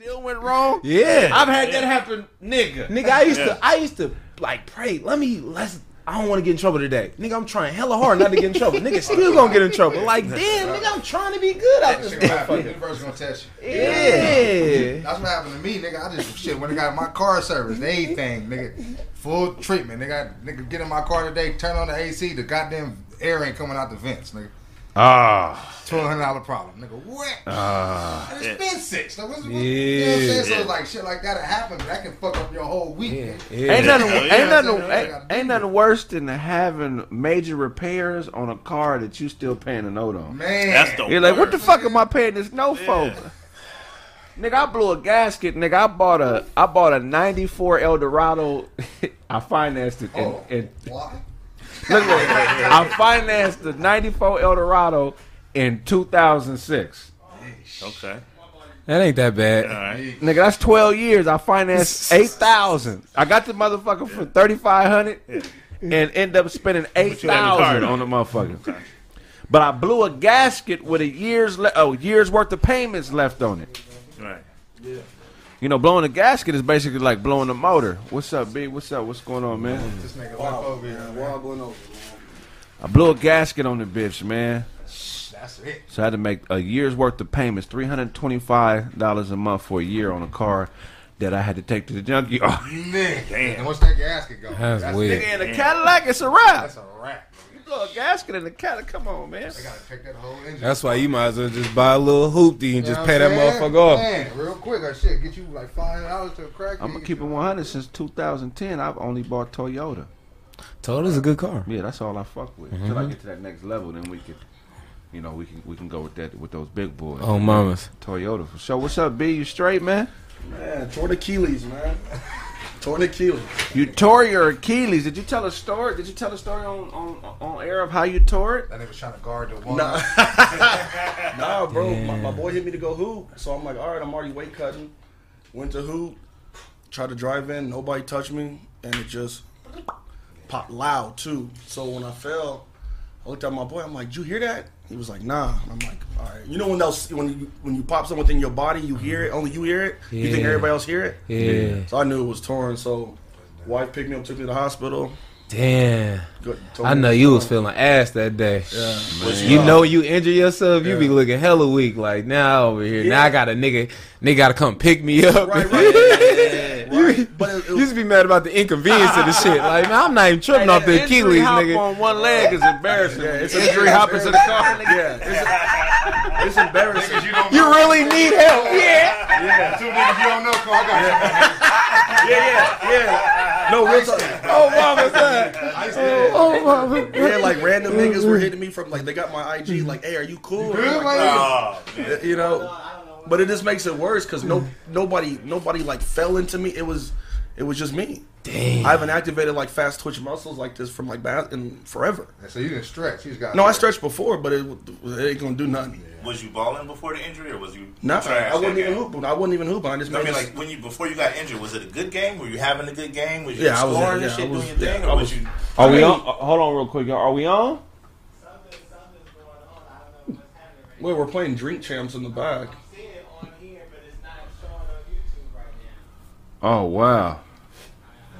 still went wrong. Yeah. I've had that happen, nigga. Nigga, I used to, I used to like pray. Let me, let's. I don't want to get in trouble today, nigga. I'm trying hella hard not to get in trouble. nigga, still gonna get in trouble. Like, damn, nigga, I'm trying to be good out this Shit gonna happen. motherfucker. Universe gonna test you. Yeah. That's what happened to me, nigga. I just shit when I got my car service, everything, nigga, full treatment. Nigga, I, nigga, get in my car today, turn on the AC, the goddamn air ain't coming out the vents, nigga. Ah, Twelve hundred dollar problem, nigga. What? ah. And it's been six. So what's, what, Yeah. You know what I'm saying? So like shit like that happen, that can fuck up your whole week. Yeah. yeah. Ain't nothing, Yeah, ain't yeah. nothing, ain't, ain't nothing worse than having major repairs on a car that you still paying a note on. Man, That's the You're like, what the fuck am I paying this note for? Nigga, I blew a gasket. Nigga, I bought a, I bought a '94 Eldorado. I financed it. And, Oh, and why? Look, look, I financed the '94 Eldorado in 2006. Okay. That ain't that bad. All right. Nigga, that's 12 years. I financed 8,000. I got the motherfucker for 3,500 and end up spending 8,000 on the motherfucker. But I blew a gasket with a year's le- oh year's worth of payments left on it. Right. You know, blowing a gasket is basically like blowing a motor. What's up, B? What's up? What's going on, man? This nigga left over here. man. I blew a gasket on the bitch, man. That's it. So I had to make a year's worth of payments, three hundred twenty-five dollars a month for a year on a car that I had to take to the junkyard. Oh, nigga. And once that gasket go, That's that's weird. Nigga, in a Cadillac, it's a wrap. That's a wrap. You blow a gasket in the Cadillac, come on, man. They gotta take that whole engine. That's why you might as well just buy a little hoopty and You just pay that motherfucker off. Man, real quick, I shit get you like five dollars to a crack. I'm gonna keep it 100 since 2010. I've only bought Toyota. Toyota's a good car. Yeah, that's all I fuck with. Until I mm-hmm. get to that next level, then we could, you know, we can we can go with that with those big boys. Oh, mamas. Toyota for sure. What's up, B? You straight, man? Man, tore the Achilles, man. tore the Achilles. You tore your Achilles. Did you tell a story? Did you tell a story on on, on air of how you tore it? That nigga was trying to guard the one. Nah, nah, bro. My, my boy hit me to go hoop, so I'm like, all right, I'm already weight cutting. Went to hoop, tried to drive in, nobody touched me, and it just popped loud too. So when I fell, I looked at my boy. I'm like, "Did you hear that?" He was like, "Nah." I'm like, "All right." You know when those when you when you pop something within your body, you hear it. Only you hear it. You think everybody else hear it. Yeah. So I knew it was torn. So wife picked me up, took me to the hospital. Damn. Go- told I know you was feeling ass that day. Yeah. Was You know you injure yourself, you be looking hella weak. Like now over here, now I got a nigga, nigga got to come pick me up. Right, right. you, Right. But it- it you used to be mad about the inconvenience of the shit. Like man, I'm not even tripping off the Injury Achilles, hop nigga. on one leg is embarrassing. Yeah, it's it's injury hop into the car. Yeah, it's, it's embarrassing. you don't You really need help, yeah. Yeah, Two niggas you don't know, Cole. I got you. yeah, yeah, yeah. No, real talk. Oh mama, son. I Oh, oh mama. Yeah, like random niggas were hitting me from like they got my IG like, hey, are you cool? Good, like. Oh, man. you know, but it just makes it worse because no nobody nobody like fell into me. It was it was just me. Damn. I haven't activated like fast twitch muscles like this from like bath in forever. So you didn't stretch. You just got No, I stretched before, but it, it ain't gonna do nothing. Was you balling before the injury, or was you Nah, I wasn't even game? hooping. I wasn't even hooping. I just I made mean, this- like when you before you got injured, was it a good game? Were you having a good game? Was you Yeah, I was- scoring yeah, and I shit, was- doing your thing, yeah, or I was was- you? Are we mean- on? uh, Hold on, real quick, y'all. Are we on? Something, something's going on. I don't know what's happening right well, we're playing drink champs in the back. now. I'm seeing it on here, but it's not showing on YouTube right now. Oh wow.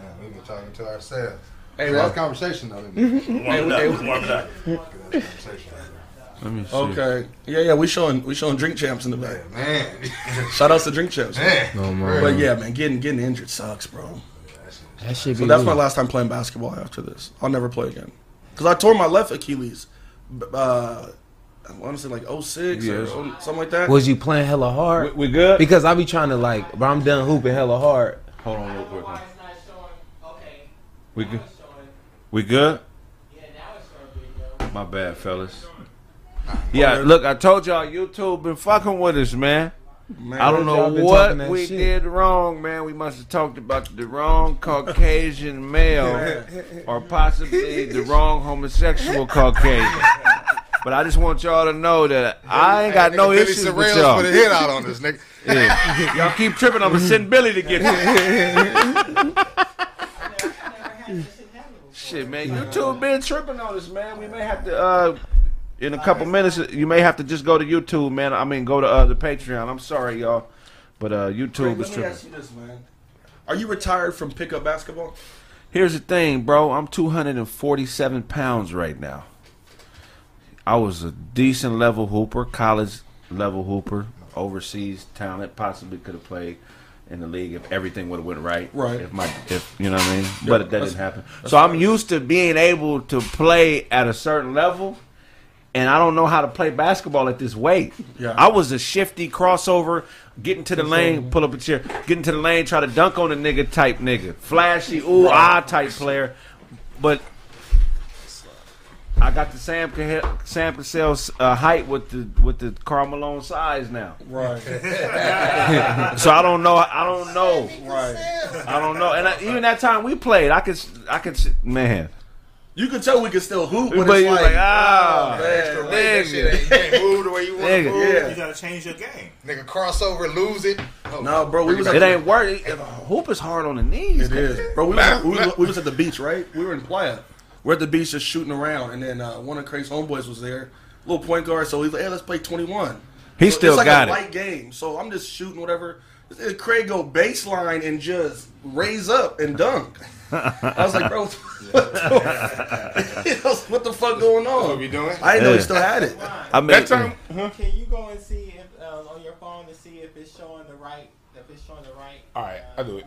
Yeah, we've been talking to ourselves. Hey, Hey, well- that's conversation though. Isn't it? Warm it hey, up, warm it up. Good conversation. Let me see. Okay. Yeah, yeah, we showing we showing drink champs in the back. Man, Shout outs to drink champs. man. Oh, man. But yeah, man, getting getting injured sucks, bro. That shit So be that's my last time playing basketball. After this, I'll never play again. Cause I tore my left Achilles. Uh, I want to say like 06 Yes. or oh- something like that. Was you playing hella hard? We, we good? Because I be trying to like, bro, I'm done hooping hella hard. Hold on, real quick. Why it's not showing? Okay. We good? We good? Yeah, now it's showing video. My bad, fellas. Yeah, look, I told y'all YouTube been fucking with us, man. Man, I don't know what we shit. did wrong, man. We must have talked about the wrong Caucasian male or possibly the wrong homosexual Caucasian. But I just want y'all to know that I ain't got Nigga no Billy issues with y'all. put a hit out on this nigga. Yeah. Y'all keep tripping. I'm gonna send Billy to get you. Shit, man. YouTube been tripping on us, man. We may have to, uh, in a couple minutes, you may have to just go to YouTube, man. I mean, go to uh, the Patreon. I'm sorry, y'all. But uh, Craig, YouTube is let me tripping. ask you this, man. Are you retired from pickup basketball? Here's the thing, bro. I'm 247 pounds right now. I was a decent level hooper, college level hooper, overseas talent. Possibly could have played in the league if everything would have went right. Right. If my, if you know what I mean. but that didn't happen. So I'm used to being able to play at a certain level. And I don't know how to play basketball at this weight. Yeah. I was a shifty crossover, getting to the lane, pull up a chair, getting to the lane, try to dunk on a nigga type nigga, flashy, ooh ah type player. But I got the Sam Cahill, Sam Cassell's uh, height with the with the Karl Malone size now. Right. So I don't know. I don't know. right. I don't know. And I, even that time we played, I could I could man. You can tell we can still hoop, but, But it's you like, like ah, oh, Extra man. weight, shit ain't, you can't move the way you want to move. Yeah. You gotta change your game. Nigga crossover, lose it. Oh, No, bro, we was at it ain't worth it. Hoop is hard on the knees. It is, bro. We was, we, was, we was at the beach, right? We were in Playa. We're at the beach just shooting around, and then uh, one of Craig's homeboys was there, little point guard. So he's like, "Hey, let's play 21." He So still it's like got a it. light game, so I'm just shooting whatever. And Craig go baseline and just raise up and dunk. I was like, bro, what the, what the fuck going on? What are you doing? I didn't know he still had it. I mean, That time, Can you go and see if uh, on your phone to see if it's showing the right if it's showing the right? All right, I'll do it.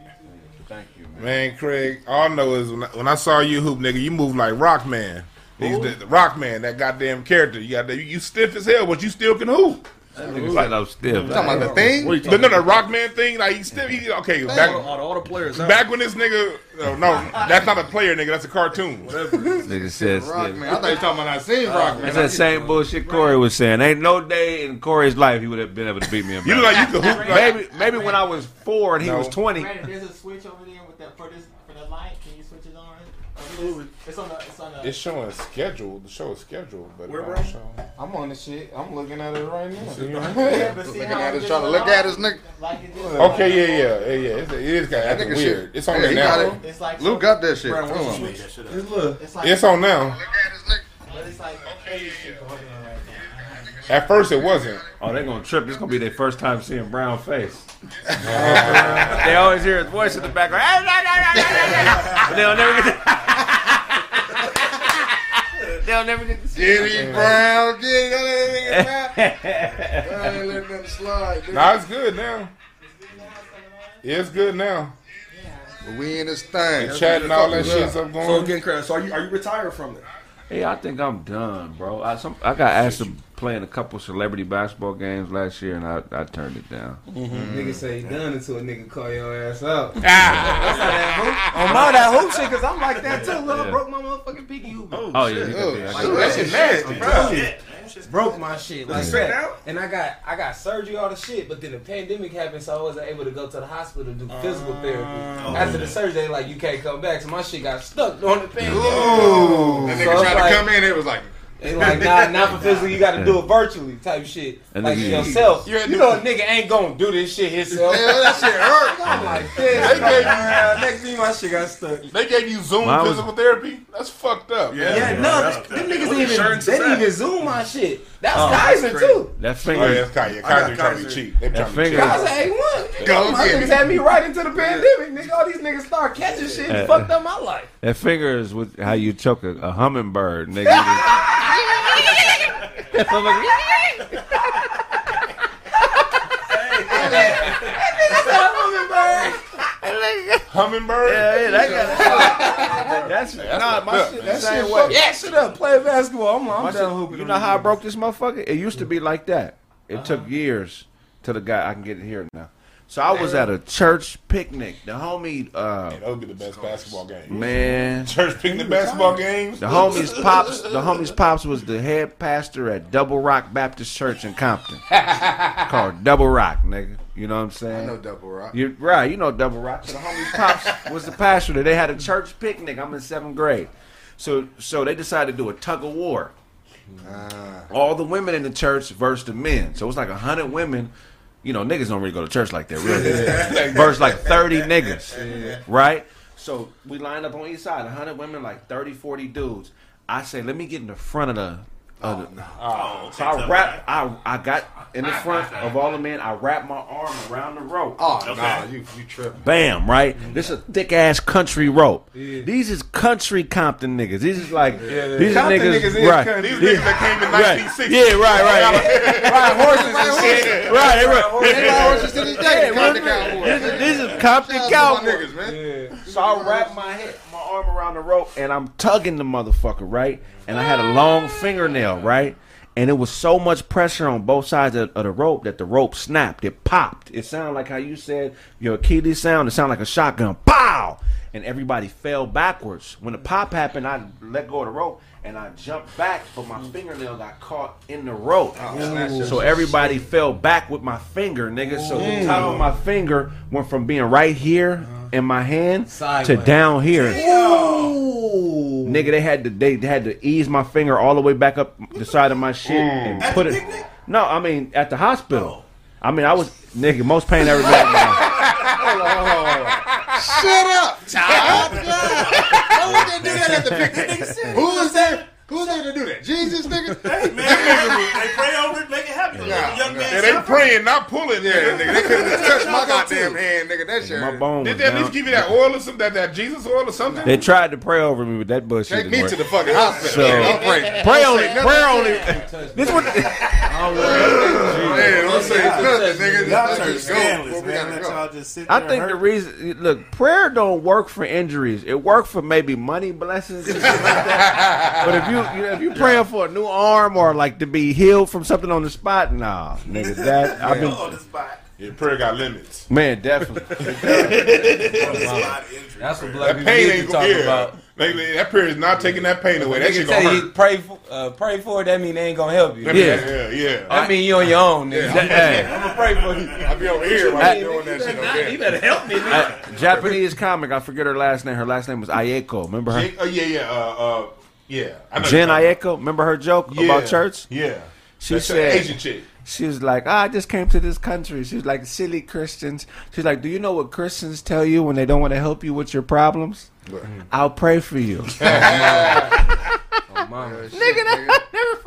Thank you, man. man, Craig. All I know is when I, when I saw you hoop, nigga, you move like Rockman. He's the, the Rockman, that goddamn character. You got that, you stiff as hell, but you still can hoop. That nigga said I'm stiff. talking about the thing? What are you The, talking no, the about? Rockman thing, like he still, he, okay, All, back, all, all the players. out. back when this nigga, no, no, that's not a player, nigga, that's a cartoon. Nigga says Rock, stiff. man. I thought you were talking about I seen uh, Rock, man. That's that same bullshit Corey was saying. Ain't no day in Corey's life he would have been able to beat me in You look like you could hoop. Maybe maybe when I was four and he No. was twenty. Brandon, there's a switch over there with that for this for the light. Can you switch it on? Or It's, it's on the it's on the. it's showing schedule. The show is scheduled, but Where, it bro? don't. I'm on the shit. I'm looking at it right now. yeah, but see Looking at it just trying to look at off? us, nigga. Like it just Okay, yeah, yeah, yeah, yeah. It's, it is kind of That acting nigga weird. shit. It's on Hey, there now. got it. It's like Luke got that shit. Brandon, Hold on. the that shit. It's look. It's like It's on now. Look at this nigga. But it's like crazy shit going on right At first, it wasn't. Oh, they gonna trip. This gonna be their first time seeing brown face. they always hear his voice in the background. but they'll never get. To, they'll never get to see. Jimmy Brown, Jimmy, that nigga Brown. I ain't letting nothing slide. Nah, it's good now. It's good now. But we in this thing. Chat and all that Yeah. shit's up So again, Craig, so are you are you retired from it? Hey, I think I'm done, bro. I some I got asked to play in a couple celebrity basketball games last year, and I, I turned it down. Nigga say you done until a nigga call your ass out. Ah. On my that hoop shit, cause I'm like that too. Look, Yeah. Broke my motherfucking pinky hoop. Oh yeah, you Oh, got shit. I that shit nasty, bro. Shit, man. Shit's- Broke my shit like straight that. out? And I got I got surgery, all the shit. But then the pandemic happened, so I wasn't able to go to the hospital to do physical therapy. After the surgery, they like you can't come back. So my shit got stuck during the pandemic. Ooh. That So nigga tried like- to come in. It was like, They like, nah, not for physical. You got to do it virtually, type shit. And like yourself. You had You to- know, a nigga ain't gonna do this shit himself. hell, that shit hurt. I'm like, this. They gave you- next thing my shit got stuck. They gave you Zoom Mine was- physical therapy. That's fucked up. Yeah. Yeah, no, this, them niggas What even, insurance they didn't even zoom my shit. That Oh, was that's Kaiser crazy. too. that Oh, yeah, finger. it's Kaiser trying to Kaiser. cheap. They That trying to be finger- Kaiser ain't one. Go my niggas had me right into the pandemic. Nigga, all these niggas start catching shit and fucked up my life. That finger is with how you choke a, a hummingbird, nigga. Hummingbird. Yeah, yeah, that got That's nah, my shit That shit way. fuck yeah, shit up. Play basketball. I'm, I'm down hooping. you know how I broke this motherfucker? It used to be like that. It took uh-huh. years till the guy I can get it here now. So I was at a church picnic. The homie, uh, That would be the best basketball game. man, Church picnic basketball games. the homies pops, the homies pops was the head pastor at Double Rock Baptist Church in Compton, called Double Rock, nigga. You know what I'm saying? I know Double Rock. You right, you know Double Rock. So the homies Pops was the pastor there. They had a church picnic. I'm in seventh grade. So so they decided to do a tug of war. Ah. All the women in the church versus the men. So it was like hundred women. You know, niggas don't really go to church like that, really. versus like 30 niggas. Right? So we lined up on each side, 100 women, like 30, 40 dudes. I say, let me get in the front of the of the, Oh, uh, so I wrap. I I got in the front of all the men. I wrapped my arm around the rope. Oh, Okay. nah, you you tripping. Bam! Right. Mm-hmm. This is a thick ass country rope. These is country Compton niggas. These is like these is Compton niggas, niggas is right? country. These niggas that came in Right. 1960. Yeah, right, right, Ride horses and shit. right, right. They ride horses to this day. Yeah, Compton. Cowboys. This is, Compton Shout out to my Cowboys. niggas, man. So I wrap my head, my arm around the rope, and I'm tugging the motherfucker, right? And I had a long fingernail, right? And it was so much pressure on both sides of, of the rope that the rope snapped. It popped. It sounded like how you said your Achilles sound. It sounded like a shotgun. Pow! And everybody fell backwards. When the pop happened, I let go of the rope and I jumped back, but my fingernail got caught in the rope. So everybody fell back with my finger, nigga. So the top of my finger went from being right here in my hand to down here. Nigga, they had to they had to ease my finger all the way back up the side of my shit mm. and At put it. picnic? No, I mean at the hospital. Oh. I mean I was nigga most pain I ever been. Shut up, child. Why would they do that at the picnic? Who was there? Who was there to do that? Jesus, nigga. Hey, man, they pray over it, make it happen. Let Nah, the young nah. man Yeah, they praying, not pulling. Yeah, nigga. nigga, they could have touched my goddamn hand, nigga. That shit. My bone. Did they at least give you that oil or something? That, that Jesus oil or something? They tried to pray over me, but that bullshit Take me work. to the fucking hospital. So- Yeah, don't pray. Pray Don't only, say nothing. prayer only. This one. Yeah, don't say nothing, nigga. Y'all church scandalous, man. gotta Let go. y'all just sit I think the reason, look, prayer don't work for injuries. It works for maybe money blessings and shit like that. But if you, you if you praying for a new arm or like to be healed from something on the spot, nah, nigga, that I've been, on the spot. Yeah, prayer got limits. man, definitely. On the spot injury. That's what black people pain need ain't to gonna talk yeah. about. Nigga, that prayer is not taking that pain away. That They shit can gonna tell you hurt. pray for, uh, pray for it. That mean they ain't gonna help you. Yeah, yeah, yeah. That mean you on your own, nigga. That- hey, I'm gonna pray for you. I be over here while Hey, you doing that shit over there. better help me. uh, Japanese comic. I forget her last name. Her last name was Ayeko. Remember her? Yeah, oh, yeah, yeah, uh, uh, yeah. I know Jen you're Ayeko. Remember her joke about- about church? Yeah. She That's said, Asian chick. She was like, "Ah, I just came to this country. She was like, silly Christians. She's like, do you know what Christians tell you when they don't want to help you with your problems? I'll pray for you. Oh, mama. Nigga, I never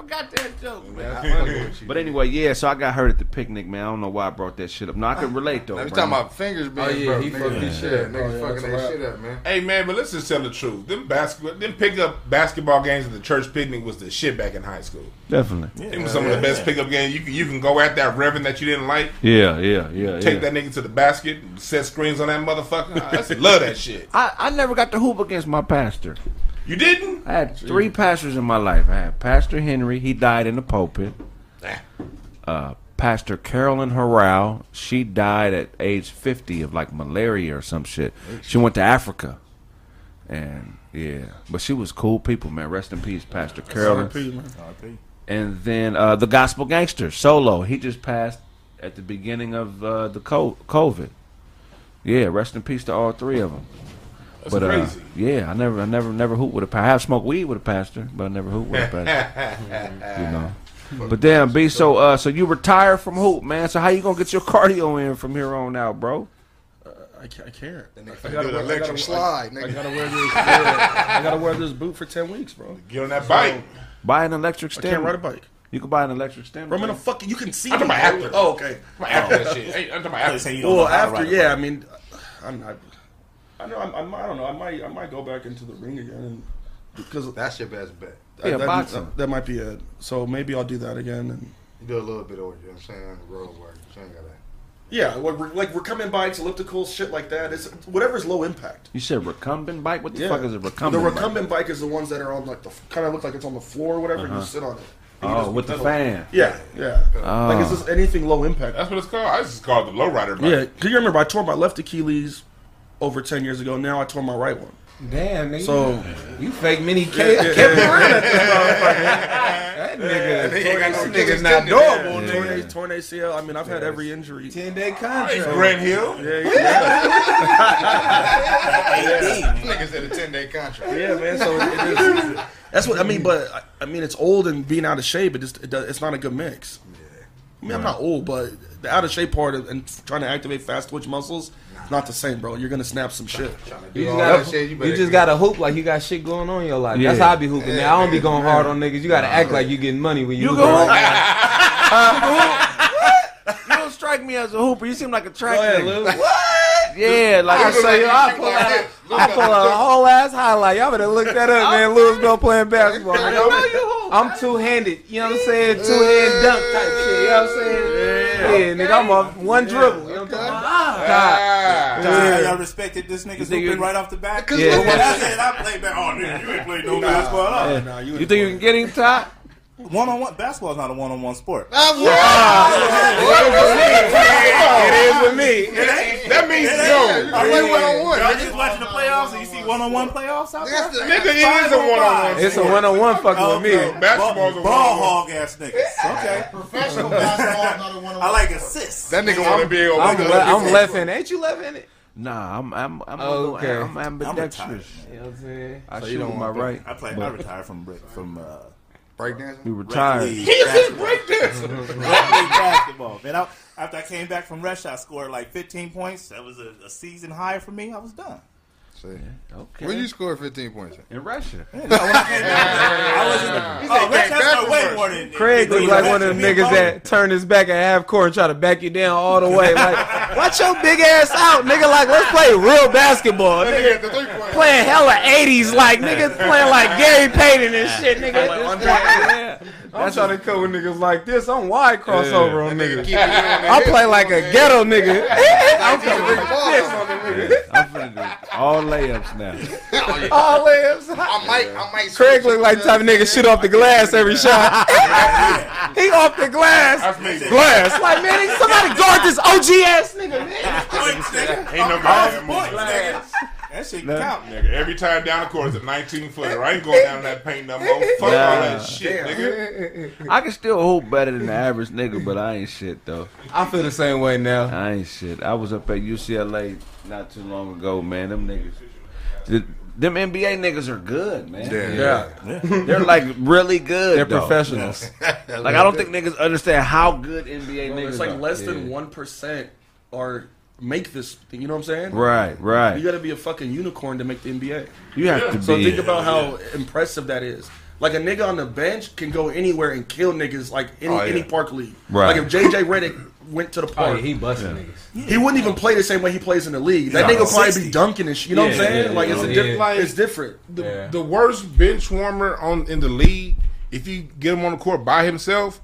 forgot that joke, man. But anyway, yeah, so I got hurt at the picnic, man. I don't know why I brought that shit up. No, I can relate, though. Now we Brandon. talking about fingers being Oh, yeah, broke. he nigga. fucked his shit up. niggas Oh, yeah, fucking that's a their shit up, man. Hey man, but let's just tell the truth. Them basketball, them pick up basketball games at the church picnic was the shit back in high school. Definitely. Them was some of the best pickup games. You can you can go at that reverend that you didn't like, Yeah, yeah, yeah. take yeah. that nigga to the basket, set screens on that motherfucker. I love that shit. I, I never got to hoop against my pastor. You didn't? I had three pastors in my life. I had Pastor Henry. He died in the pulpit. Uh, Pastor Carolyn Harrell. She died at age 50 of like malaria or some shit. She went to Africa. And yeah, but she was cool people, man. Rest in peace, Pastor Carolyn. And then uh, the Gospel Gangster, Solo. He just passed at the beginning of uh, the COVID. Yeah, rest in peace to all three of them. That's But uh, yeah, I never, I never, never hooped with a pastor. I have smoked weed with a pastor, but I never hooped with a pastor. you know. But damn, B, so uh, so you retired from hoop, man. So how you gonna get your cardio in from here on out, bro? I can't. I can't. I gotta wear- I gotta- slide, I nigga. gotta wear this. I gotta wear this boot for ten weeks, bro. Get on that bike. Buy an electric I can't ride a bike. You can buy an electric stem. Bro, I'm in a fucking. You can see. I'm talking about after. Oh, okay. After that shit. Hey, I'm talking about after. say you don't know Well, after, yeah. I mean, I'm not. I know. I'm, I'm, I don't know. I might. I might go back into the ring again, and because That's your best bet. Yeah, that, boxing. that, that might be it. So maybe I'll do that again. And You do a little bit of work, you know what I'm saying? Road work. You ain't gotta. yeah, like, we're- like recumbent bikes, ellipticals, shit like that. It's whatever's low impact. You said recumbent bike. What the Yeah. fuck is a recumbent? The bike? recumbent bike is the ones that are on like the kind of look like it's on the floor or whatever. You uh-huh. sit on it. Oh, just with the fan. Yeah, yeah. Oh. Like it's oh. just anything low impact. That's what it's called. I just call it the lowrider bike. Yeah, because you remember I tore my left Achilles over ten years ago. Now I tore my right one. Damn, nigga. So you fake mini K. Kevin Durant at this motherfucker. That nigga, They ain't got no nigga's not tendon there. durable, torn, nigga. A- torn ACL. I mean, I've had every injury. Ten day Hey, oh, contract. Grant Hill. Yeah, yeah, AD. Niggas at a 10 day contract. yeah, man. So it is. That's what I mean. But I, I mean, it's old and being out of shape. It just it does, it's not a good mix. Yeah. I mean, I'm not old, but the out of shape part of, and trying to activate fast twitch muscles, it's not the same, bro. You're gonna snap some shit. You just, gotta, better you just gotta hoop like you got shit going on in your life. That's how I be hooping. man. I don't be going hard on niggas. You gotta act like you getting money when you, You go Right? You don't strike me as a hooper. You seem like a track Go ahead, nigga. Lou. Yeah, like I look say, like I you pull out. I like pull a whole ass highlight. Y'all better look that up, man. Louis Bell playing basketball. I'm, I'm two handed. You know what I'm saying? Two hand dunk type shit. You know what I'm saying? Yeah, nigga, I'm off one dribble. You know what I'm talking about? Ah. Y'all- Y'all respected this nigga think hooping right off the bat? Cause Yeah. look When I said I played back, oh nigga, you ain't played no basketball at all. Nah, You think you can get him top? One on one basketball is not a one on one sport. It is with me. That means It yo, ain't. I play one on one. Y'all just watching the playoffs and you see one on one playoffs out there? That's the- nigga, it is a one on one. It's a one on one fucking with me. Basketball's a ball one-on-one. hog ass niggas. Okay. Professional basketball is not a one on one. I like assists. That nigga want to be able I'm, le- I'm left handed. Ain't you left handed? Nah, I'm I'm I'm, Okay. I'm ambidextrous. retired. You know what I'm saying? I So you shoot don't my right. I play. I retired from from uh, Breakdancing. We retired. league basketball. Rec league basketball. Man, I, after I came back from Russia, I scored like 15 points. That was a, a season high for me. I was done. See. Okay. When you score 15 points? in Russia. No, I came back, I wasn't. Oh, Russia, I scored way more than Craig than- looks than like one of them me and niggas that turned his back at half court and try to back you down all the way. Like, watch your big ass out, nigga. Like, let's play real basketball. Nigga, playing hella 80s, like, niggas playing like Gary Payton and shit, nigga. Yeah. I'm trying to cover niggas like this. I'm wide crossover on niggas. Keep it on the I play like a ghetto nigga. I'm Keep coming the ball I'm finna do all layups now. Oh, all layups. I might, I might. Craig look like the type of nigga shoot off the glass every shot. he off the glass. That's. Glass. Like, man, he- somebody guard this OG ass nigga, man. Points, nigga. Ain't no Off goddamn points, That shit count. Nigga, every time down the court is a 19 footer. I ain't going down that paint no more. Fuck all that shit, nigga. I can still hoop better than the average nigga, but I ain't shit though. I feel the same way now. I ain't shit. I was up at UCLA not too long ago, man. Them niggas, the, them NBA niggas are good, man. Yeah. They're like really good. They're though. professionals. Like I don't think niggas understand how good NBA Bro, niggas it's like are. less than Yeah. one percent are make this thing. You know what I'm saying? Right, right. You got to be a fucking unicorn to make the NBA. You have to So be. think about how impressive that is. Like a nigga on the bench can go anywhere and kill niggas like any Oh, yeah. any park league. Right. Like if JJ Redick went to the oh, park, he, busting niggas. He wouldn't even play the same way he plays in the league. That No. nigga would probably 60. be dunking and shit. You know what I'm saying? yeah, like yeah. it's a Yeah. diff- Like- it's different. The, Yeah. the worst bench warmer on in the league, if you get him on the court by himself,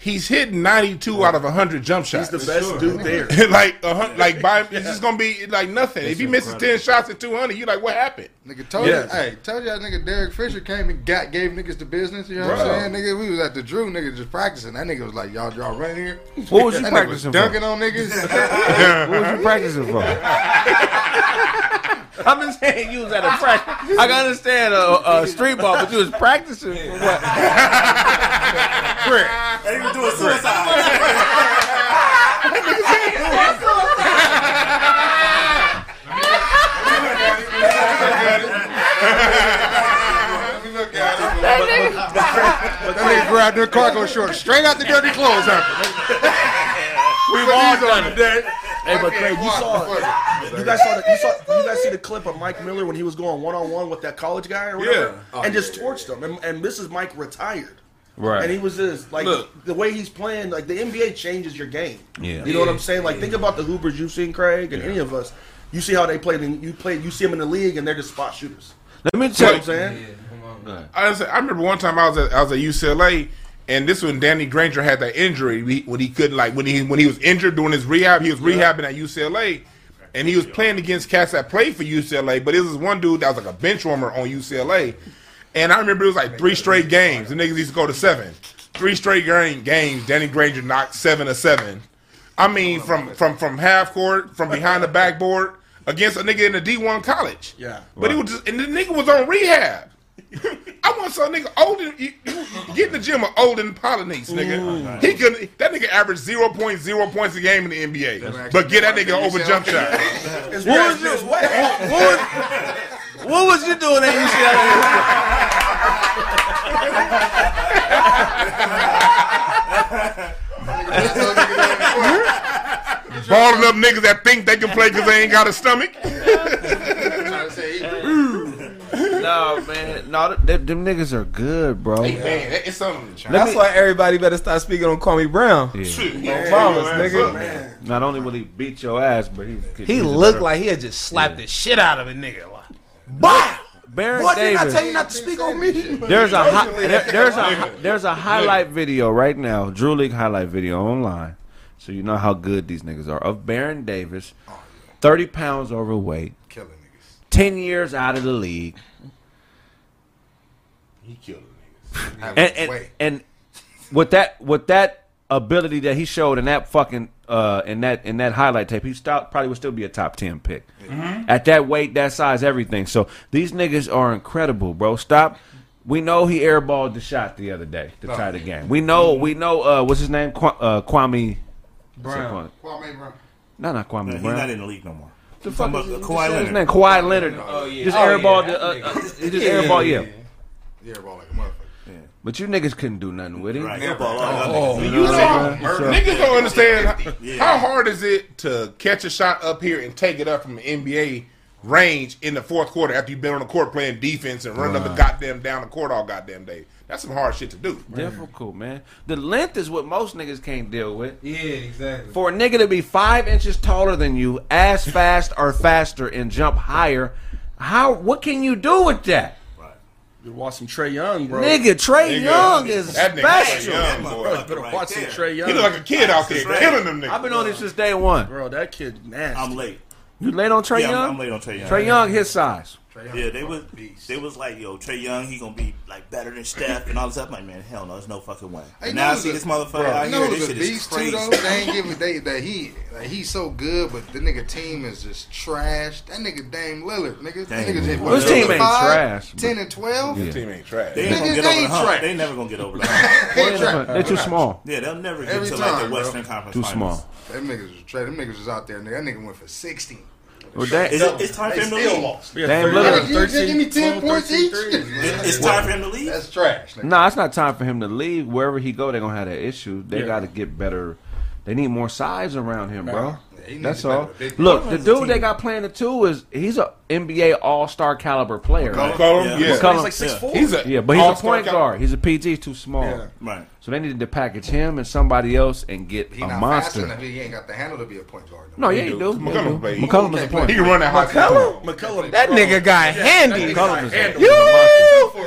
he's hitting 92 out of 100 jump shots. He's the best dude there. like a hun- like by it's just gonna be like nothing. if he misses 10 shots at 200, you like what happened? Nigga told Yeah. you, hey, told you that nigga Derek Fisher came and got gave niggas the business. You know what I'm saying? Nigga, we was at the Drew, nigga, just practicing. That nigga was like, y'all, y'all run here. What was you That nigga was practicing dunking for? on niggas. What was you practicing for? I've been saying you was at a practice. I can understand a, a street ball, but you was practicing for what? They even doing suicide. Look at it. That nigga grabbed their cargo shorts straight out the dirty clothes hamper. We've all done it. Hey, but Craig, you saw you guys saw the, you saw you guys see the clip of Mike Miller when he was going one on one with that college guy or whatever, and just torched him. And, and this is Mike retired. Right. And he was just like Look. the way he's playing. Like the NBA changes your game. Yeah. you know what I'm saying. Like think about the Hoopers you've seen, Craig, and any of us. You see how they played. And you play. You see them in the league, and they're just spot shooters. Let me You know tell what I'm you. saying? I, was- I remember one time I was at I was at UCLA, and this when Danny Granger had that injury when he couldn't like when he when he was injured during his rehab. He was rehabbing at UCLA, and he was playing against cats that played for UCLA. But it was one dude that was like a bench warmer on UCLA, and I remember it was like three straight games. The niggas used to go to seven, three straight game, games. Danny Granger knocked seven to seven. I mean, from from from half court, from behind the backboard against a nigga in a D one college. Yeah. But he was just, and the nigga was on rehab. I want some nigga older. You, you get in the gym with Olden Polynice, nigga. He could that nigga averaged zero point zero points a game in the NBA, but get that nigga over jump shot. What was you? it's What, what, was, what was you doing at UCLA? I told niggas that before. Balling up niggas that think they can play because they ain't got a stomach. I'm trying to say, he- no, man. No, th- th- them niggas are good, bro. Hey, man, it's something. That's why everybody better start speaking on Kwame Brown. Yeah. Mamas, nigga. Not only will he beat your ass, but he He looked like he had just slapped the shit out of a nigga. Like, bah! Baron Boy, didn't I tell you not to speak on me? There's a hi- there- there's a there's a highlight video right now, Drew League highlight video online, so you know how good these niggas are. Of Baron Davis, thirty pounds overweight, killing niggas. ten years out of the league, He killed niggas. And and, and with that with that ability that he showed in that fucking uh in that in that highlight tape, he start, probably would still be a top ten pick at that weight, that size, everything. So these niggas are incredible, bro. Stop. We know he airballed the shot the other day to tie the game. We know, we know. Uh, what's his name? Qu- uh, Kwame Brown. Kwame Brown. No, not Kwame He's Brown. not in the league no more. The fuck talking is about his, Kawhi his Leonard. name? Kawhi Leonard. Oh, yeah. Just Oh, airballed. yeah. the, uh, uh, he just airballed. Yeah. Yeah, ball like a motherfucker. But you niggas couldn't do nothing with him. Right. Airball all Oh, y'all niggas. You know, So- niggas don't understand how, Yeah. how hard is it to catch a shot up here and take it up from the NBA range in the fourth quarter after you've been on the court playing defense and running up the goddamn down the court all goddamn day. That's some hard shit to do. Difficult, man. The length is what most niggas can't deal with. Yeah, exactly. For a nigga to be five inches taller than you, as fast or faster, and jump higher, how? What can you do with that, Right. You watch some Trae Young, bro. nigga? Trae Nigga, Young is that nigga Trae special. Young, Bro, boy. you better Right watch some there. Trae Young. He look like a kid out there Right. killing them niggas. I've been on this since day one. bro, that kid nasty. I'm late. You late on Trae yeah, Young? I'm, I'm late on Trae Young. Trae Young, his size. Yeah, they was they was like, yo, Trae Young, he gonna be like better than Steph and all this stuff. I'm like, man, hell no, there's no fucking way. Hey, And now I see who's this a- motherfucker out know here. who's This a shit is beast too crazy. though? They ain't giving they that he like, he's so good, but the nigga team is just trash. That nigga Dame Lillard, nigga. That Dame nigga just Lillard. His team ain't 5, trash, Ten and twelve. Yeah. This team ain't trash. They ain't gonna get they over the ain't hump. trash. They never gonna get over the hump. They trash. They're too small. Yeah, they'll never get to like the. Western Conference. Too small. Them niggas was trash. Them niggas was out there. Nigga. That nigga went for sixty. Well, that, Is it, it's time for They him to still leave. lost. Yeah, Damn, 30, Lillard. You just give me 10 12, points each. It's time for him to leave. That's trash. Nigga. nah, it's not time for him to leave. Wherever he go, they're gonna have that issue. They Yeah. got to get better. They need more size around him, bro. Yeah, That's all. Look, the Portland's a dude they got playing the two is he's a NBA All Star caliber player. McCollum? Call him? Yeah. Yeah. McCollum. He's like six four. He's a Yeah, but he's a point caliber. guard. He's a PG. He's too small. Yeah. Right. So they needed to package him and somebody else and get He a not fast monster. enough. He ain't got the handle to be a point guard. No, yeah, He you do. do. McCollum Yeah, you do. play. He McCollum is a can't point. He can run that high McCollum? McCullum. That nigga got handy. McCollum is a- Handle. You!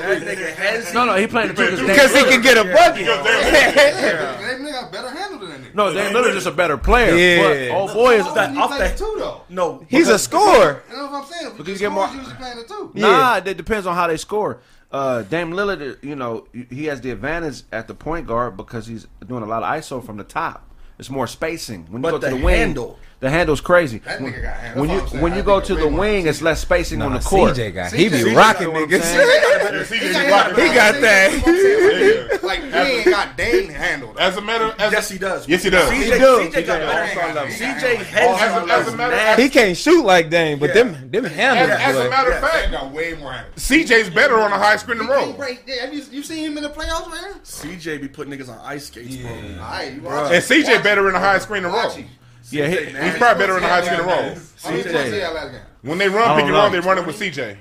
That nigga has No, no, he playing the two Because he can get a bucket. They nigga got better handle than that nigga. No, Dame Lillard's just a better player. Yeah. But old boy is Oh, that off plays the- two though. no. He's a scorer. You know what I'm saying? Because The you get more- scores usually playing the two. Nah, it depends on how they score. Uh, Dame Lillard, you know, he has the advantage at the point guard because he's doing a lot of ISO from the top. It's more spacing. When you But go to the the wing, handle. The handle's crazy. That when, nigga got handle. when you That's what I'm saying. when you That go nigga to the more wing, it's less spacing on the court. CJ got. He be got rocking what I'm niggas. saying. He He got that. Like he ain't got Dame handled. As a matter, as Yes, he does. Yes, he does. CJ, He do. CJ got He better. ain't got- he CJ got- has As a, as a matter, as, He can't shoot like Dame, but them them handles. as, as a boy. matter of fact, got way more handle. CJ's better on a high screen and He roll. can't break- yeah, Have you, you seen him in the playoffs right now? CJ be putting niggas on ice skates, bro. All right, you watch And him. CJ better him. in a high screen and roll. Watch him. Yeah, he, He's probably better in the high screen and roll. How many points he had last game? When they run pick and know. roll, they run it with CJ.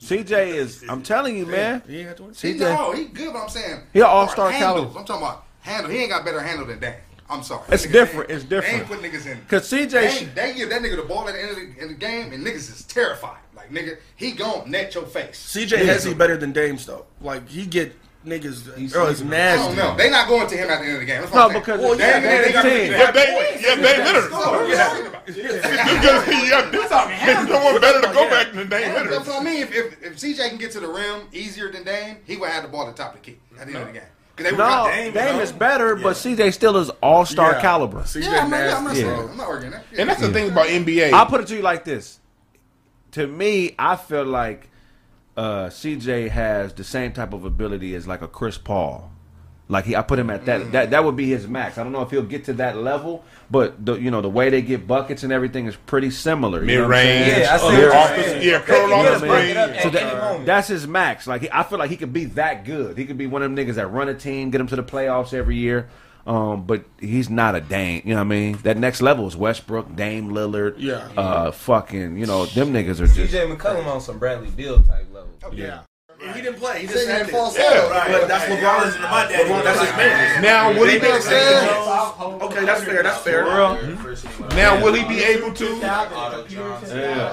CJ is. I'm telling you, man. He ain't got to win. He, CJ. no, he good, but I'm saying He an all-star caliber. I'm talking about handle. He ain't got better handle than Dame. I'm sorry. It's Niggas different. It's different. They ain't put niggas in. Cause CJ, They, sh- ain't- they give that nigga the ball at the end of the, in the game, and niggas is terrified. Like nigga, he gon' net your face. CJ has he better than Dame's though. Like he get niggas. Bro, it's I don't nasty. know. They not going to him at the end of the game. That's No, what I'm because saying. it's- Dame- yeah, they got- they they team. got- Yeah, they, yeah, they Leonard. Oh, yeah. yeah, there's no one better to go back than Dame That's what I mean. If, if, if CJ can get to the rim easier than Dame, he would have the ball at the top of the key at the end of the game. 'Cause they no, got Dame, Dame. is better, but CJ still is all star Yeah. caliber. CJ Yeah, I'm not, I'm not nasty. saying. I'm not arguing that. And that's the thing about NBA. I'll put it to you like this. To me, I feel like uh, CJ has the same type of ability as like a Chris Paul. Like he, I put him at that. That that would be his max. I don't know if he'll get to that level, but the you know the way they get buckets and everything is pretty similar. You Mid what I'm saying? range, Yeah, I see what you're off the- saying. yeah, curl They off can the get a bucket screen. up at So that, that's his max. Like he, I feel like he could be that good. He could be one of them niggas that run a team, get them to the playoffs every year. Um, but he's not a Dame. You know what I mean? That next level is Westbrook, Dame Lillard. Yeah. Uh, fucking, you know, them niggas are just. CJ McCollum on some Bradley Beal type level. Yeah. He didn't play. He He just didn't had fall it. asleep. But that's Hey, LeBron. listen to my daddy. LeBron, that's his man. Now will he be Okay, that's fair. That's fair. now will he be able to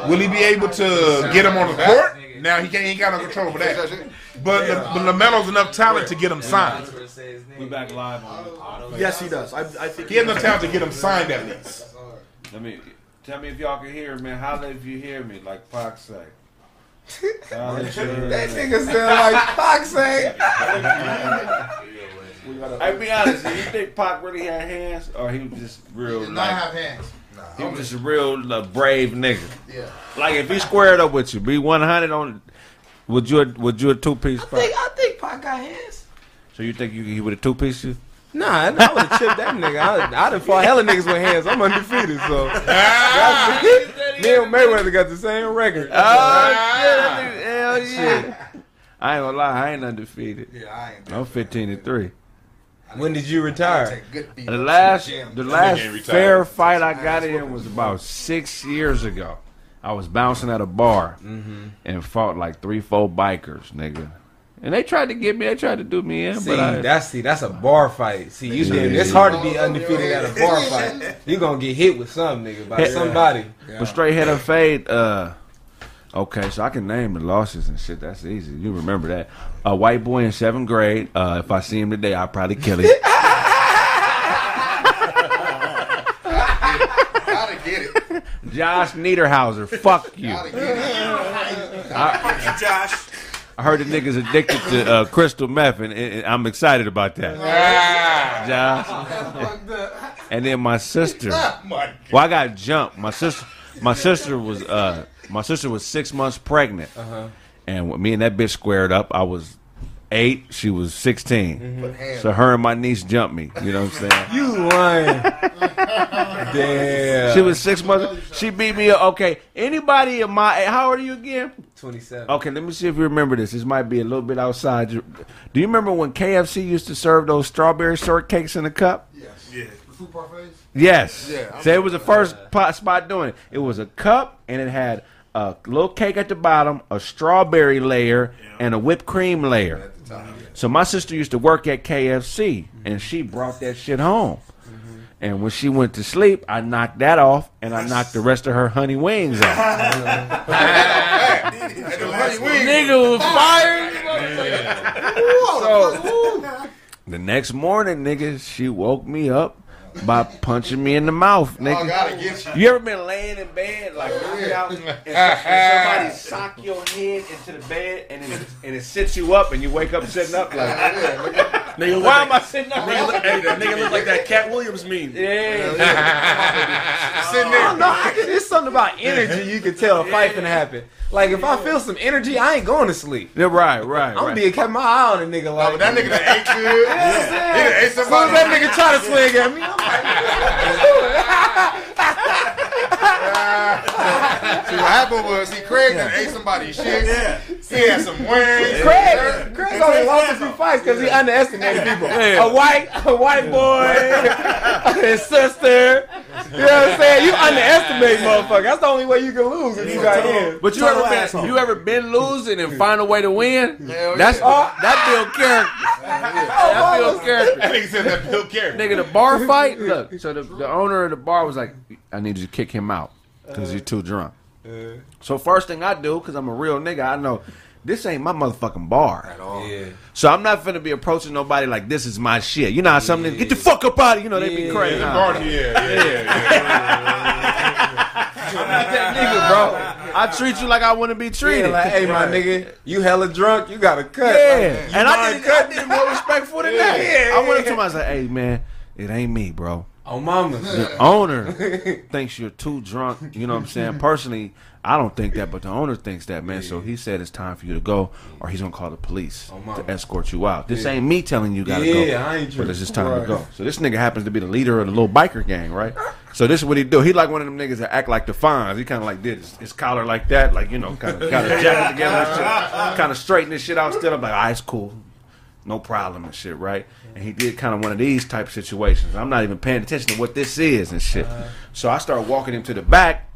will he be able to get him on the court? Now he can't he ain't got no control over that. But Le- but Lamelo's enough talent to get him signed. We back live on. Yes, he does. I, I think He has enough talent to get him signed at least. Let me tell me if y'all can hear me. Holla if you hear me, like Pac say. Holla if you hear That me. nigga sound like Fox say. Hey, be honest. Do you think Pac really had hands, or he was just real? Did not Like, have hands. He was just a real uh, brave nigga. Yeah. Like if he squared up with you, be one hundred on. Would you would you a two piece I fight? think I think Pac got hands. So you think you he would have two piece you? Nah, I, I would have chipped that nigga. I, I done fought hella niggas with hands. I'm undefeated, so. Me and Mayweather got the same record. Oh shit! Hell yeah! I ain't gonna lie, I ain't undefeated. Yeah, I ain't. I'm fifteen and three. When did you retire? Take good beat The last the last fair fight I got in was about six years ago. I was bouncing at a bar and fought like three, four bikers, nigga. And they tried to get me. They tried to do me in, See, but I, that's see, that's a bar fight. See, you did. It's hard to be undefeated at a bar fight. You are gonna get hit with some nigga by Yeah. somebody. but straight head and fade. Uh, okay, so I can name the losses and shit. That's easy. You remember that? A white boy in seventh grade. Uh, if I see him today, I'll probably kill him. Gotta get it. Josh Niederhauser. Fuck you. Gotta. Josh. I heard the niggas addicted to uh, crystal meth, and, and I'm excited about that. Josh. And then my sister. Well, I got jumped. My sister. My sister was. Uh, my sister was six months pregnant, and when me and that bitch squared up. I was eight. She was 16 mm-hmm. So her and my niece jumped me. You know what I'm saying? You lying? Damn. She was six months. She beat me. up. Okay. Anybody in my how old are you again? twenty seven. Okay, let me see if you remember this. This might be a little bit outside. Do you remember when KFC used to serve those strawberry shortcakes in a cup? Yes. Yeah. The food parfaits? Yes. Yeah, I so it was the first pot spot doing it. It was a cup and it had a little cake at the bottom, a strawberry layer, and a whipped cream layer. At the. So my sister used to work at KFC, and she brought that shit home. Mm-hmm. And when she went to sleep, I knocked that off, and I knocked the rest of her honey wings off. Nigga was fired. So the next morning, nigga, she woke me up by punching me in the mouth, Oh, nigga. get you. You ever been laying in bed like knocked out, and, and somebody sock your head into the bed, and it, and it sits you up, and you wake up sitting up like, Nigga why like, am I sitting up? nigga look, hey, that nigga look like that Katt Williams meme. Yeah. Sitting I don't there. know. I can, it's something about energy you can tell a fight finna happen. Like if I feel some energy, I ain't going to sleep. Yeah, right, right, I'm gonna right. be kept my eye on a nigga Oh, like but that nigga that ate good. He done ate As soon as somebody. that nigga try to swing at me, I'm See, what happened was, see, Craig done ate somebody's shit. Yeah. He had some wings. Craig, Craig only lost a few fights because he underestimated people. A white, a white boy, his sister. You know what I'm saying? You underestimate motherfucker. That's the only way you can lose if you got hands. But you Total ever been asshole. you ever been losing and find a way to win? Hell That's yeah. that build character. Oh, that oh, build oh. character. That nigga said that Bill Carey. Nigga, the bar fight. Look, so the, the owner of the bar was like, "I need you to kick him out because he's too drunk." So first thing I do, because I'm a real nigga, I know this ain't my motherfucking bar. Yeah. So I'm not finna be approaching nobody like this is my shit. You know how some niggas get the fuck up out of you know they be crazy. Yeah, yeah, yeah, yeah. I'm not that nigga, bro. I treat you like I want to be treated. Yeah, like, hey, my nigga, you hella drunk, you got to cut. Yeah, Like, and I mind did, it, I did more respectful than that. Yeah. I went up to him. I was like, "Hey, man, it ain't me, bro. Oh, mama. The owner thinks you're too drunk. You know what I'm saying? Personally, I don't think that, but the owner thinks that, man. So he said it's time for you to go, or he's gonna call the police mama. to escort you out. This ain't me telling you gotta Yeah, go, I ain't drunk. but it's just time to go. So this nigga happens to be the leader of the little biker gang, right? So this is what he do. He like one of them niggas that act like the Fonz. He kind of like did his, his collar like that, like you know, kind of got his jacket together, kind of straighten this shit out. Still, I'm like, ah, it's cool. No problem and shit, right? And he did kind of one of these type of situations. I'm not even paying attention to what this is and shit. Uh-huh. So I start walking him to the back.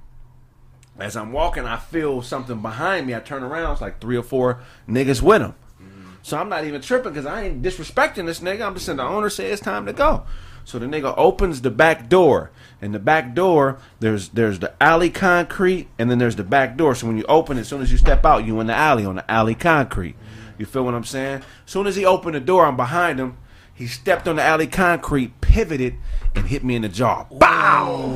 As I'm walking, I feel something behind me. I turn around, it's like three or four niggas with him. Mm-hmm. So I'm not even tripping because I ain't disrespecting this nigga. I'm just saying the owner said it's time to go. So the nigga opens the back door. And the back door, there's there's the alley concrete, and then there's the back door. So when you open it, as soon as you step out, you in the alley on the alley concrete. You feel what I'm saying? As soon as he opened the door, I'm behind him. He stepped on the alley concrete, pivoted, and hit me in the jaw. Bow!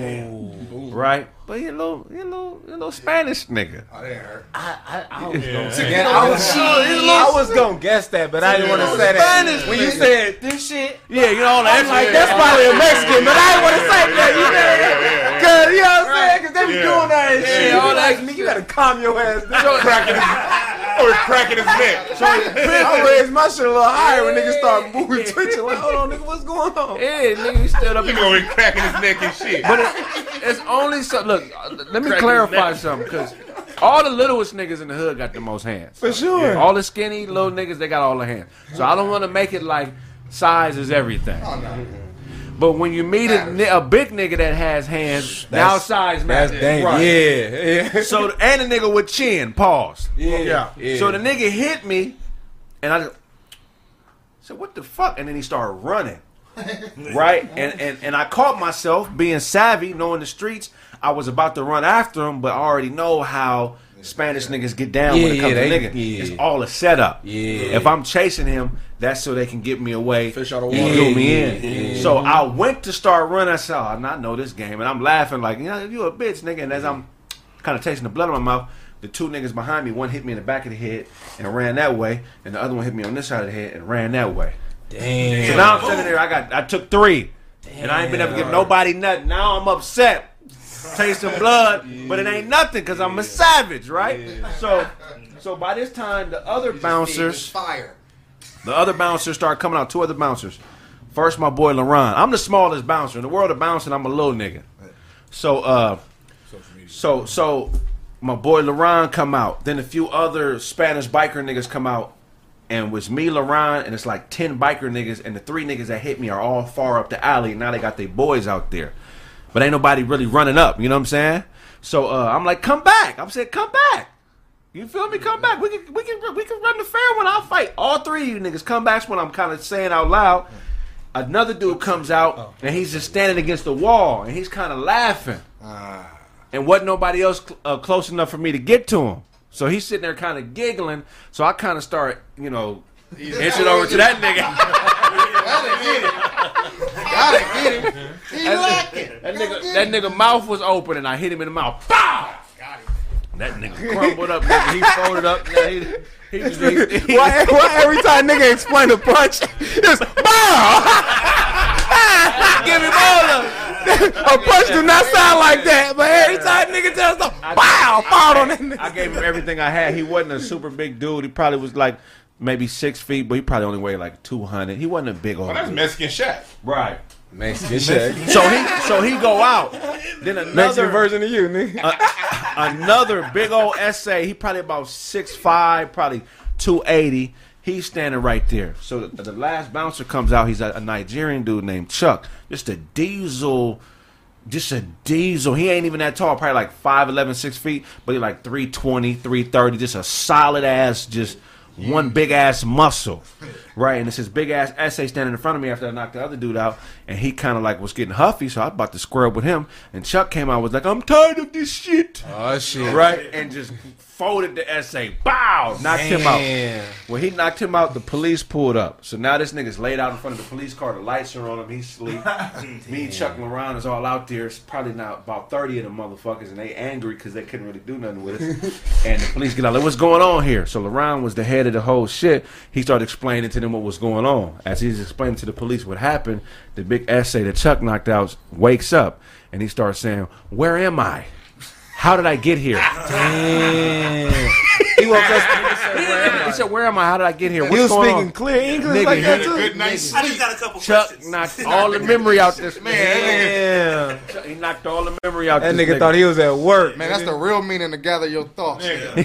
Right? But he a little, he a little, he a little Spanish nigga. Oh, that hurt. I, I, I oh, was gonna say Again. I was- I was gonna guess that, but I didn't want to say that. Spanish when you nigga. said this shit, Yeah, you know all that I'm like, that's probably a Mexican, but I didn't want to say that. You know, cause you know what I'm saying? Cause they be doing that shit. Yeah, all that like, you gotta calm your ass down. cracking his, or cracking his neck. I raise my shit a little higher when niggas start moving, twitching. Like, hold on, nigga, what's going on? Yeah, nigga, he stood up. He over here cracking his neck and shit. But it, it's only so. Look, uh, let me clarify something, because all the littlest niggas in the hood got the most hands. For sure. All the skinny little niggas, they got all the hands. So I don't want to make it like size is everything. Oh, no. But when you meet a, a big nigga that has hands, now size That's matters. dang. Right. Yeah, yeah, So and a nigga with chin, pause. yeah. Yeah. So the nigga hit me, and I just said, "What the fuck?" And then he started running, right? And and and I caught myself being savvy, knowing the streets. I was about to run after him, but I already know how Spanish niggas get down when Yeah, it comes yeah, to they- nigga. yeah. It's all a setup. Yeah. If I'm chasing him, that's so they can get me away Fish out of and water. do me in. Yeah. So I went to start running. I said, "Oh, I know this game," and I'm laughing like, "You know, you a bitch, nigga." And as I'm kind of tasting the blood in my mouth, the two niggas behind me, one hit me in the back of the head and ran that way, and the other one hit me on this side of the head and ran that way. Damn. So now I'm sitting there. I got, I took three, and I ain't been able to give nobody nothing. Now I'm upset, tasting blood, but it ain't nothing because I'm a savage, right? So, so by this time, the other bouncers. fire. The other bouncers start coming out. Two other bouncers. First, my boy LaRon. I'm the smallest bouncer in the world of bouncing. I'm a little nigga. So, uh, so, so, my boy LaRon come out. Then a few other Spanish biker niggas come out, and was me, LaRon, and it's like ten biker niggas, and the three niggas that hit me are all far up the alley. Now they got their boys out there, but ain't nobody really running up. You know what I'm saying? So uh, I'm like, come back. I'm saying, come back. You feel me? Come back. We can we can we can run the fair one. I'll fight. All three of you niggas come back. When I'm kind of saying out loud. Another dude comes out and he's just standing against the wall and he's kind of laughing. And wasn't nobody else cl- uh, close enough for me to get to him. So he's sitting there kind of giggling. So I kind of start, you know, inching over to that nigga. Gotta get him. He like it. That nigga, that nigga mouth was open and I hit him in the mouth. Pow! That nigga crumbled up, nigga. He folded up. Now he, he, just- he, he, Why, why every time nigga explain a punch, it's bow? give him all of a punch do not sound like that, but every time nigga tells them, bow, pound on that nigga. I gave him everything I had. He wasn't a super big dude. He probably was like maybe six feet, but he probably only weighed like two hundred. He wasn't a big old. Oh, that's dude. Mexican Shaq. Right. Mexican shit. So he so he go out. Then Mexican another version of you, nigga. another big old essay. He probably about six five, probably two eighty. He's standing right there. So the, the last bouncer comes out. He's a, a Nigerian dude named Chuck. Just a diesel. Just a diesel. He ain't even that tall. Probably like 5'11", 6 feet. But he like 320, 330. Just a solid ass, just one big ass muscle. Right? And it's his big ass essay standing in front of me after I knocked the other dude out. And he kind of like was getting huffy. So I was about to square up with him. And Chuck came out was like, I'm tired of this shit. Oh shit. Right? And just folded the essay. Bow! Knocked him out. When he knocked him out, the police pulled up. So now this nigga's laid out in front of the police car. The lights are on him. He's asleep. Me and Chuck Moran is all out there. It's probably now about 30 of them motherfuckers, and they angry because they couldn't really do nothing with us. and the police get out, like, what's going on here? So Laron was the head of the whole shit. He started explaining to them what was going on. As he's explaining to the police what happened, the big essay that Chuck knocked out wakes up, and he starts saying, where am I? How did I get here? Damn. He woke up. He said, "Where am I? How did I get here? He What's was going speaking on?" clear English Nigga, like that too. Good night's I just got a couple Chuck questions. knocked all the memory out this man. Damn. He knocked all the memory out. That this nigga thought he was at work. Man, that's the real meaning to gather your thoughts. Nigga.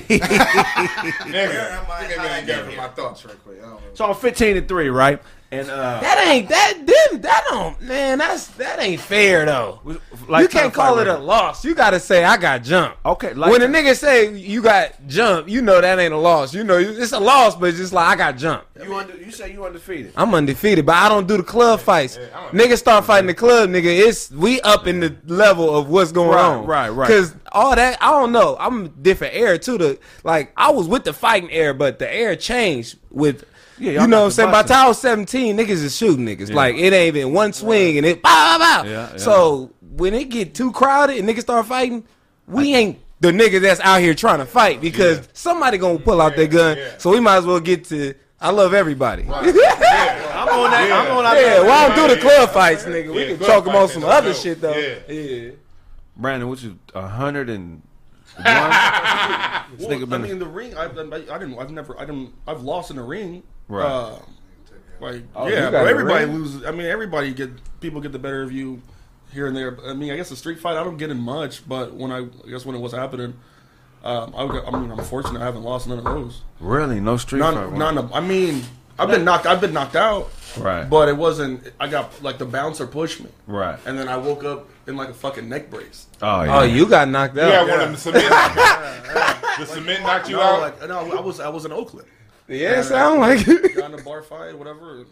Nigga, man, gather my thoughts right quick. I don't know. So I'm 15 to three, right? And uh, That ain't that did that don't man. That's that ain't fair though. you can't call it a loss. You got to say I got jumped. Okay, when a nigga say you got jumped, you know that ain't a loss. You know it's a loss, but it's just like I got jumped. You under, you say you undefeated. I'm undefeated, but I don't do the club fights. Niggas start fighting the club, nigga. It's we up in the level of what's going Right, on. right, right. Cause all that I don't know. I'm different era too. The like I was with the fighting era, but the air changed with. Yeah, y'all know what I'm saying? By the busting. time I was 17, niggas is shooting niggas. Like it ain't even one swing and it bow, bow, bow. Yeah, yeah. So when it get too crowded and niggas start fighting, we ain't the niggas that's out here trying to fight because somebody gonna pull out their gun. So we might as well get to. I love everybody. I'm on that. I'm on that. Yeah, well, I don't do the club fights, nigga. We can club talk them on some other dope. shit though. Yeah. Yeah. Brandon, what you a hundred and one? This Well, I mean, the ring. I've, I, I didn't. I've never. I didn't. I've lost in the ring. Right. Uh, like Oh, yeah, but everybody ring? loses. I mean, everybody get people get the better of you here and there. I mean, I guess the street fight I don't get in much, but when I, I guess when it was happening, um, I, would- I mean, I'm fortunate I haven't lost none of those. really? No street fight? None, none of. I mean, I've been knocked. I've been knocked out, Right. but it wasn't. I got like the bouncer pushed me, Right. and then I woke up in like a fucking neck brace. Oh yeah. Oh, you got knocked You had out. one of them cement. the cement knocked you No, out. like no, I was I was in Oakland. Yeah, sound like it. got in a bar fight, whatever.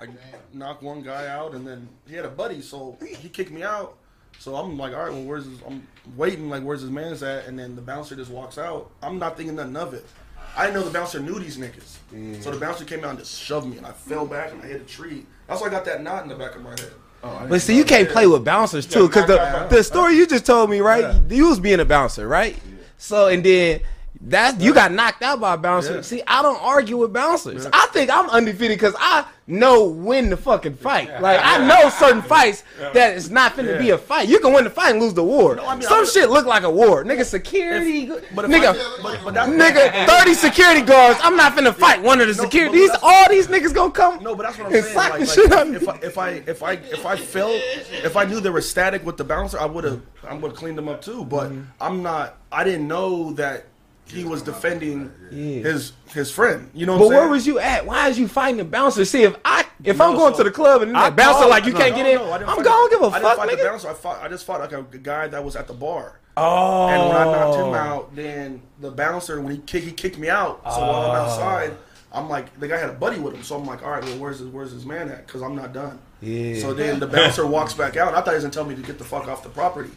I knocked one guy out, and then he had a buddy, so he kicked me out. So I'm like, all right, well, where's his? I'm waiting, like, where's his man's at? And then the bouncer just walks out. I'm not thinking nothing of it. I didn't know the bouncer knew these niggas. So the bouncer came out and just shoved me, and I fell back and I hit a tree. That's why I got that knot in the back of my head. But see, you can't play with bouncers too, because the the story you just told me, right? You was being a bouncer, right? So and then that you got knocked out by a bouncer. Yeah. See, I don't argue with bouncers. I think I'm undefeated because I know when to fucking fight. Like I know certain fights that it's not finna be a fight. You can win the fight and lose the war. I mean, Some I- shit look like a war, nigga. Security, but if nigga. I- but- but nigga, thirty security guards. I'm not finna fight one of the No, security. These all these niggas gonna come. No, but that's what I'm saying. Like, like, shit if, I, if I if I if I felt if I knew they were static with the bouncer, I would have I would have cleaned them up too. But Mm-hmm. I'm not. I didn't know that he was defending Yeah. his his friend. You know what But I'm saying? where was you at? Why is you fighting the bouncer? See, if I if No, I'm going so- to the club and I bouncer like you no, can't no, get in, no, I didn't I'm gonna give a I fuck, nigga. bouncer. I fought. I just fought like a guy that was at the bar. Oh, And when I oh. knocked him out, then the bouncer when he kicked he kicked me out. So while Oh. I'm outside, I'm like the guy had a buddy with him. So I'm like, all right, well where's his where's his man at? Because I'm not done. Yeah. So then the bouncer walks back out. I thought he was gonna tell me to get the fuck off the property,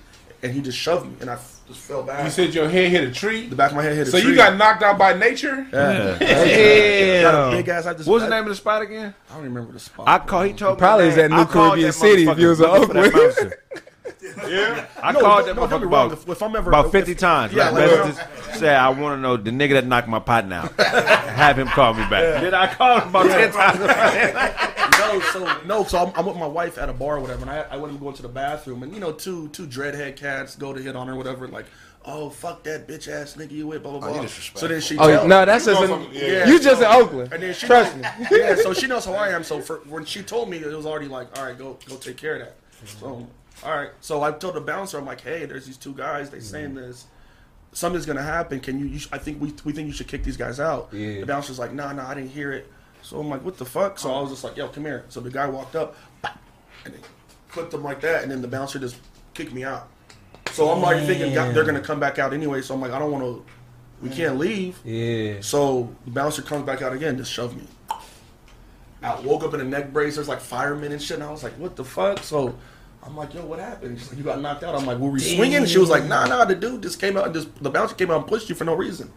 and he just shoved me, and I just fell back. You said your head hit a tree. the back of my head hit a So tree. you got knocked out by nature. yeah. Damn. Got a big ass. I just, What was the name of the spot again? I don't remember the spot. I call. He told me Probably the is name. that New Caribbean City if motherfucker you was in looking Oakland. bouncer. Yeah. I No, called no, that no, motherfucker about, If, if I'm ever about if- 50 times. Yeah, like, like, let's uh, say I want to know the nigga that knocked my pot out. Have him call me back. Did I call him about 10 times? no, so no, so I'm, I'm with my wife at a bar or whatever, and I, I went to go into the bathroom, and you know, two two dreadhead cats go to hit on her, or whatever, like, oh fuck that bitch ass nigga you with, blah blah oh, blah. so then she, Oh no, that's You just know in, something- yeah. you just in Oakland. and then she Trust me. yeah, so she knows how I am. So for, when she told me, it was already like, all right, go go take care of that. So all right, so I told the bouncer, I'm like, hey, there's these two guys, they saying mm-hmm. this. Something's gonna happen. Can you? you sh- I think we we think you should kick these guys out. Yeah. The bouncer's like, nah, nah, I didn't hear it. So I'm like, what the fuck? So I was just like, yo, come here. So the guy walked up, and then clipped him like that, and then the bouncer just kicked me out. So I'm already thinking God, they're gonna come back out anyway. So I'm like, I don't want to. We mm. can't leave. Yeah. So the bouncer comes back out again, just shoved me. I woke up in a neck brace. There's like firemen and shit. And I was like, what the fuck? So I'm like, yo, what happened? She's like, you got knocked out. I'm like, were we swinging? She was like, nah, nah. The dude just came out and just the bouncer came out and pushed you for no reason.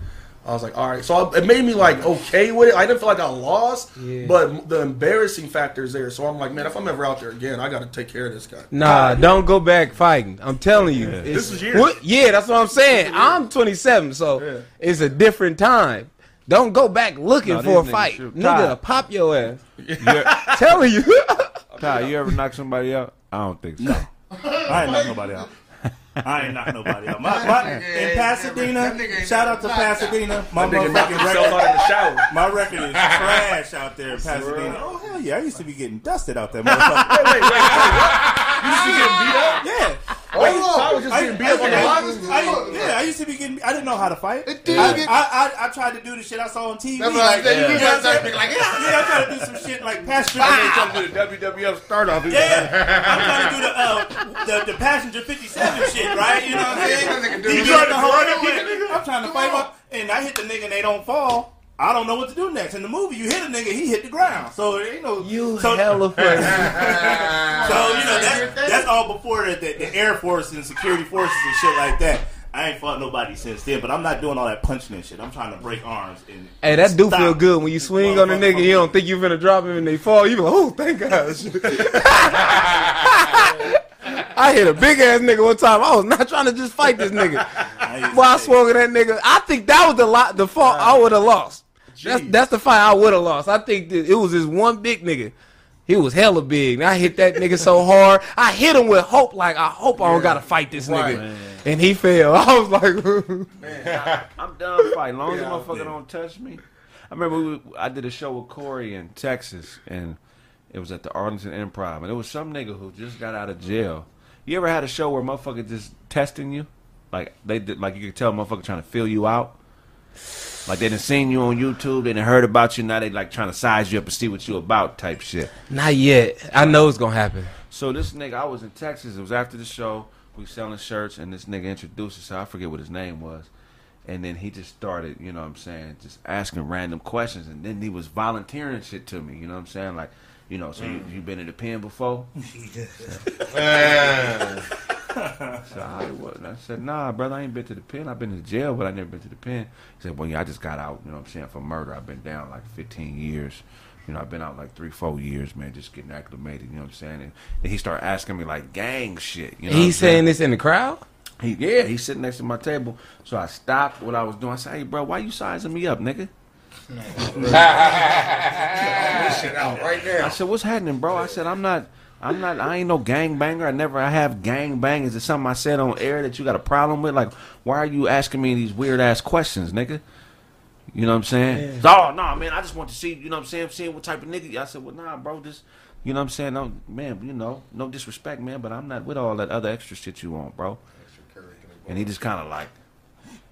I was like, all right. So it made me like okay with it. I didn't feel like I lost, Yeah. but the embarrassing factor is there. So I'm like, man, if I'm ever out there again, I got to take care of this guy. Nah, don't go back fighting. I'm telling you. It's- This is years. What? Yeah, that's what I'm saying. I'm 27, so Yeah. it's a different time. Don't go back looking No, for a fight. shoot. Nigga, pop your ass. Yeah. telling you. Ty, you ever knock somebody out? I don't think so. I ain't knock nobody out. I ain't knock nobody out. My, my, in Pasadena, that nigga ain't shout out to. Pasadena. My Nigga motherfucking record, in the shower. my record is trash out there in Pasadena. Oh hell yeah! I used to be getting dusted out there, motherfucker. Wait, wait, wait. You see getting beat up? yeah. Wait, I was just I, getting beat up on the I- block. I- yeah, I used to be getting. I didn't know how to fight. It did I, get- I, I, I tried to do the shit I saw on TV. That's what I like, said. You you be know what I'm like, saying? like, yeah. Yeah, I tried to do some shit like passenger. Trying to do the WWF start off. Yeah, I'm trying to do the uh, the, the passenger 57 shit, right? You know what I'm saying? That nigga do Deep it. in the whole Run other it. I'm trying to fight up, and I hit the nigga and they don't fall. I don't know what to do next. In the movie, you hit a nigga, he hit the ground. So it ain't no You so, hella funny. so you know that's, that's all before the, the, the Air Force and security forces and shit like that. I ain't fought nobody since then, but I'm not doing all that punching and shit. I'm trying to break arms and Hey, that do feel good when you swing on a nigga. You don't think you're gonna drop him and they fall. You be like, oh, thank God. I hit a big ass nigga one time. I was not trying to just fight this nigga. I used to Boy, I swung at that nigga. I think that was the lot, the fault I would have lost. That's that's the fight I would have lost. I think that it was this one big nigga. He was hella big. And I hit that nigga so hard. I hit him with hope, like I hope I don't gotta fight this Right. nigga. And he fell. I was like, I'm done fighting. Long as the Yeah, motherfucker yeah. don't touch me. I remember we, I did a show with Corey in Texas, and it was at the Arlington Improv, and it was some nigga who just got out of jail. You ever had a show where motherfucker just testing you, like they did, like you could tell motherfucker trying to fill you out, like they done seen you on YouTube, they done heard about you, now they like trying to size you up and see what you about type shit. not yet. I know it's gonna happen. So this nigga, I was in Texas. It was after the show. We selling shirts, and this nigga introduced us. I forget what his name was, and then he just started, you know, what I'm saying, just asking random questions, and then he was volunteering shit to me. You know what I'm saying, like, you know, so you you been in the pen before? So I, was, I said, nah, brother, I ain't been to the pen. I've been to jail, but I never been to the pen. He said, well, yeah, I just got out, you know what I'm saying, for murder. I've been down like 15 years. You know, I've been out like three, four years, man, just getting acclimated, you know what I'm saying? And then he started asking me like gang shit. You know He's saying this in the crowd. He, yeah, he's sitting next to my table. So I stopped what I was doing. I said, hey, bro, why you sizing me up, nigga? This shit out right I said, what's happening, bro? I said, I'm not, I'm not, I ain't no gang banger. I never, I have gang bang. Is it something I said on air that you got a problem with? Like, why are you asking me these weird ass questions, nigga? You know what I'm saying? So, oh, no, man, I just want to see, you know what I'm saying, seeing what type of nigga. I said, well, nah, bro, this, you know what I'm saying? No, man, you know, no disrespect, man, but I'm not with all that other extra shit you want, bro. And he just kind of like,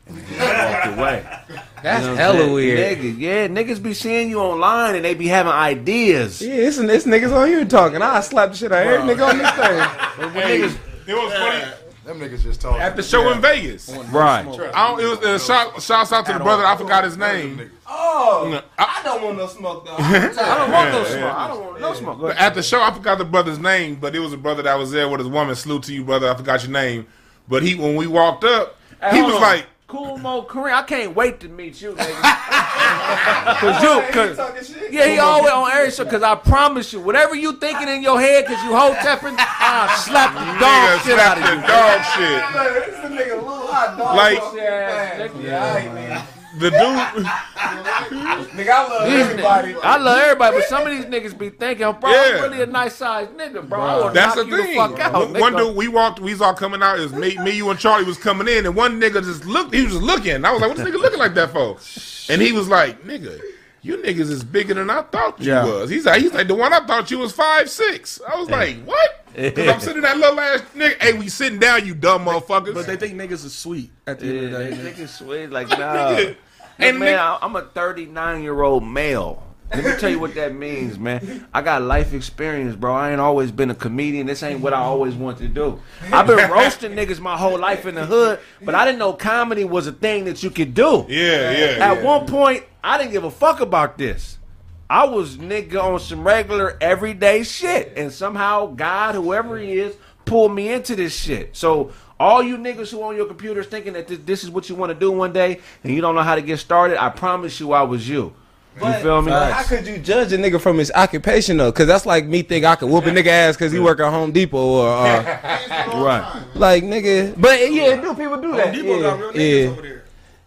and he just walked away. That's You know hella saying? weird. Niggas, yeah, niggas be seeing you online and they be having ideas. Yeah, it's, it's niggas on here talking. I slap the shit out of every nigga on this thing. Hey, it was funny Them niggas just talking. at the show in Vegas. Right. I don't, it was uh, shout, shouts out to the brother. I forgot his name. Oh, I don't want no smoke though. I don't want no smoke. I don't want no smoke. But at the show, I forgot the brother's name, but it was a brother that was there with his woman. Salute to you, brother. I forgot your name. But he, when we walked up, Hey, he was on. like, Cool Mo Kareem. I can't wait to meet you, nigga. cause you, cause, yeah, he always on air show. Cause I promise you, whatever you thinking in your head, cause you whole tepping, I'll slap the dog nigga, shit out of you. dog shit. This nigga a little hot dog. Like, Yeah, nigga. The dude, Nigga, I love everybody. I love everybody, but some of these niggas be thinking, bro, Yeah. I'm really a nice sized nigga, bro. I that's knock the you thing. the fuck out. One- One dude, we walked, we was all coming out. It was me, me, you, and Charlie was coming in, and one nigga just looked. He was just looking. I was like, "What this nigga looking like that for?" And he was like, "Nigga, you niggas is bigger than I thought you Yeah. was." He's like, "He's like the one I thought you was five six. I was like, "What?" Because I'm sitting that little ass nigga. Hey, we sitting down, you dumb motherfuckers. But they think niggas is sweet at the Yeah, end of the they day. think it's sweet. Like, nah. Nigga. Hey, And man, nigga- I- I'm a 39 year old male. Let me tell you what that means, man. I got life experience, bro. I ain't always been a comedian. This ain't what I always wanted to do. I've been roasting niggas my whole life in the hood, but I didn't know comedy was a thing that you could do. yeah, yeah. At one point, I didn't give a fuck about this. I was nigga on some regular everyday shit, and somehow God, whoever he is, pulled me into this shit. So all you niggas who on your computers thinking that this, this is what you want to do one day, and you don't know how to get started, I promise you, I was you. You feel me? But how could you judge a nigga from his occupation though? Because that's like me think I could whoop a nigga ass because he work at Home Depot or uh, Right. like nigga. But yeah, do people do that? Depot yeah, got real niggas yeah. over there.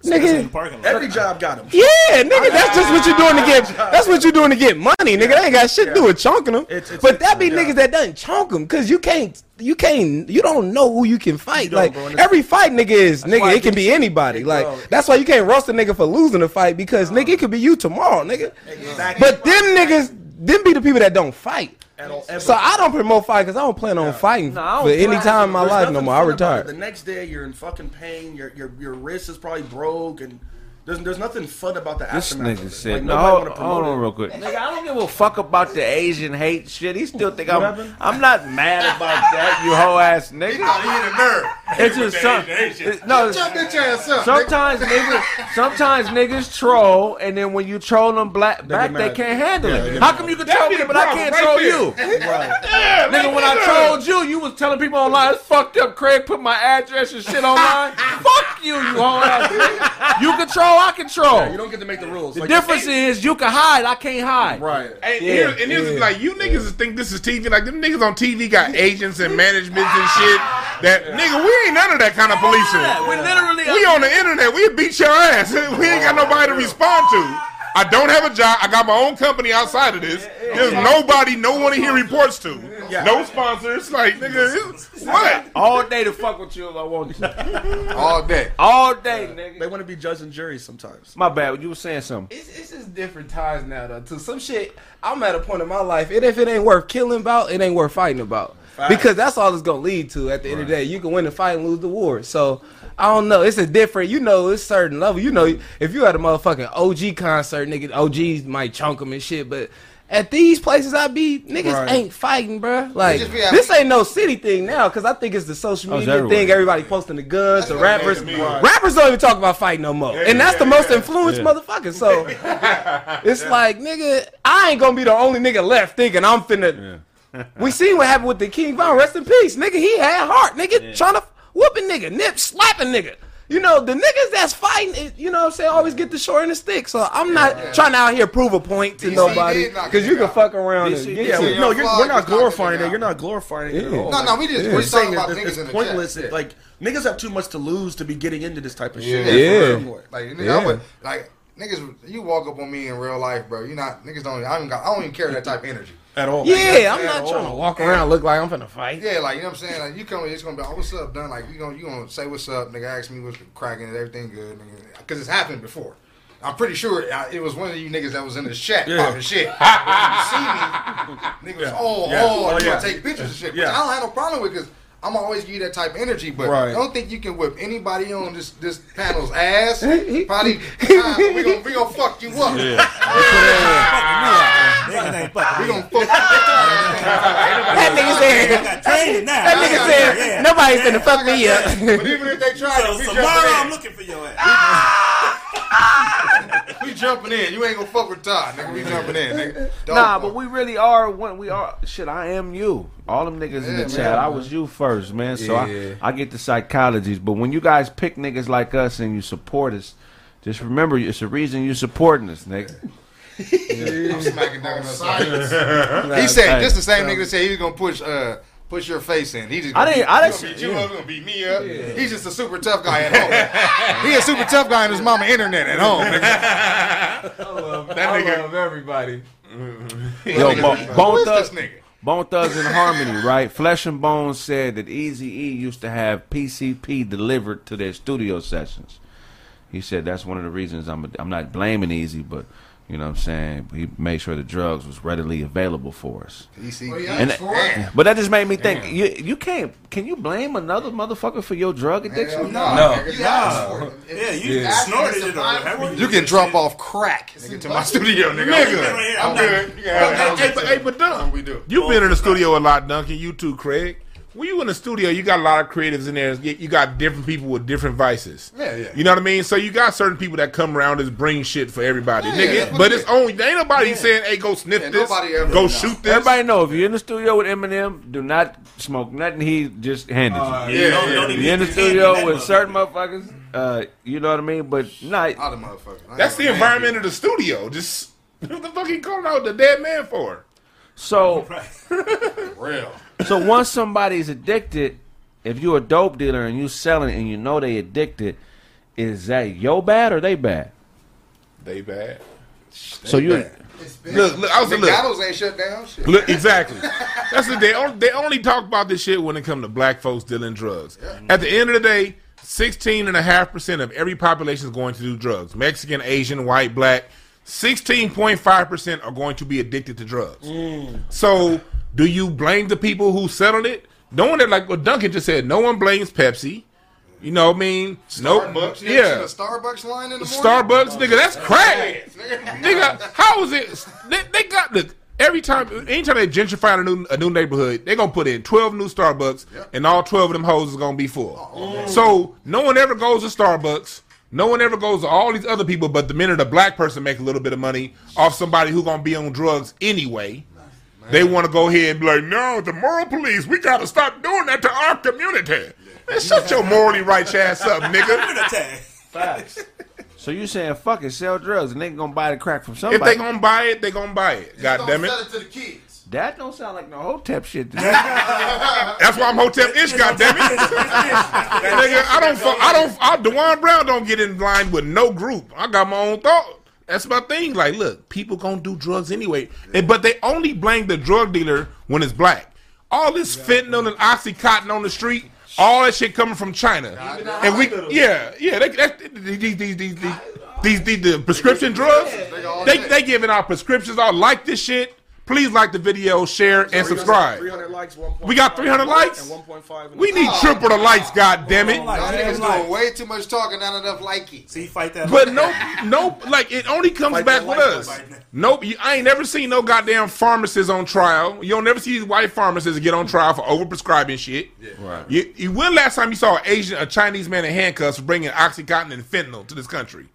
Especially in the nigga. parking lot. Every job got them. Yeah, nigga, that's just what you're doing to get. That's what you're doing to get money, nigga. That ain't got shit to do with chunking them. It's- it's- but that be it's- yeah. niggas that doesn't chunk them because you can't, you can't, you don't know who you can fight. don't, like bro, every fight, nigga is nigga. It can be anybody. Hey, Like bro. that's why you can't roast a nigga for losing a fight because nigga it could be you tomorrow, nigga. Exactly. But them niggas, them be the people that don't fight. At all, ever. So I don't promote fight because I don't plan on fighting No, for don't any time in my There's life no more. I fun about it. retired. The next day, you're in fucking pain. Your your your wrist is probably broke, and there's there's nothing fun about the This aftermath. nigga said, Like, no, hold, hold on real quick. Nigga, I don't give a fuck about the Asian hate shit. He still think I'm, happened? I'm not mad about that, you hoe ass nigga. He hit a nerve. It's just some, it- no, Jump bitch ass up. nigga. sometimes niggas, sometimes niggas troll, and then when you troll them black, back, they can't handle Yeah, it. they How come you can troll me, but I can't right troll there. you? Yeah, Nigga, when I trolled you, you was telling people online, it's fucked up. Craig put my address and shit online. Fuck you, you hoe ass nigga. You control, I control. You don't get to make the rules. The Like, difference is you can hide, I can't hide. right? And, here, and here's yeah. like you niggas think this is TV. Like them niggas on TV got agents and managements and shit. That nigga, we ain't none of that kind of policing. We literally We on the internet. We beat your ass. We ain't got nobody to respond to. I don't have a job. I got my own company outside of this. There's nobody, no one here reports to. No sponsors. Like nigga, what? all day to fuck with you if I want to. All day. All day, nigga. They want to be judge and jury sometimes. My bad. You were saying something. It's, it's just different times now, though. To some shit, I'm at a point in my life, and if it ain't worth killing about, it ain't worth fighting about. Because that's all it's gonna lead to. At the end of the day, you can win the fight and lose the war. So I don't know. It's a different, you know, it's certain level. You know, if you at a motherfucking OG concert, nigga, OGs might chunk them and shit, but. At these places I be, niggas Right. ain't fighting, bro. Like be this ain't no city thing now, cause I think it's the social Oh, media everywhere. thing. Everybody posting the guns, the That's what rappers. is. Rappers don't even talk about fighting no more, and that's the most influenced Yeah. motherfucker. So it's like, nigga, I ain't gonna be the only nigga left thinking I'm finna. We seen what happened with the King Von. Rest in peace, nigga. He had heart, nigga, trying to whoop a nigga, nip, slap a nigga. You know, the niggas that's fighting, you know what I'm saying, always get the short end of the stick. So I'm not trying to out here prove a point to DC nobody. Because you can out. fuck around DC and did. get Yeah, Yeah, no, you're, we're not glorifying it it. You're not glorifying it at Yeah. all. No, no, we just Yeah. we We're talking saying about that niggas it's in pointless. chat. It- Like niggas have too much to lose to be getting into this type of shit. Yeah, Yeah. for real. Like nigga, Yeah. Would like niggas. You walk up on me in real life, bro. You're not niggas don't. I don't got. I don't even carry that type of energy. At all. Yeah, I'm not trying to walk around look like I'm finna fight. Yeah, like you know what I'm saying. Like you come, it's gonna be, oh, what's up, done. Like you gonna you gonna say what's up, nigga. Ask me what's cracking, is everything good, nigga? Because it's happened before. I'm pretty sure I- it was one of you niggas that was in the chat Yeah. popping shit. When you see me, niggas, Yeah. oh, Yeah. oh, Oh, you yeah. take pictures and shit. Which Yeah. I don't have no problem with because I'm always give you that type of energy. But Right. I don't think you can whip anybody on this this panel's ass. Probably we gonna we gonna fuck you up. Niggas ain't fucking We gonna fuck you up. That nigga said, got training now. that nigga said, Yeah. nobody's finna fuck me up. But even if they try So to, we tomorrow I'm looking for your ass. Ah! In. We jumping in. You ain't gonna fuck with Todd, nigga. We jumping in, nigga. Dog Nah, fuck. but we really are. When we are, shit. I am you. All them niggas in the man. chat. I was you first, man. So Yeah. I, I get the psychologies. But when you guys pick niggas like us and you support us, just remember it's the reason you supporting us, nigga. I'm smacking down on silence. He said Hey. just the same nigga that said he was gonna push uh push your face in. He just I gonna didn't- beat- I he didn't- gonna beat you yeah. up, gonna beat me up. He's just a super tough guy at home. he a super tough guy on his mama internet at home. Nigga. That nigga. Of everybody. Yo, Bo- Bone is Thug- this nigga? Bone Thugs-n-Harmony, right? Flesh and Bones said that Easy E used to have PCP delivered to their studio sessions. He said that's one of the reasons I'm I'm not blaming Eazy, but you know what I'm saying he made sure the drugs was readily available for us. EC. Well, yeah, And it's. But that just made me think you you can't can you blame another motherfucker for your drug addiction? Hell No. nigga. You asked for it. If Yeah, you asked snorted me it or whatever. for You can drop off crack nigga, to my studio, nigga. I'm Nigga. good. I'm I'm good. You can have Hey, hey, but, hey, but Dunn, we do. You've been in the studio a lot, Duncan. You too, Craig. When you in the studio, you got a lot of creatives in there. You you got different people with different vices. Yeah, yeah. You know what I mean? So you got certain people that come around and bring shit for everybody, Yeah, nigga. that's what but it's only there ain't nobody saying, "Hey, go sniff Yeah, this, ever- go no. shoot this." Everybody know if you're in the studio with Eminem, do not smoke nothing he just handed you. Yeah, don't- yeah. don't You're in the get your hand studio with certain motherfuckers, uh, you know what I mean? But not All the motherfuckers. That's the environment of the studio. Just what the fuck he calling out the dead man for? so real. So once somebody's addicted, if you're a dope dealer and you selling it and you know they addicted, is that yo bad or they bad? They bad. So you. Look, look, I was look. McDonald's ain't shut down. Shit. Look, exactly. That's the they only, they only talk about this shit when it comes to black folks dealing drugs. At the end of the day, sixteen and a half percent of every population is going to do drugs. Mexican, Asian, white, black. Sixteen point five percent are going to be addicted to drugs. Mm. So, do you blame the people who settled it? No one that like what Duncan just said. No one blames Pepsi. You know what I mean? Starbucks. Ever yeah. Starbucks line in the morning? Starbucks, nigga, that's crack. nigga, how is it? They, they got look every time, anytime they gentrify a new a new neighborhood, they gonna put in twelve new Starbucks, and all twelve of them hoes is gonna be full. Oh, oh, so no one ever goes to Starbucks. No one ever goes to all these other people, but the minute a black person make a little bit of money off somebody who gonna be on drugs anyway, they want to go ahead and be like, "No, the moral police, we gotta stop doing that to our community." Man, shut your morally right ass up, nigga. Facts. So you saying fuck it, sell drugs and they gonna buy the crack from somebody? If they gonna buy it, they gonna buy it. God damn it. Sell it to the kids. that don't sound like no hotep shit. to me. That's why I'm Hotep Ish. God damn it. Nigga, I don't. I don't. I, Dewan Brown don't get in line with no group. I got my own thought. That's my thing. Like, look, people gonna do drugs anyway, And- but they only blame the drug dealer when it's black. All this fentanyl and oxycontin on the street, all that shit coming from China, and we, yeah, yeah, they, that, these, these, these, these, these, the prescription drugs, they, they giving out prescriptions. All like this shit. Please like the video, share, and subscribe. 300 likes, 1.5. We got 300 likes? And 1.5. We the- need triple the likes, god damn it. Y'all niggas doing way too much talking, not enough likey. See, fight that. But no, no, like it only comes Fight back with us. us. Nope, you, I ain't never seen no goddamn pharmacists on trial. You don't never see these white pharmacists get on trial for overprescribing shit. Right. You, you, when last time you saw an Asian, a Chinese man in handcuffs for bringing OxyContin and fentanyl to this country?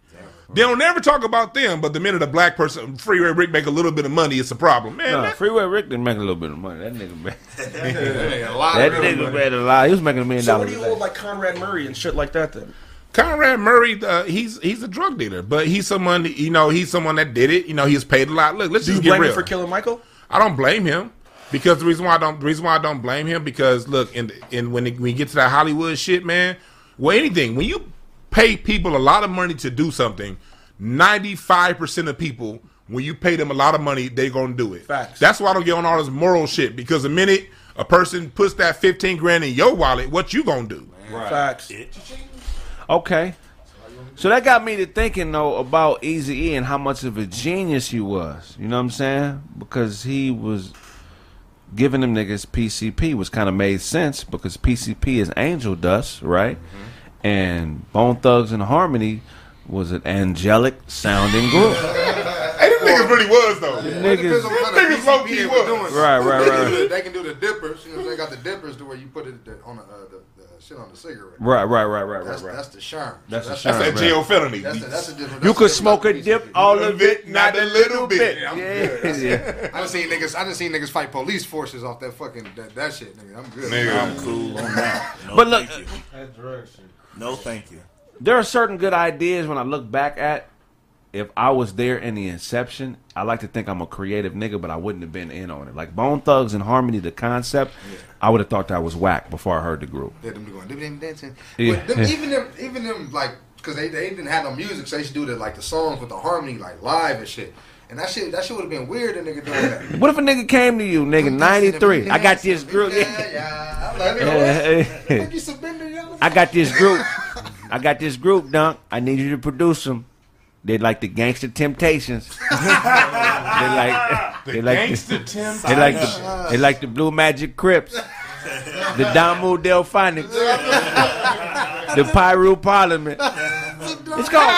They don't never talk about them, but the minute a black person, Freeway Rick, make a little bit of money, it's a problem, man. Nah, that- Freeway Rick didn't make a little bit of money. That nigga made, That ain't a lot that of nigga money. made a lot. He was making a million So what do you a like Conrad Murray and shit like that then? Conrad Murray, uh, he's he's a drug dealer, but he's someone you know he's someone that did it. You know, he's paid a lot. Look, let's Do you just get blame real. him for killing Michael? I don't blame him because the reason why I don't the reason why I don't blame him because look, in in when it, when you get to that Hollywood shit, man, well anything when you pay people a lot of money to do something, ninety five percent of people when you pay them a lot of money, they're gonna do it. Facts. That's why I don't get on all this moral shit because the minute a person puts that fifteen grand in your wallet, what you gonna do? Facts. Okay. So that got me to thinking though about Easy E and how much of a genius he was. You know what I'm saying? Because he was giving them niggas PCP, was kind of made sense because PCP is angel dust, right? Mm-hmm. And Bone Thugs-n-Harmony was an angelic sounding group. Hey, them niggas really was though. It depends on what kind of Niggas low PCP key they was. doing. Right, right, They right. can do the- They can do the dippers. You know, they got the dippers to where you put it the- on the, uh, the, the shit on the cigarette. Right, right, right, right, That's, right, right. that's the charm. That's the charm. That's charm. that jail felony. That's, the, that's a different. You that's could smoke a PCP. dip, all of it, not a little bit. Yeah, I'm Yeah, good. yeah. I done seen niggas. I done seen niggas fight police forces off that fucking that, that shit, nigga. I'm good. Nigga. I'm cool on that. No, But look- thank you. No, thank you. there are certain good ideas when I look back at. If I was there in the inception, I like to think I'm a creative nigga, but I wouldn't have been in on it. Like Bone Thugs-n-Harmony, the concept, I would have thought that was whack before I heard the group. Yeah, them going, them, them dancing. Yeah. But them, even them, even them, like, cause they, they didn't have no music, so they should do the like the songs with the harmony, like live and shit. And that shit, that shit would have been weird. A nigga doing that. What if a nigga came to you, nigga, 93? I got this group. Yeah, yeah, I love it. Yeah. Fuck you, Sabina, y'all. I got this group. I got this group, Dunk. I need you to produce them. They like the Gangster Temptations. they like they like Gangsta the, Tim. they like the they like the Blue Magic Crips, the Damu Delfonics, the Pyru Parliament. It's called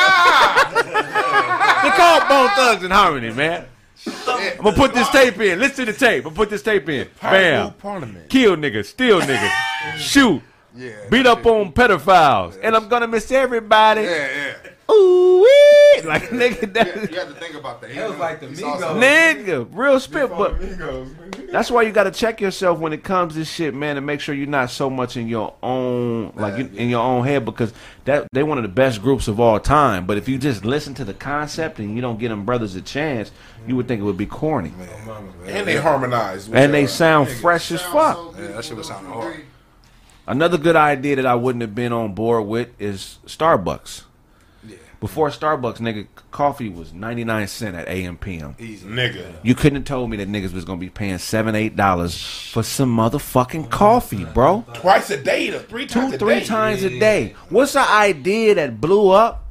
they called Bone Thugs-n-Harmony, man. I'm gonna put this tape in. Listen to the tape. I'm gonna put this tape in. Bam. Parliament. Kill niggas, steal niggas, shoot, Yeah, beat up on pedophiles, and I'm gonna miss everybody. Yeah, yeah. Ooh wee! Like nigga, that, have, you have to think about that. That was like the Migos. nigga, real spit. But that's why you got to check yourself when it comes to shit, man, and make sure you're not so much in your own, like you, in your own head, because that they one of the best groups of all time. But if you just listen to the concept and you don't give them brothers a chance, you would think it would be corny. Man. Oh, and they harmonize. And they sound fresh as fuck. Yeah, that shit was sounding hard. Another good idea that I wouldn't have been on board with is Starbucks. Before Starbucks, nigga, coffee was ninety nine cent at AM PM. Easy. Nigga. You couldn't have told me that niggas was gonna be paying seven, eight dollars for some motherfucking coffee, bro. Twice a day to three Two, times a day. times a day. What's the idea that blew up?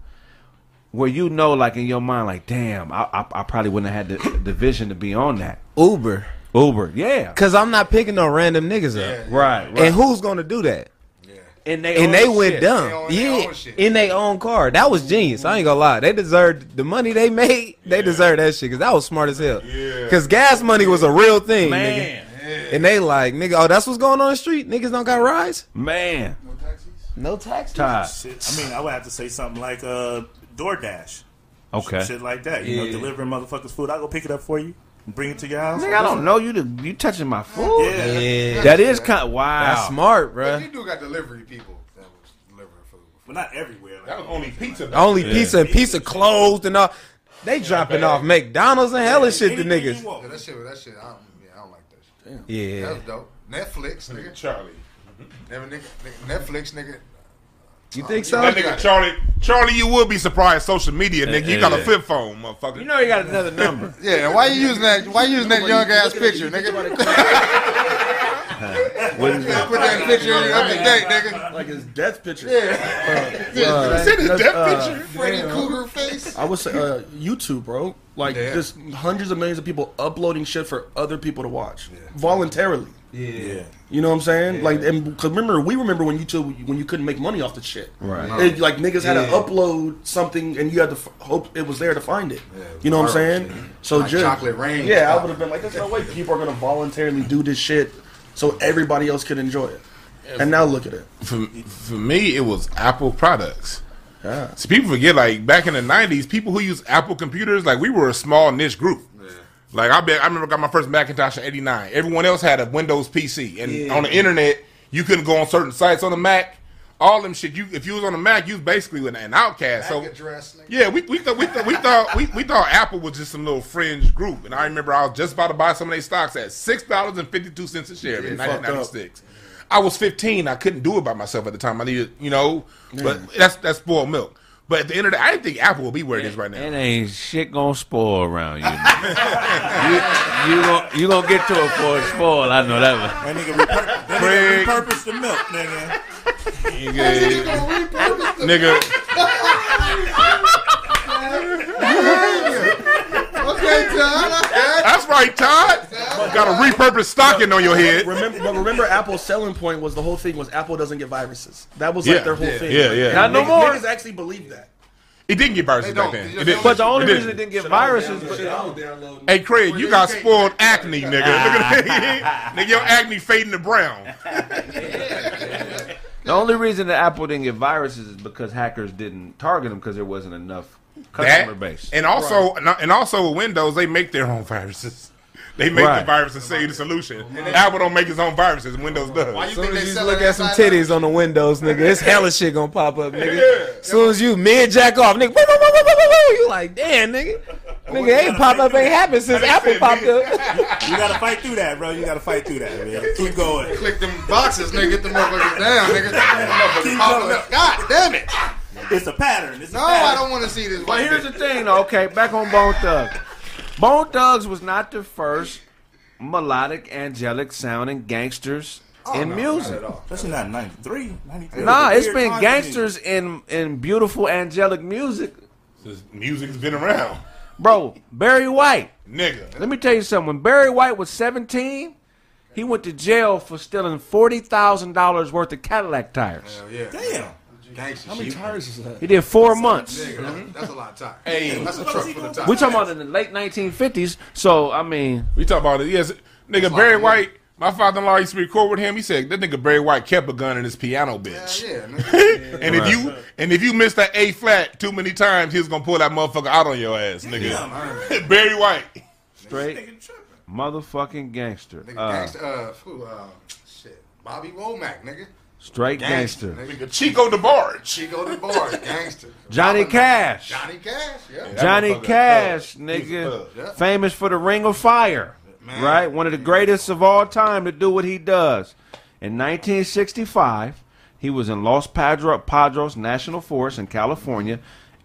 Where you know, like in your mind, like, damn, I, I, I probably wouldn't have had the, the vision to be on that. Uber. Uber, yeah, Cause I'm not picking no random niggas up. right, right. And who's gonna do that? and they, And own they went shit. dumb. They own Yeah, own shit. in their own car. That was genius. I ain't gonna lie. They deserved the money they made. They deserved that shit because that was smart as hell. Yeah. Cause gas money was a real thing, Man, nigga. And they like, nigga, oh, that's what's going on in the street. Niggas don't got rides. man, No taxis. Todd. Shit, I mean, I would have to say something like uh, DoorDash. Okay. Shit like that. You know, Yeah. delivering motherfuckers food. I'll go pick it up for you and bring it to your house. Nigga, I don't know you. To, you touching my food? Yeah. Yeah, That is kind. Of, wow. that's smart, bro. bruh. you do got delivery people that was delivering food. But not everywhere. Like, That was only pizza. though. Only pizza and pizza closed and all. They dropping off McDonald's and hella shit to niggas. Yeah, that shit, that shit, I don't, yeah, I don't like that shit. Yeah. That's dope. Netflix, nigga. Charlie. Never, nigga, nigga. Netflix, nigga. You think so? That nigga Charlie. Charlie, you would be surprised. Social media, nigga. You got a flip phone, motherfucker. You know you got another number. Yeah, why you using that? Why you using that young ass picture, nigga? What is that? Put that picture in up to date, nigga. Like his death picture. Yeah, Send his death uh, picture. Freddy Krueger face. I would say uh, YouTube, bro. Like Yeah. just hundreds of millions of people uploading shit for other people to watch voluntarily. Yeah. You know what I'm saying? Like, and cause remember, we remember when YouTube when you couldn't make money off the shit. Right. It, like niggas had to upload something, and you had to f- hope it was there to find it. Yeah, you know what I'm saying? shit. So Like just Chocolate Rain Yeah, I would have been like, there's no way people are gonna voluntarily do this shit so everybody else could enjoy it. And now look at it. For, for me, it was Apple products. Yeah. See, people forget, like, back in the 90s, people who used Apple computers, like, we were a small niche group. Like, I bet, I remember I got my first Macintosh in 89. Everyone else had a Windows PC. And on the internet, you couldn't go on certain sites on the Mac. All them shit, you if you was on the Mac, you was basically an, an outcast. So, address, yeah, we we thought we thought we thought we, we thought Apple was just some little fringe group, and I remember I was just about to buy some of their stocks at six dollars and fifty two cents a share in fucked nineteen ninety six. I was fifteen. I couldn't do it by myself at the time. I needed, you know, but that's that's spoiled milk. But at the end of the day, I didn't think Apple would be where it is right now. It ain't shit gonna spoil around you. you you gonna you gonna get to it for it spoil. I know that one. That nigga, repur- that Craig. nigga repurposed the milk, nigga. Nigga, Okay, Todd. That's right, Todd. Got a repurposed stocking on your head. Remember, but remember, Apple's selling point was the whole thing was Apple doesn't get viruses. That was Yeah. like their whole Yeah. thing. Yeah, yeah. Not no Niggas, more. niggas actually believe that. It didn't get viruses They don't. back then. They It just didn't. But the only It reason it didn't. didn't get viruses, but Hey, Craig, you got spoiled acne, nigga. Look at that. nigga, your acne fading to brown. the only reason that Apple didn't get viruses is because hackers didn't target them because there wasn't enough That, customer base. and also, and also with Windows, they make their own viruses. They make Right. the virus and say the solution. Apple don't make his own viruses. Windows does. Why you As soon think as they you look at some titties out? on the windows, nigga, it's hella shit gonna pop up, nigga. Yeah. As soon as you mid jack off, nigga, woo, woo, woo, woo, woo, woo, you like, damn, nigga. Oh, nigga, ain't pop up, ain't happened since Apple popped up. You gotta fight through that, bro. You gotta fight through that, man. Keep going. Click them boxes, nigga. Get the motherfuckers down, nigga. Keep Popping going. up. God damn it. It's a pattern. It's a No, pattern. I don't want to see this. But here's the thing, though. Okay, back on Bone Thugs. Bone Thugs was not the first melodic, angelic sounding gangsters oh, in music. Especially not in 93. 93 Nah, was a it's weird been time gangsters in in beautiful angelic music, This music's been around, bro. Barry White. nigga. Let me tell you something. When Barry White was 17, he went to jail for stealing forty thousand dollars worth of Cadillac tires. Hell yeah. Damn. Gangster How many shit. tires is that? He did four months. Nigga, that's a lot of tires. Hey. that's a truck for the time. We talking about in the late 1950s. So I mean, We talk about it. Yes, nigga. like Barry a- White. My father-in-law used to record with him. He said that nigga Barry White kept a gun in his piano bench. Hell yeah, nigga. and if you and if you miss that A flat too many times, he was gonna pull that motherfucker out on your ass, nigga. Barry White. straight motherfucking gangster. Nigga, Uh, gangster. Uh, who, uh, shit. Bobby Womack, nigga. Straight gangster. Nigga. Nigga Chico DeBarge. Chico DeBarge, gangster. Johnny Cash. Johnny Cash, yeah. Johnny Cash, thug. Nigga. Yeah. famous for the Ring of Fire, Man. right? One of the greatest of all time to do what he does. In 1965, he was in Los Padro- Padres National Forest in California,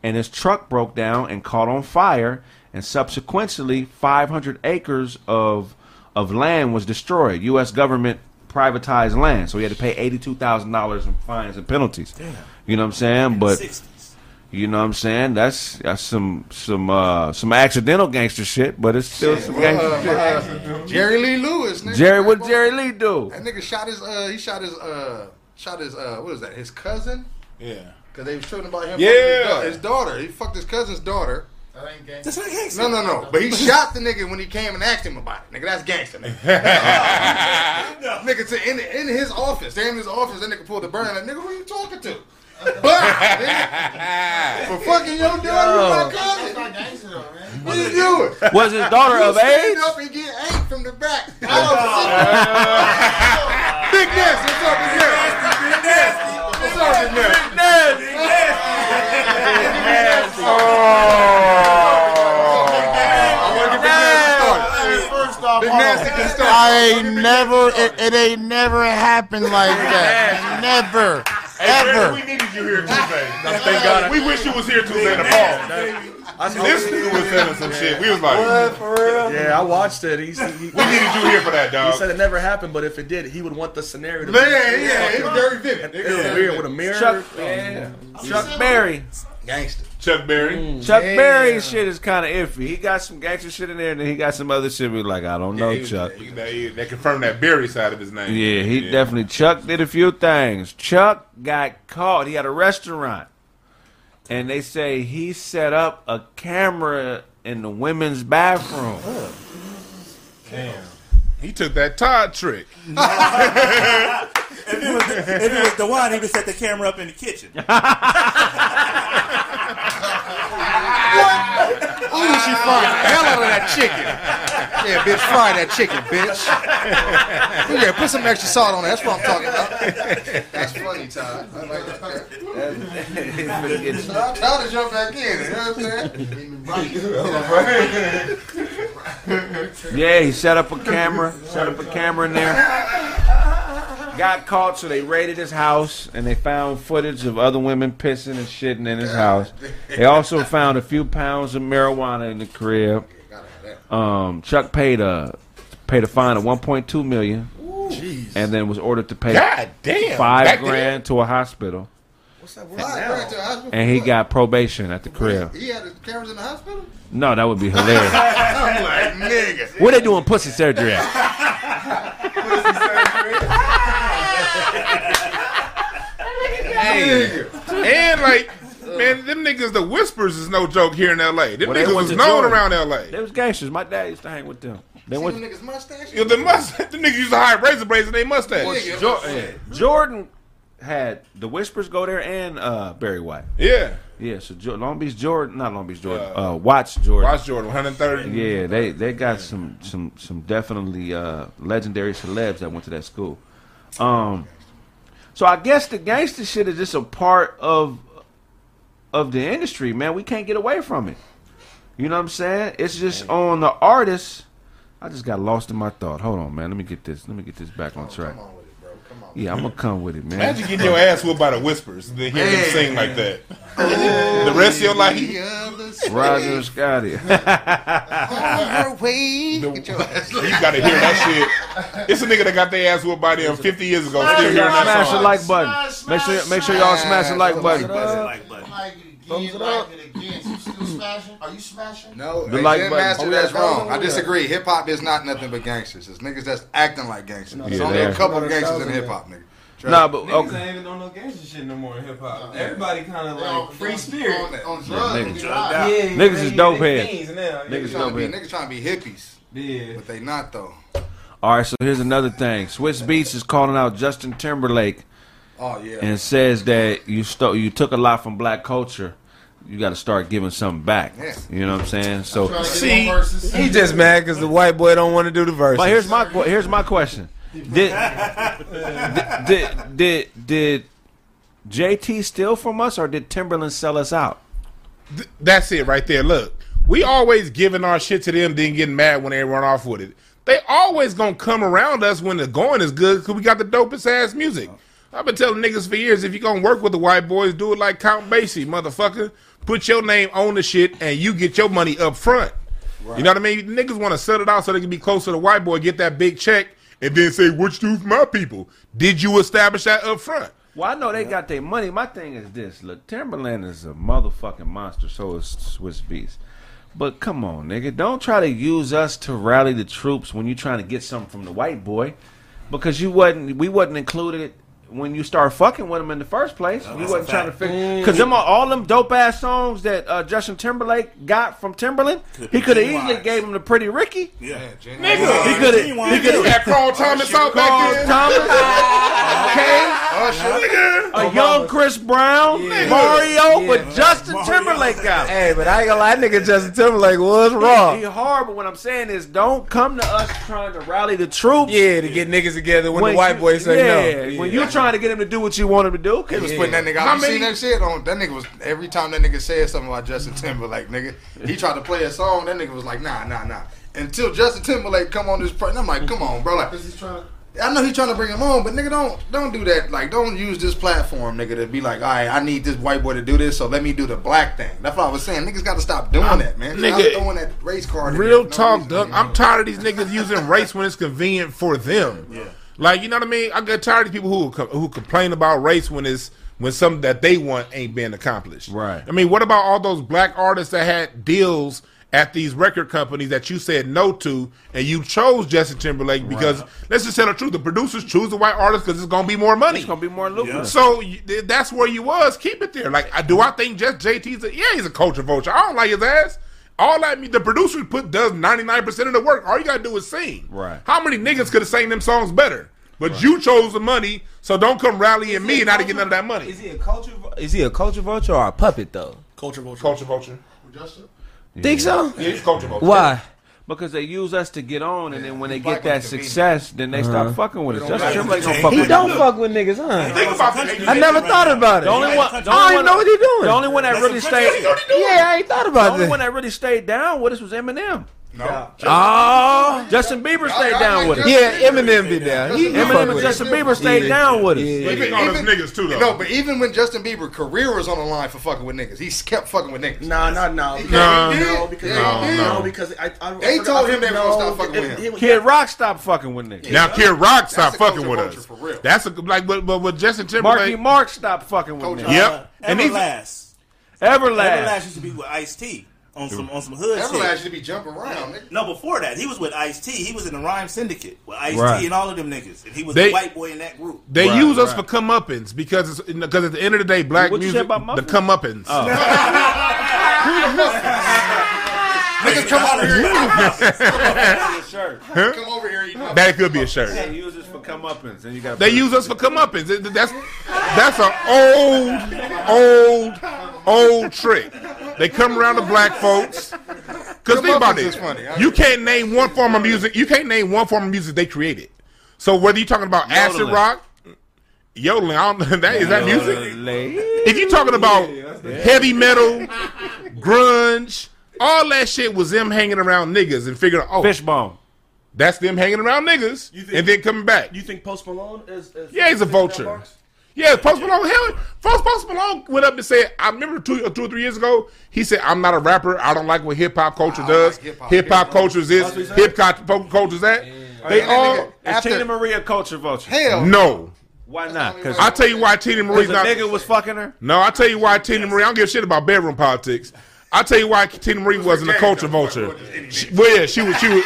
and his truck broke down and caught on fire, and subsequently, 500 acres of of land was destroyed. U.S. government privatized land, so he had to pay eighty-two thousand dollars in fines and penalties. You know what I'm saying? But 60s. you know what I'm saying? That's that's some some uh some accidental gangster shit, but it's still some gangster shit. Uh, Jerry Lee Lewis. Nigga. Jerry, what did Jerry Lee do? That nigga shot his. Uh, he shot his. Uh, shot his. Uh, what is that? His cousin. Yeah. Cause they was talking about him. Yeah. His, daughter. his daughter. He fucked his cousin's daughter. That ain't gangsta. That's not gangster. No, no, no. But he shot the nigga when he came and asked him about it. Nigga, that's gangster. Nigga. nigga, to, in, in his office. They in his office. That nigga pulled the burn. Like, nigga, who you talking to? Bah, nigga. For fucking your daughter, you my That's cousin. not gangsta though, man. What you doing? Was his daughter of age? up and get eight from the back. I don't see- Big Nasty, what's up, Big Nasty? What's up, Big Nasty? I want to get Big Nasty started. First off, Big hold on. Nasty can start. I ain't never, it, it ain't never happened like that. Never. Ever. We needed you here Tuesday. Thank God. We wish you was here Tuesday in the fall. This nigga was telling some shit. We was like, for real? Yeah, I watched it. He, he, he we needed you here for that, dog. He said it never happened, but if it did, he would want the scenario to Man, yeah, it was very vivid. It was weird with a mirror. Chuck, Oh, Chuck Berry. Gangster. Chuck Berry. Mm. Chuck Berry shit is kind of iffy. He got some gangster shit in there, and then he got some other shit. We like, I don't know, Yeah, he- Chuck. he- They, they confirmed that Berry side of his name. Yeah, he definitely. Chuck did a few things. Chuck got caught. He had a restaurant, and they say he set up a camera in the women's bathroom. Damn. He took that Todd trick. If it was, if it was the one, he would set the camera up in the kitchen. Ooh, she fried the hell out of that chicken. Yeah, bitch, fry that chicken, bitch. Yeah, put some extra salt on it. That's what I'm talking about. That's funny, Todd. I like that. I'm trying to jump back in. You know what I'm saying? Yeah, he set up a camera. Set up a camera in there. Got caught, so they raided his house and they found footage of other women pissing and shitting in his house. They also found a few pounds of marijuana in the crib. Um, Chuck paid a paid a fine of 1.2 million, and then was ordered to pay God damn. five Back then? grand to a hospital. What's that Why? Right to the hospital And he got probation at the crib. He had his cameras in the hospital? No, that would be hilarious. I'm like, nigga. Where they doing pussy surgery at? Hey. And like, man, them niggas, the whispers is no joke here in L.A. Them Well, they niggas went was to known Jordan. around L.A. They was gangsters. My dad used to hang with them. They See went them niggas mustache? You know, the must, the niggas used to hide razor blades in their mustache. Nigga, Jordan, Jordan had the Whispers go there and uh, Barry White. Yeah. Yeah, so jo- Long Beach Jordan, not Long Beach Jordan, uh, Watts Jordan. Watts Jordan, 130. Yeah, they they got some some some definitely uh, legendary celebs that went to that school. Um, so I guess the gangster shit is just a part of of the industry, man. We can't get away from it. You know what I'm saying? It's just on the artist. I just got lost in my thought. Hold on, man. Let me get this. Let me get this back on track. Yeah, I'm gonna come with it, man. Imagine getting your ass whooped by the whispers and then hear them sing like that. the rest of your life, The other side. Roger Scotty. On her way. Get your ass you gotta hear that shit. It's a nigga that got their ass whooped by them 50 years ago, still hearing that smash the like button. Make sure make sure y'all smash the like button. Like, but Like it again, it again. You still smashing? Are you smashing? No, The hey, like Master, Oh, that's wrong. I disagree. Hip hop is not nothing but gangsters. It's niggas that's acting like gangsters. There's Yeah, only they a couple of gangsters in hip hop, nigga. Trust Nah, me. but Niggas okay. ain't even on no gangster shit no more in hip hop. Everybody kind of They on- like free on- spirit. On, on drugs, niggas nigga. drugged out. Yeah, Niggas they- is dope heads. fiends. Niggas Niggas dope trying to be, head. niggas trying to be hippies, Yeah. but they not though. All right, so here's another thing. Swizz Beatz is calling out Justin Timberlake Oh yeah. and says that you stole, you took a lot from black culture. You got to start giving something back. Yeah. You know what I'm saying? So, Trying to get See. He just mad because the white boy don't want to do the verse. but here's my here's my question: Did did did, did did JT steal from us, or did Timberland sell us out? Th- That's it right there. Look, we always giving our shit to them, then getting mad when they run off with it. They always gonna come around us when the going is good because we got the dopest ass music. Oh. I've been telling niggas for years if you're gonna work with the white boys, do it like Count Basie, motherfucker. put your name on the shit, and you get your money up front. You know what I mean? Niggas want to set it out so they can be close to the white boy, get that big check, and then say, "What you do for my people?" Did you establish that up front? Well, I know they got their money. My thing is this: look, Timberland is a motherfucking monster. So is Swizz Beatz. But come on, nigga, don't try to use us to rally the troops when you're trying to get something from the white boy, because you wasn't. We wasn't included when you start fucking with him in the first place. we that's wasn't a trying to fact. figure because them all them dope ass songs that uh, Justin Timberlake got from Timberland. He could have easily gave him the Pretty Ricky. Yeah. Nigga, he could have. Genuine. He could You have. had Carl Thomas out back Carl then. Thomas, okay, Nigga. a young Chris Brown, Mario, but Justin Mario. Timberlake got. it. Hey, but I ain't gonna lie, nigga Justin Timberlake was wrong. He hard, but what I'm saying is, don't come to us trying to rally the troops. Yeah, to get niggas together when, When the white boys say yeah, no. when you trying to get him to do what you want him to do, He was putting that nigga How out. You many- seen that shit on that nigga was every time that nigga said something about Justin Timberlake, nigga. He tried to play a song, that nigga was like, nah, nah, nah. Until Justin Timberlake come on this, pro- and I'm like, come on, bro, like. I know he's trying to bring him on, but nigga, don't don't do that. Like, don't use this platform, nigga, to be like, all right, I need this white boy to do this, so let me do the black thing. That's what I was saying. Niggas got to stop doing that, man. Stop nigga, throwing that race card. in Real for no talk, reason. Doug. I'm tired of these niggas using race when it's convenient for them. Yeah. Like you know what I mean? I get tired of people who who complain about race when it's when something that they want ain't being accomplished. Right. I mean, what about all those black artists that had deals at these record companies that you said no to, and you chose Justin Timberlake because let's just tell the truth: the producers choose the white artist because it's gonna be more money. it's gonna be more lucrative. So that's where you was. Keep it there. Like, I do I think just JT's a, yeah, he's a culture vulture. I don't like his ass. All that mean the producers put does ninety nine percent of the work. All you gotta do is sing. Right. How many niggas could have sang them songs better? But you chose the money, so don't come rallying me and I didn't get none of that money. Is he a culture? Is he a culture vulture or a puppet though? Culture vulture. Culture vulture. Justin? Think so? Yeah, he's culture vulture. Why? Because they use us to get on, and then when they get that success, then they stop uh-huh. fucking with us. Justin Timberlake don't fuck He with don't us. fuck with niggas, huh? Think about that. I never thought about it. The only one, the I only don't even one, know what he doing. the only one that really stayed, yeah, I ain't thought the about only one that. that really stayed down with us was Eminem. No. Oh, Justin ah. Bieber stayed down with us. yeah, Eminem be there. He, he fuck Eminem and with Justin it. Bieber stayed Yeah. down with us. Yeah. He pick on those niggas too though. No, but even when Justin Bieber career was on the line for fucking with niggas, he kept fucking with niggas. Nah, not now. No. no, because No, no, no. because I, I, They I told him they were gonna stop fucking it- with him. it was- Kid Rock stopped fucking with niggas. now Kid Rock stopped a fucking culture with vulture us. for real. That's a like, but but with Justin Timberlake. Marky Mark stopped fucking with Culture. niggas. Yep. Uh, and these Everlast. Everlast. Everlast used to be with Ice T on some on some hood Everlast shit. should be jumping around. Nigga. No, before that, he was with Ice T. He was in the Rhyme Syndicate with Ice Right. T and all of them niggas, and he was They- the white boy in that group. They Right, use us for comeuppance because it's, because at the end of the day, black What you music, say about the muffins? comeuppance. Oh. Niggas come over here. shirt. Come over here. Eat That could be a shirt. They use this for comeuppance, and you got. They use us for comeuppance. That's that's an old, old, old trick. They come around to black folks. Cause think about Comeuppance funny. You can't name one form of music. You can't name one form of music they created. So whether you're talking about acid Yodeling. rock, yodeling, I don't, that is that music. Lay- If you're talking about heavy metal, grunge, all that shit was them hanging around niggas and figuring, oh, Fishbone. that's them hanging around niggas You think- and then coming back. You think Post Malone is? is Yeah, he's a is vulture. Yeah, Post Malone. Hell, Post, Post Malone went up and said, "I remember two, uh, two or three years ago. He said, I'm not a rapper. I don't like what hip hop culture I does. like hip-hop. Culture is this. That's what he said? Hip hop culture is that. They all nigga- After- Teena Marie culture vulture? Hell. no. Why not? Because I tell you why Teena Marie's not. nigga was fucking her. No, I tell you why Teena Marie. I don't give a shit about bedroom politics. I tell you why Teena Marie wasn't a culture vulture. She, well, yeah, she was. She was.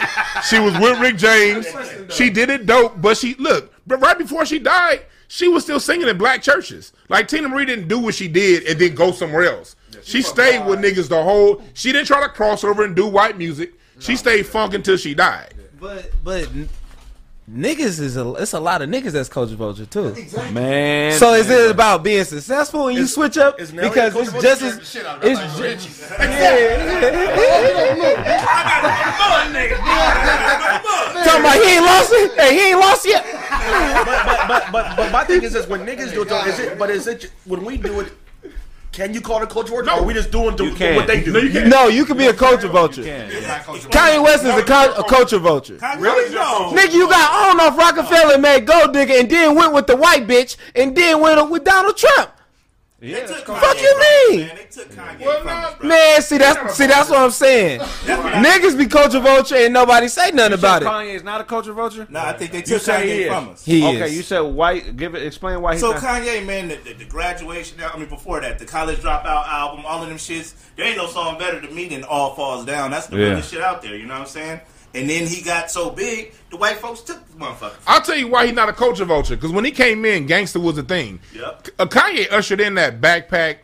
She was with Rick James. She did it dope, but she look. But right before she died, she was still singing in black churches. Like Teena Marie didn't do what she did and then go somewhere else. She stayed with niggas the whole. She didn't try to cross over and do white music. She stayed funk until she died. But but n- niggas is a it's a lot of niggas that's culture vulture too. Man. So is it about being successful when you switch up? is Nelly Because it's just as Shit out of it. it's I thought ju- it was talking about he ain't lost it. Hey, he ain't lost yet. but, but but but my thing is this: when niggas do it, is it? But is it when we do it? Can you call it culture vulture? Or are we just doing the, You can't. what they do? No, you can't. No, you can be a culture vulture. Kanye West is a, cul- a culture vulture. Really? No. Nigga, you got I don't know Roc-A-Fella made gold digger and then went with the white bitch and then went with Donald Trump. Yeah, They took. Kanye Fuck you mean? Man. They took Kanye Well, from no, bro. Man, see that's see that's what I'm saying. Niggas be culture vulture and nobody say nothing about it. Kanye is not a culture vulture. No, I think they You took say he Kanye is. from us. He okay, is. you said white. Give it. Explain why he's So not. Kanye, man, the, the, the graduation. I mean, before that, the college dropout album, all of them shits. There ain't no song better to me than All Falls Down. That's the Yeah. realest shit out there. You know what I'm saying? And then he got so big, the white folks took the motherfucker. I'll tell you why he's not a culture vulture. Because when he came in, gangster was a thing. Yep. Uh, Kanye ushered in that backpack,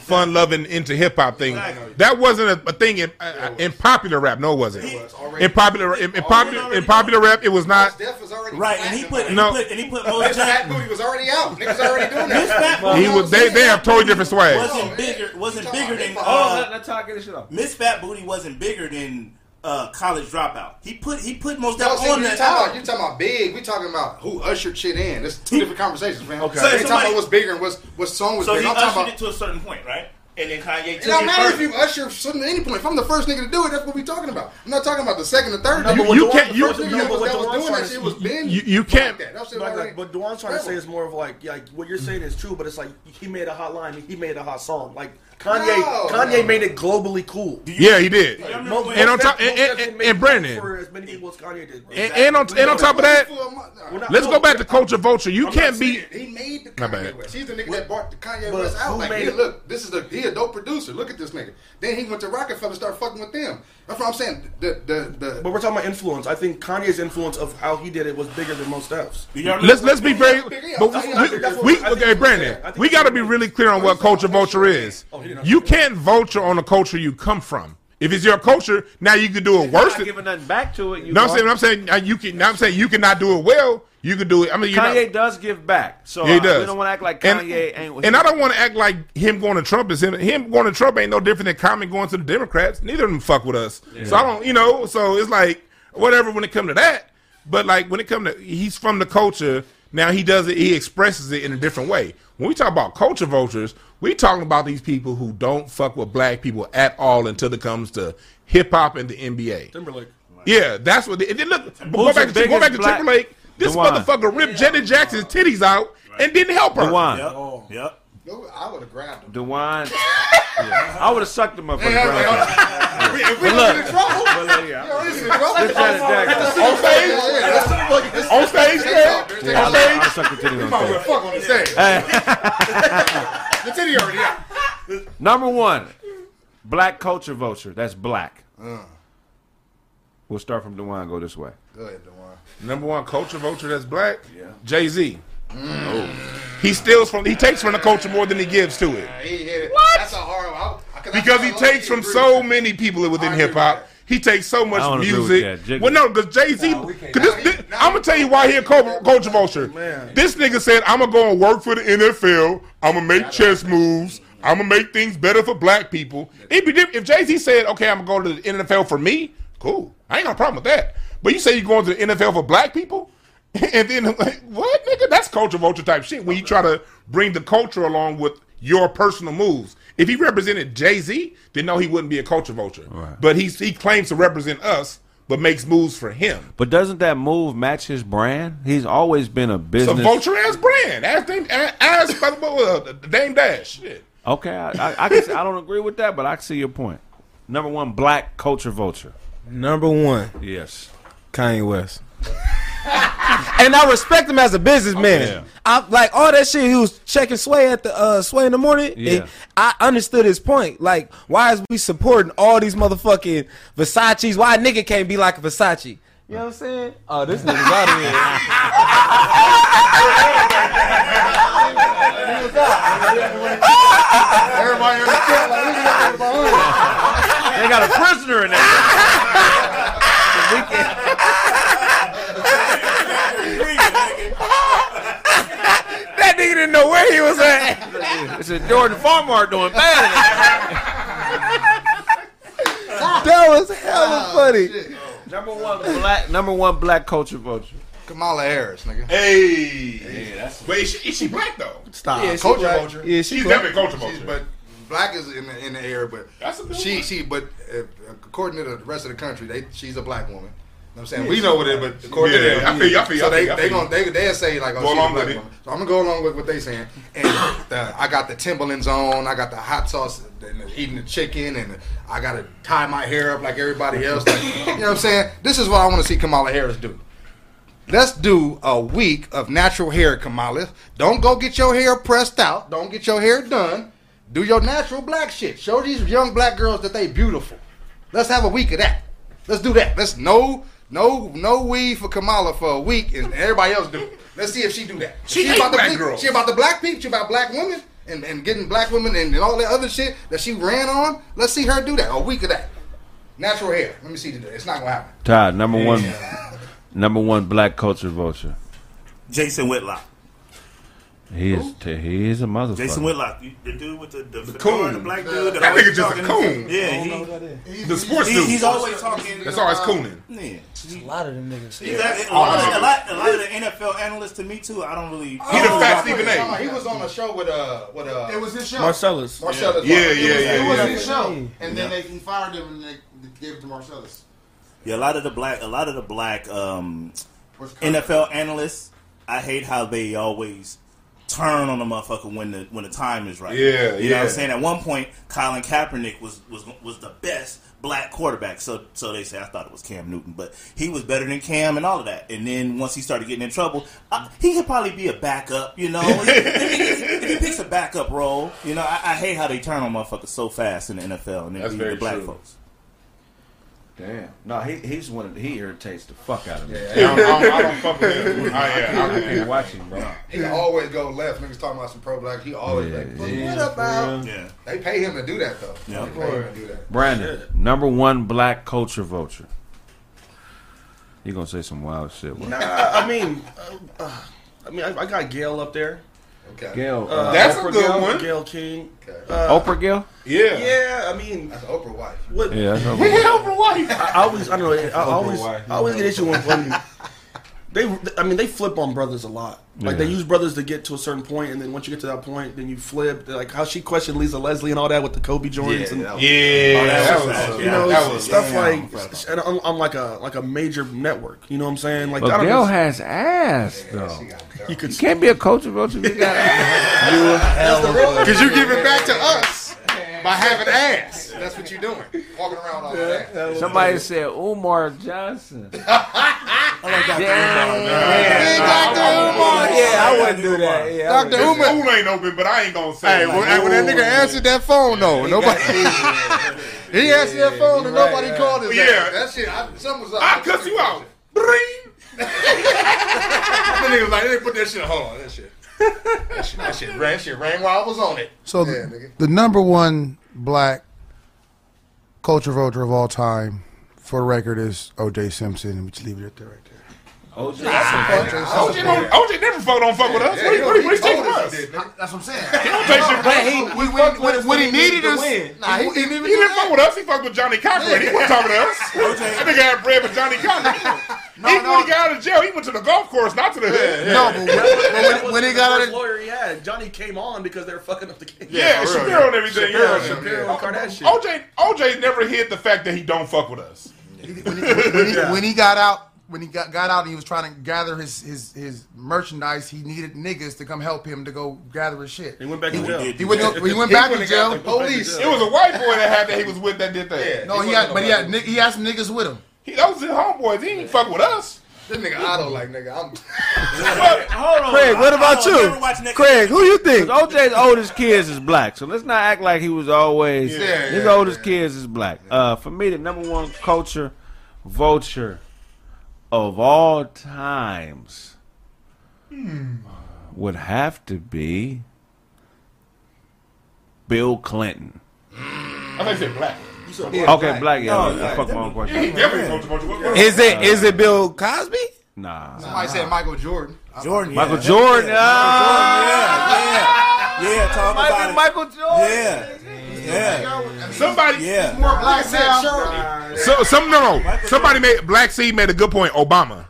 fun loving into hip hop thing. Exactly. That wasn't a, a thing in uh, in popular rap. No, it wasn't. It was already- In popular in, in popular in popular rap, it was not. Def was already Right, and he put, and No. he put, and he put Mo Miss Fat Booty was already out. Niggas already doing Miss that. Fat He was. They they have totally different swag. wasn't bigger. Wasn't bigger than. oh, Uh, let, let's talk this shit off. Miss Fat Booty wasn't bigger than uh, College Dropout. He put he put most No, of see, on you that talking about album. you talking about big. We talking about who ushered shit in. There's two different conversations, man. Okay. So So ain't somebody- talking about what's bigger and what's what song was So bigger. he I'm talking ushered about. it to a certain point, right? And then Kanye took It don't it matter if further. you usher something at any point. If I'm the first nigga to do it, that's what we talking about. I'm not talking about the second or third. No, nigga. but what You can't- the you- first- First no, but was, that was doing trying that shit was Ben. You, you can't. That. That shit Like, already- but Dewan's trying to say is more of like, like what you're saying is true, but it's like he made a hot line, he made a hot song. Like Kanye, No. Kanye made it globally cool. Yeah, he did. You remember Most- And on top- and- and- and- and Brandon. for as many people as Kanye did. Bro. And, and on and on top of that, let's go back to I'm- culture vulture. You I'm can't not be. He made the Kanye bad. West. He's the nigga that brought the Kanye But West out. Like, made hey, look, this is the he a dope producer. Look at this nigga. Then he went to Roc-A-Fella, and started fucking with them. That's what I'm saying. The the the. But we're talking about influence. I think Kanye's influence of how he did it was bigger than Mos Def's. Let's let's be very. But I we, we I okay, Brandon. what- I think We got to be really clear on oh, what culture vulture is. You can't vulture on the culture you come from. If it's your culture, now you can do it worse. Not giving nothing back to it. You no, I'm saying, I'm saying uh, you can. I'm saying you cannot do it well. You can do it. I mean, Kanye not, does give back, so Yeah, he does. we don't want to act like And- Kanye ain't. And I don't want to act like him going to Trump is him. Him going to Trump ain't no different than Common going to the Democrats. Neither of them fuck with us. So I don't, you know. So it's like whatever when it come to that. But like when it come to he's from the culture. Now he does it. He expresses it in a different way. When we talk about culture vultures, we talking about these people who don't fuck with black people at all until it comes to hip hop and the NBA. Timberlake. Yeah, that's what. They, and then look, go back, to, go back to Timberlake. This Dewan. motherfucker ripped Janet Jackson's titties out and didn't help her. Dewan, Yep. Oh. Yep. No, I would have grabbed him. Dewan. Yeah. I would have sucked him up for the ground. If we But look, in trouble, Well, yeah. yo, this is trouble. This Janet On stage, Yeah, yeah, on stage, man. Yeah, I, I, I sucked the titties on stage. well fuck on the stage. The titty already out. number one, black culture vulture. That's black. Uh. We'll start from Dewan. Go this way. Go ahead, Dewan. Number one culture vulture that's black. Yeah. Jay Z. He steals from. He takes from the culture more than he gives to it. He hit it. What? That's a hard one. I- 'cause I- Because I he takes from so with many people within hip hop. He takes so much I don't agree with music. Well, no, because Jay Z. we can't. Cause this, this, I'm gonna tell you why he a culture vulture. Man. This nigga said, "I'm gonna go and work for the NFL. I'm gonna make chess moves. I'm gonna make things better for black people." It'd be different if Jay Z said, "Okay, I'm gonna go to the NFL for me." Cool, I ain't got a problem with that. But you say you're going to the NFL for black people, and then like, what, nigga? That's culture vulture type shit. When you try to bring the culture along with your personal moves. If he represented Jay Z, then no, he wouldn't be a culture vulture. But he's he claims to represent us, but makes moves for him. But doesn't that move match his brand? He's always been a It's a business. vulture ass brand. Ask Dame, ask by the uh, Dame Dash. Shit. Okay, I, I, I, can I don't agree with that, but I see your point. Number one, black culture vulture. Number one, Yes. Kanye West. And I respect him as a businessman. Oh, yeah. I like all that shit. He was checking Sway at the uh, Sway in the morning. Yeah. I understood his point. Like, why is we supporting all these motherfucking Versace's? Why a nigga can't be like a Versace? You know what I'm saying? Oh, this nigga's out of here. Everybody in the chat like, look at that. They got a prisoner in there. that nigga didn't know where he was at. It's a Jordan Farmart doing bad. that was hella funny. number one black. Number one black culture vulture. Kamala Harris, nigga. Hey. Wait, is she, is she black though? Stop. Yeah, Culture black. vulture. Yeah, she She's black. definitely culture She's, vulture. but black is in the in the air, but That's a she one. she but uh, according to the rest of the country, they she's a black woman. I'm saying we know what it is, but according Yeah, to them, I feel I feel so I feel they I they feel gonna they they say like oh, Go along with it. So I'm gonna go along with what they saying. And the, I got the Timberlands on. I got the hot sauce and the, eating the chicken, and I got to tie my hair up like everybody else. Like, you know what I'm saying? This is what I want to see Kamala Harris do. Let's do a week of natural hair, Kamala. Don't go get your hair pressed out. Don't get your hair done. Do your natural black shit. Show these young black girls that they beautiful. Let's have a week of that. Let's do that. Let's no no no weed for Kamala for a week and everybody else do. Let's see if she do that. She hate about black the, girls. She about the black people. She about black women and, and getting black women and, and all that other shit that she ran on. Let's see her do that. A week of that. Natural hair. Let me see today. It's not gonna happen. Todd, number one, number one black culture vulture. Jason Whitlock. He is t- he is a motherfucker. Jason Whitlock, you- the dude with the the, the, coon. the black dude. That always nigga just a talking- coon. Yeah, he, The sports he- dude. he's always talking. That's always cooning. Yeah. A lot of them niggas. He's a, a, lot of, a, lot, a lot of the NFL analysts to me too. I don't really. He the fat Stephen A. He was on a show with uh with uh It was his show. Marcellus. Marcellus. Yeah, It yeah, was- yeah, it was yeah. his show, and then they he fired him and they, they gave it to Marcellus. Yeah, a lot of the black, a lot of the black um, What's? NFL analysts. I hate how they always turn on the motherfucker when the when the time is right. Yeah, you know what I'm saying. At one point, Colin Kaepernick was was was the best black quarterback. So so they say I thought it was Cam Newton, but he was better than Cam and all of that. And then once he started getting in trouble, uh, he could probably be a backup. You know, if, he, if he picks a backup role, you know, I, I hate how they turn on motherfuckers so fast in the NFL and then the black true. folks. Damn. No, he he's one. Of, he irritates the fuck out of me. I don't, I don't, I don't fuck with him. Oh, yeah, I I, can't watch him, bro. He always go left. Niggas talking about some pro black. He always Yeah, like, yeah, what about? Yeah. They pay him to do that though. Yeah. They pay him to do that. Brandon, number one black culture vulture. You gonna say some wild shit? Bro. Nah, I mean, uh, uh, I mean, I, I got Gayle up there. Okay. Gayle, Uh, uh, That's a Oprah good Gayle, one. Gayle King. Okay. Uh, Oprah Gayle. yeah. Yeah, I mean, That's Oprah wife. what, Yeah, that's Oprah. Oprah wife. I I always, I don't know, I always. I always get issue when, when they, I mean, they flip on brothers a lot. Like they use brothers to get to a certain point, and then once you get to that point, then you flip. Like how she questioned Lisa Leslie and all that with the Kobe joints, and Yeah, that was oh, that sad. was, you know that was stuff yeah, like. incredible. And I'm, I'm like a like a major network. You know what I'm saying? Like I But don't Gayle know. has ass Yeah, though. You could You can't be a culture vulture. if You got ass. Because you give it back to us by having ass. That's what you're doing. Walking around all that. Somebody said Umar Johnson. Hey, Dr. Umar. Yeah, I wouldn't do that. Yeah, I Dr. This Umar. school ain't open, but I ain't gonna say. Hey, it. when, hey, when that nigga answered that phone, though, nobody. he answered that phone and nobody called his Yeah. ass. That shit, I, something was up. I cuss you out. Bring. That nigga was like, they put that shit. Hold on, that shit. That shit, that shit rang. That shit rang while I was on it. So Yeah, the, the number one black culture vulture of all time, for the record, is O.J. Simpson, and we just leave it at that right there. OJ. OJ, don't, OJ never fuck don't fuck with us. Yeah, what, he he, what, he, what take from us us? he He did. That's what I'm saying. He don't take shit from us. We, we, when, when he needed us, nah, he, he didn't He didn't fuck with us. He fucked with Johnnie Cochran. He wasn't talking to us. That nigga had bread with Johnnie Cochran. Even when he got out of jail, he went to the golf course, not to the hood. No, but when, but when, when he got out first of lawyer he had, Johnny came on because they were fucking up the game. Yeah, for real, Shapiro yeah. and everything. Shapiro, yeah. Shapiro and Kardashian. OJ, OJ never hid the fact that he don't fuck with us. when he, when, he, when he got out, when he got, got out and he was trying to gather his, his, his merchandise, he needed niggas to come help him to go gather his shit. He went back to jail. did. He went, he went back to jail. Police. It was a white boy that had that he was with that did that. No, he had, but he had, he had some niggas with him. He, that was his homeboys. He ain't fuck with us. This nigga Otto like nigga. I'm. Hold on. Craig, what about I don't you? never watch Next- Craig, who you think? OJ's oldest kids is black, so let's not act like he was always. Yeah, his yeah, oldest yeah. kids is black. Uh, for me, the number one culture vulture of all times would have to be Bill Clinton. I think he said black. Okay, black. Yeah, Oh, I yeah, fucked my own He question. definitely fucked a bunch of what- Is it is it Bill Cosby? Nah, Somebody said Michael Jordan. Jordan. Michael. Jordan. Yeah, ah! yeah, yeah. Yeah, talk about it. Michael Jordan. Yeah, yeah, Somebody, yeah. More black now. so, some no, no. Somebody made Black Seed made a good point. Obama.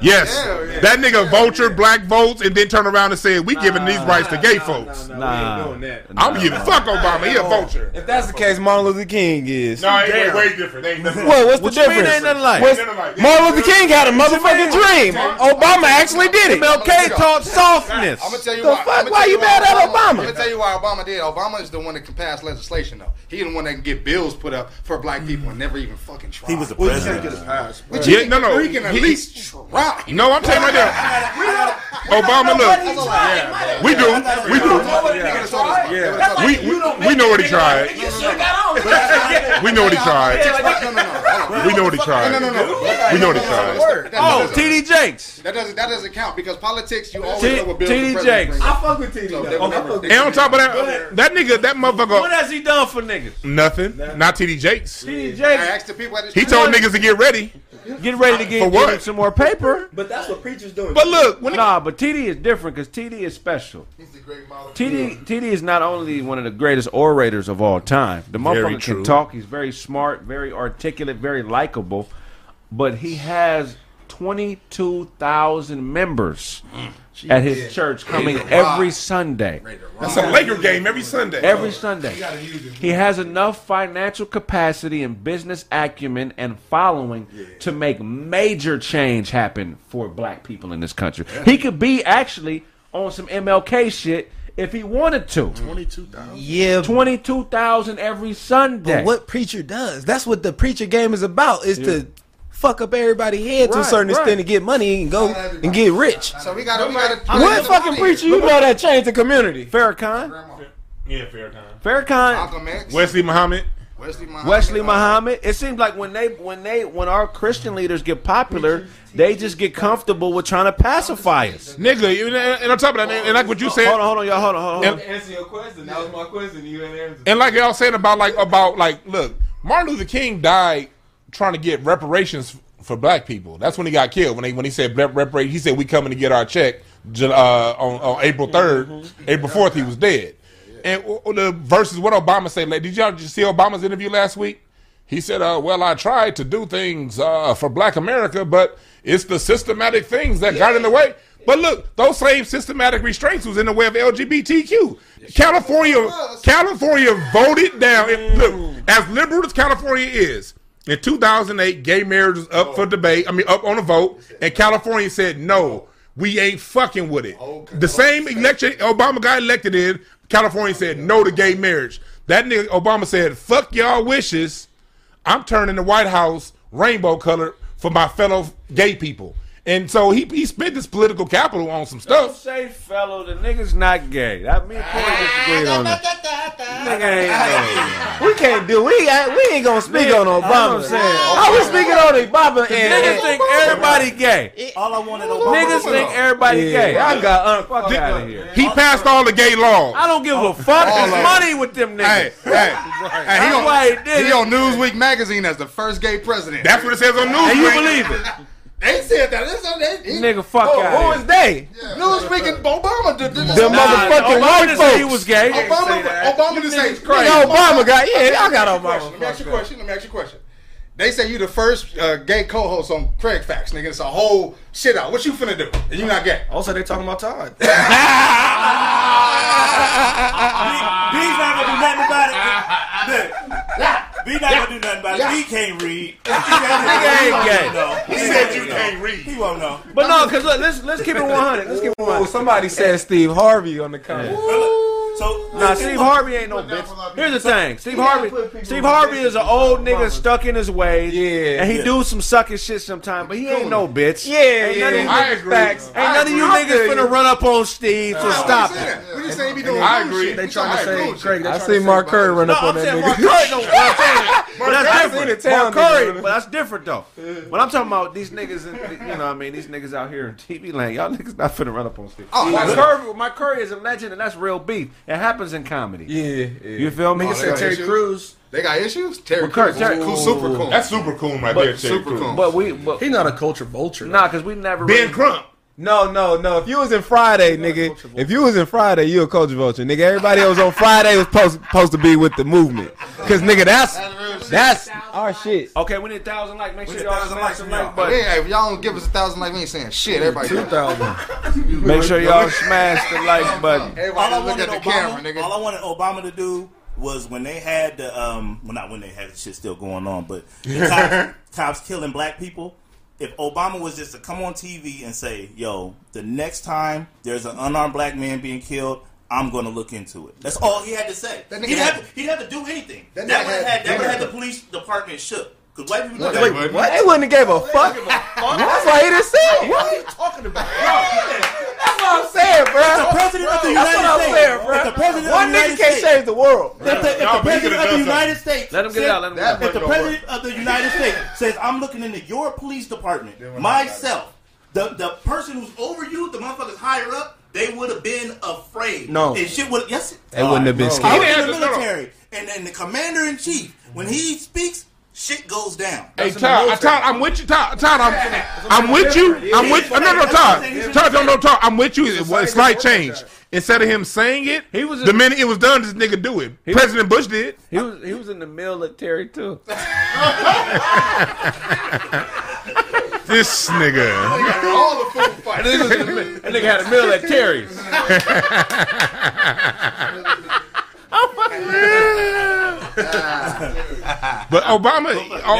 Yes, Yeah, yeah. that nigga vulture black votes and then turn around and say we giving these rights to gay folks. Nah. I'm giving fuck Obama. He a vulture. If that's the case, Martin Luther King is. No, ain't way, way different. Ain't nothing. What? What's the you mean difference? ain't nothing like? What's- Nothing like- Martin Luther King had a motherfucking dream. Obama actually did it. MLK taught softness. I'm gonna tell you why. fuck? Why you mad at Obama? I'm gonna tell you why Obama did. Obama is the one that can pass legislation though. He the one that can get bills put up for black people and never even fucking try. He was the Well, you can't president. get a pass. bro. Yeah, no, no. He can at He- least try. No, I'm telling you right there. Obama, look, we do, we do. Yeah. We, we, we know what he tried. We know what he tried. We know what he tried. No, no, no. We know what he tried. Oh, TD Jakes. That doesn't that doesn't count because politics you always T- know what bills TD Jakes. I fuck with TD. So though. they will I never- fuck with And on top of that, that nigga, that motherfucker. What has he done for niggas? nothing. Not TD Jakes. TD I Jakes asked the people at his He told niggas to get ready. Get ready to For get, what? him some more paper. But that's what preachers doing. But look, when he, Nah, but TD is different because TD is special. He's the great model. TD TD is not only one of the greatest orators of all time. The Very motherfucker true. can talk. He's very smart, very articulate, very likable. But he has twenty two thousand members at his church coming every Sunday. that's a Laker game every Sunday. Every Sunday. He has enough financial capacity and business acumen and following to make major change happen for black people in this country. He could be actually on some MLK shit if he wanted to. Twenty-two thousand. Yeah, 22,000 every Sunday. but what preacher does? That's what the preacher game is about. Is to fuck up everybody's head to a Right, certain right. extent to get money and go and get rich. So we got we got What fucking preacher you know that changed the community? Farrakhan? Yeah, fair time. Farrakhan, Malcolm X, Wesley Muhammad. Wesley Muhammad, Wesley Muhammad. It seems like when they when they when our Christian leaders get popular, they just get comfortable with trying to pacify us. Nigga, you- and on top of that, and like what you said, Hold on, hold on, y'all, hold on, hold on. And- Answer your question. That was my question. You didn't answer. and like y'all saying about like about like look, Martin Luther King died trying to get reparations for black people. That's when he got killed. When he when he said rep- reparate, he said we coming to get our check uh, on, on April 3rd April fourth, he was dead. And the verses what Obama said. Like, did y'all just see Obama's interview last week? He said, uh, "Well, I tried to do things uh, for Black America, but it's the systematic things that got in the way." But look, those same systematic restraints was in the way of LGBTQ. California, California voted down. And look, as liberal as California is, in 2008, gay marriage was up for oh. debate. I mean, up on a vote, and California said no. We ain't fucking with it. The same election Obama got elected in, California said no to gay marriage. That nigga Obama said, "Fuck y'all wishes." I'm turning the White House rainbow color for my fellow gay people. And so he he spent his political capital on some Don't stuff. say fellow, the nigga's not gay. That me and Corey disagreed on that. Nigga ain't gay. We can't do. We ain't, we ain't gonna speak on That's what Obama. I'm saying. I was speaking on Obama Niggas and. think everybody gay. All I wanted Obama. Niggas think everybody gay. I got uh, fuck out of here. He passed all the gay laws. I don't give a fuck. There's money with them niggas. hey, hey, That's he on, why he did he on Newsweek magazine as the first gay president. That's what it says on Newsweek. And you believe it, they said that. It's on they, he, nigga? Fuck Who out is of here. they? Newsweek and Obama did this. The motherfucking Obama white didn't he was gay. Obama, Obama just say Nigga, Obama got yeah. I got Question. Let me Obama. ask you a question. Let me ask you a question. They say you the first uh, gay co-host on Craig Facts, nigga. It's a whole shit out. What you finna do? And you not gay? Also, they talking about Todd. B's not gonna do nothing about it. Look, B not gonna do nothing about it. B can't read. Nigga ain't gay. No, He said you can't read. he won't know. But no, cause look, let's let's keep it 100. Let's keep it Oh, 100. somebody said Steve Harvey on the comment. So Nah, Steve Harvey ain't no bitch. Here's the thing, Steve Harvey. Steve Harvey is an old nigga stuck in his ways. Yeah. and he Yeah. do some sucking shit sometimes, but he ain't no bitch. Yeah, ain't yeah. none of you I niggas agree. facts. Ain't none of you I niggas feel you. finna run up on Steve. So stop it. We just say he be doing I agree. They trying to say. Craig. I trying to seen Mark Curry run up on I'm that saying Mark nigga. Curry don't. I'm saying, but that's different. Mark Curry, but that's different though. When I'm talking about these niggas, you know, what I mean, these niggas out here in TV land, y'all niggas not finna run up on Steve. Oh, Mark yeah. Curry, Mark Curry is a legend, and that's real beef. It happens in comedy. Yeah, yeah. You feel me? Oh, Nigga said Terry issues? Crews. They got issues. Terry Well, Crews, Terry- cool, super cool. That's super cool right there, Terry super Crews. cool. But we, but He not a culture vulture. nah, cause we never. Ben really- Crump. No, no, no. If you was in Friday, nigga, if you was in Friday, you a culture vulture, nigga. Everybody else on Friday was supposed, supposed to be with the movement, cause nigga, that's That's our shit. Okay, we need a thousand like. Make We sure y'all smash likes the like button. yeah, if y'all don't give us a thousand like we ain't saying shit. Everybody, Two thousand. Make sure y'all smash the like button. All everybody I look wanted at the Obama, camera, nigga. all I wanted Obama to do was when they had the um, well, not when they had the shit still going on, but the cops, cops killing black people. If Obama was just to come on TV and say, "Yo, the next time there's an unarmed black man being killed." I'm going to look into it. That's all he had to say. He'd had- have, to, he'd have to do anything. That That, would have had- had, that that would have nigga- the police department shook. Because white people do Wait, that. wait, They wouldn't have gave a fuck. That's why he didn't say it. What are you talking about? That's what I'm saying, bro. the president of the That's United what I'm States. saying, bro. If the president of One the nigga United can't States- change the world. If the, if No, the but he president could've of the done United States, Let him get it said- out, let him get it out. if the wasn't president of the United States says, "I'm looking into your police department," myself, the the person who's over you, the motherfuckers higher up, they would have been afraid. No. and shit would yes, They wouldn't have been uh, I scared. was He in the military, and then the commander in chief, when he speaks, shit goes down. Hey Todd, Todd, I'm with you, Todd. Todd, I'm, I'm with you. I'm with. No, no, Todd. Todd, no, no, Todd. I'm with you. It was a slight change. Instead of him saying it, He was the in- minute it was done, this nigga do it. President Bush did. He was he was in the military too. This nigga. all the food fights. That nigga had a mill at Terry's. But Obama, Maybe it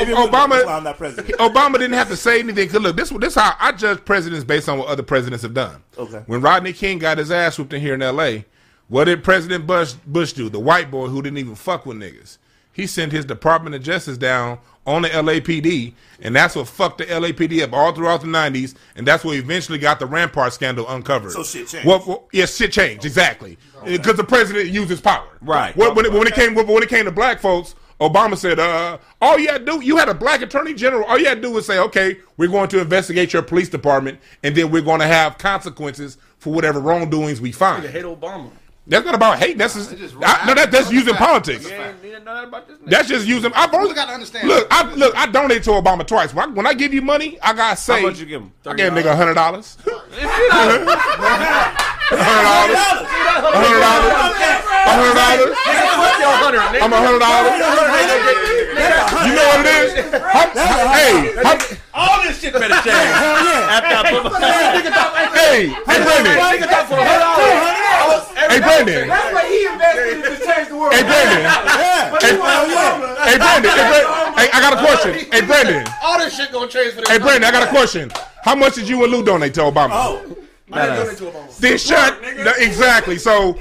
was- that's Obama, I'm not president. Obama didn't have to say anything. Cause look, this this how I judge presidents based on what other presidents have done. Okay. When Rodney King got his ass whooped in here in L.A., what did President Bush Bush do? The white boy who didn't even fuck with niggas. He sent his Department of Justice down on the LAPD, and that's what fucked the LAPD up all throughout the '90s, and that's what eventually got the Rampart scandal uncovered. So shit changed. What, yes, shit changed exactly because the president used his power. Right. When, when, it, when it came when it came to black folks, Obama said, uh, "All you had to do, you had a black attorney general. All you had to do was say, okay, we're going to investigate your police department, and then we're going to have consequences for whatever wrongdoings we find." Hate Obama. That's not about hate. That's just, just I, no, that, that's using politics. You ain't need to know nothing about this. That's just using. I've only gotta understand. Look, I look. I donated to Obama twice. When I, when I give you money, I gotta say. How much you give him? I gave a nigga hundred dollars. Hundred dollars. A hundred dollars. A hundred dollars. I'm a hundred dollars. You know what it is? Hey, All this shit better change. After I put my hey, hey, Brandon. Hey, Brandon. That's what he invested in to change the world. Hey, Brandon. Hey, hey, Brandon. Hey, Brandon. Hey, I got a question. Hey, Brandon. All this shit gonna change for this. Hey, Brandon. I got a question. How much did you and Lou donate to Obama? Oh, I didn't donate to Obama. Then shut. No, exactly. So,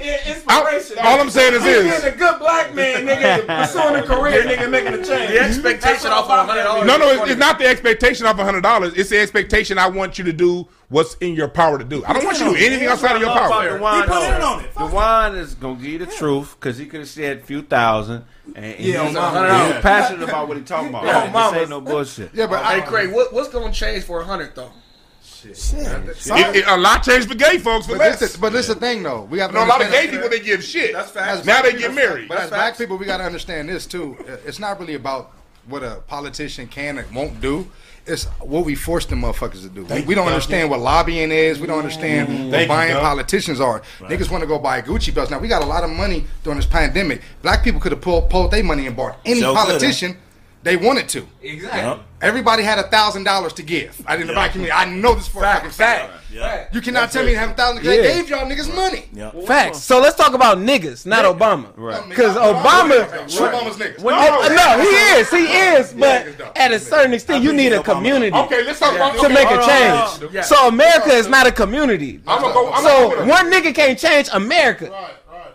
I, all I'm saying is Being this. a good black man, nigga, pursuing a career, nigga, making a change. The expectation off of hundred dollars. No, no, it's, it's not the expectation off of hundred dollars. It's the expectation I want you to do what's in your power to do. I don't want you to do anything outside of your power. Dewan, He put in on it. Dewan is gonna give you the truth because he could have said a few thousand, and he's, on he's mama. passionate about what he's talking about. Yeah, on this ain't no bullshit. Yeah, but Hey, I, Craig, what, what's gonna change for a hundred though? It, it- a lot changed for gay folks for but this, less. is, but this is the thing though. We got to No, a lot of gay people they give shit. That's facts. Now they get married. But as black people, we got to understand this too. It's not really about what a politician can and won't do. It's what we force the motherfuckers to do. We, we don't understand what lobbying is. We don't mm-hmm. understand what Thank buying Doug. politicians are. Niggas want to go buy Gucci belts. Now we got a lot of money during this pandemic. Black people could have pulled, pulled their money and bought any Sure coulda. politician they wanted to. Exactly. Yep. Everybody had a thousand dollars to give. I didn't black community. I know this for a fucking fact. Yeah. You cannot tell me to have a thousand because Yeah. they gave y'all niggas money. Yeah. Facts. So let's talk about niggas, not Obama. Right. Because Obama. Obama's niggas. Oh, no, he is. He is. But at a certain extent, you need a community Okay, let's talk about to make a change. So America is not a community. I'm gonna go. I'm gonna go with So one nigga can't change America.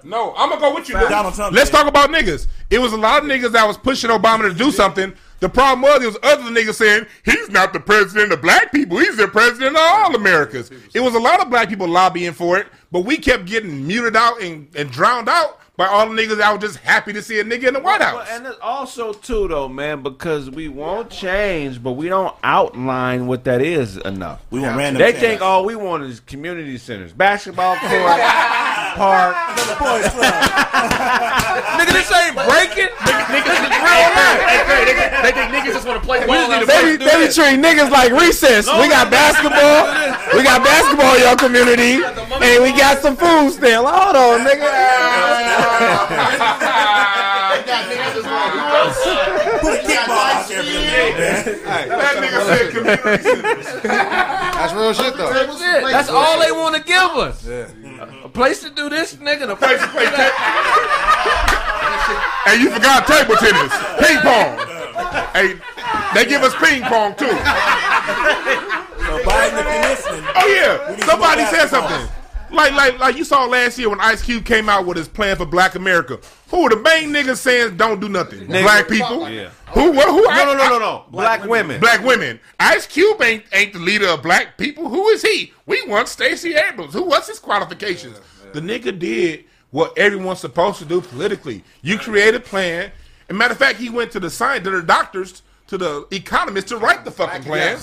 No, I'm gonna go with you. Donald Trump Let's did. talk about niggas. It was a lot of niggas that was pushing Obama to do something. The problem was, it was other niggas saying he's not the president of black people. He's the president of all Americans. It was a lot of black people lobbying for it, but we kept getting muted out and, and drowned out by all the niggas that were just happy to see a nigga in the White Well, House. and it's also too though, man, because we won't change, but we don't outline what that is enough. We want random. They cats. think all we want is community centers, basketball court, park. Nigga, this ain't breaking. Niggas is real life. Hey, Craig, they, they think niggas just want to play ball. They be, they be treating niggas like recess. We got basketball. We got basketball in your community. And we got some food still. Hold on, nigga. Put a kickball out there for them niggas, man. That nigga said community centers. That's real shit though. Shit, that's all they want to give us. A place to do this, nigga. A place to play that. Hey, you forgot table tennis, ping pong. Hey, they give us ping pong too. So Biden, if you're listening, Oh yeah, somebody said basketball. something. Like, like, like you saw last year when Ice Cube came out with his plan for Black America. Who were the main niggas saying don't do nothing? Black people. Yeah. Who? What? Who? No, no, no, no, no. Black women. Black women. Ice Cube ain't ain't the leader of black people. Who is he? We want Stacey Abrams. Who? What's his qualifications? The nigga did what everyone's supposed to do politically. You create a plan. And matter of fact, he went to the science, to the doctors, to the economists to write the fucking plan.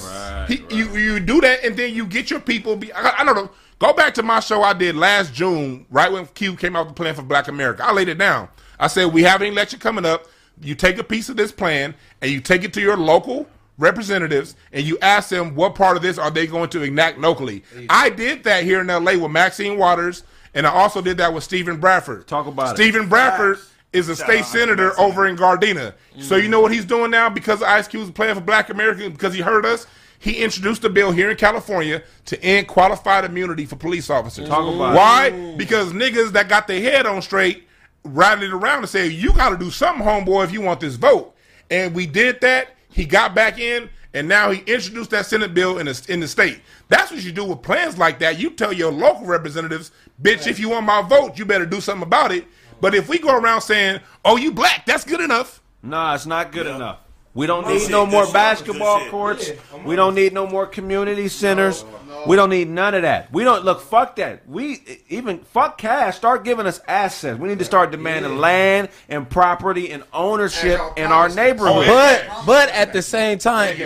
he, You you do that, and then you get your people. Be, I, I don't know. Go back to my show I did last June, right when Cube came out with the plan for Black America. I laid it down. I said we have an election coming up. You take a piece of this plan and you take it to your local representatives and you ask them what part of this are they going to enact locally. I did that here in LA with Maxine Waters, and I also did that with Steven Bradford. Talk about it. Steven Bradford is a state senator Maxine. over in Gardena. So you mm. know what he's doing now because Ice Cube's plan for Black Americans because he heard us. He introduced a bill here in California to end qualified immunity for police officers. Talk about it. Why? Because niggas that got their head on straight rallied around and said, "You got to do something, homeboy, if you want this vote." And we did that. He got back in, and now he introduced that Senate bill in the, in the state. That's what you do with plans like that. You tell your local representatives, "Bitch, if you want my vote, you better do something about it." But if we go around saying, "Oh, you black," that's good enough. Nah, it's not good enough. We don't need no more basketball courts. We don't need no more community centers. We don't need none of that. We don't look. Fuck that. We even fuck cash. Start giving us assets. We need to start demanding land and property and ownership y'all in our promised. neighborhood. But but at the same time,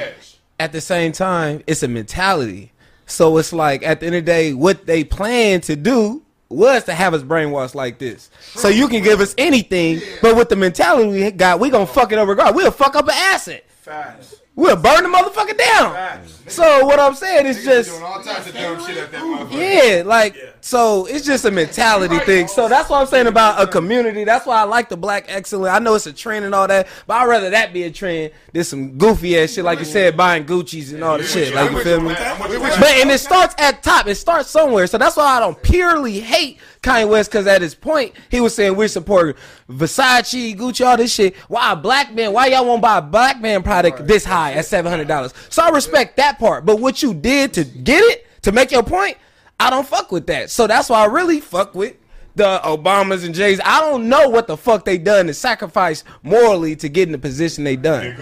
at the same time, it's a mentality. So it's like at the end of the day, what they plan to do was to have us brainwashed like this. So you can give us anything, but with the mentality we got, we gonna fuck it over. God, we'll fuck up an asset. Facts. We'll burn the motherfucker down. Facts. So what I'm saying is just Doing all types of dumb shit at that motherfucker. yeah, like so it's just a mentality thing. So that's what I'm saying about a community. That's why I like the black excellence. I know it's a trend and all that, but I'd rather that be a trend than some goofy ass shit like you said, buying Gucci's and all the shit. Like you feel me? But and it starts at top. It starts somewhere. So that's why I don't purely hate Kanye West because at his point he was saying we're supporting Versace, Gucci, all this shit. Why a black man? Why y'all won't buy a black man product this high at seven hundred dollars? So I respect that part. But what you did to get it to make your point, I don't fuck with that. So that's why I really fuck with the Obamas and Jays. I don't know what the fuck they done to sacrifice morally to get in the position they done.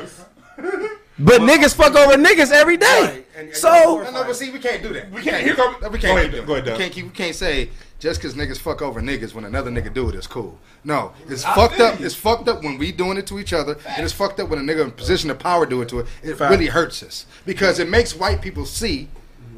But niggas fuck over niggas every day. And- and So No, no, but see, we can't do that. We can't- here go- We can't ahead, do go ahead, we can't keep. We can't say just because niggas fuck over niggas when another nigga do it is cool. No, it's fucked up. It's fucked up when we doing it to each other, and it's fucked up when a nigga in position of power do it to it. It really hurts us because it makes white people see.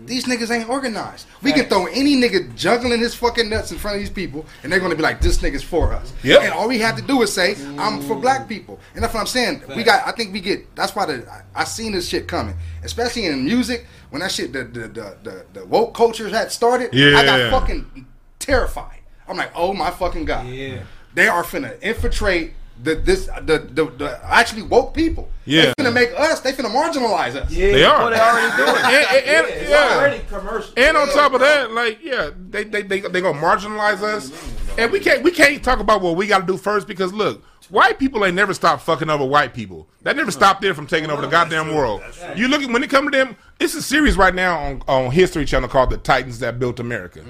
These niggas ain't organized. We can throw any nigga juggling his fucking nuts in front of these people, and they're gonna be like, "This nigga's for us." Yep. And all we have to do is say, "I'm for black people," and that's what I'm saying. We got. I think we get. That's why the I, I seen this shit coming, especially in music when that shit the the the, the, the woke cultures had started. Yeah. I got fucking terrified. I'm like, oh my fucking god. Yeah. They are finna infiltrate the this the the, the actually woke people. Yeah. They finna make us. They finna marginalize us. Yeah, They are. Well, they already doing it. and, and- and- yeah. commercial. And on top of that, like, yeah, they they they they gonna marginalize us, and we can't we can't talk about what we got to do first because look, white people ain't never stopped fucking over white people. That never stopped them from taking over the goddamn world. You look at when it come to them, it's a series right now on on History Channel called "The Titans That Built America,"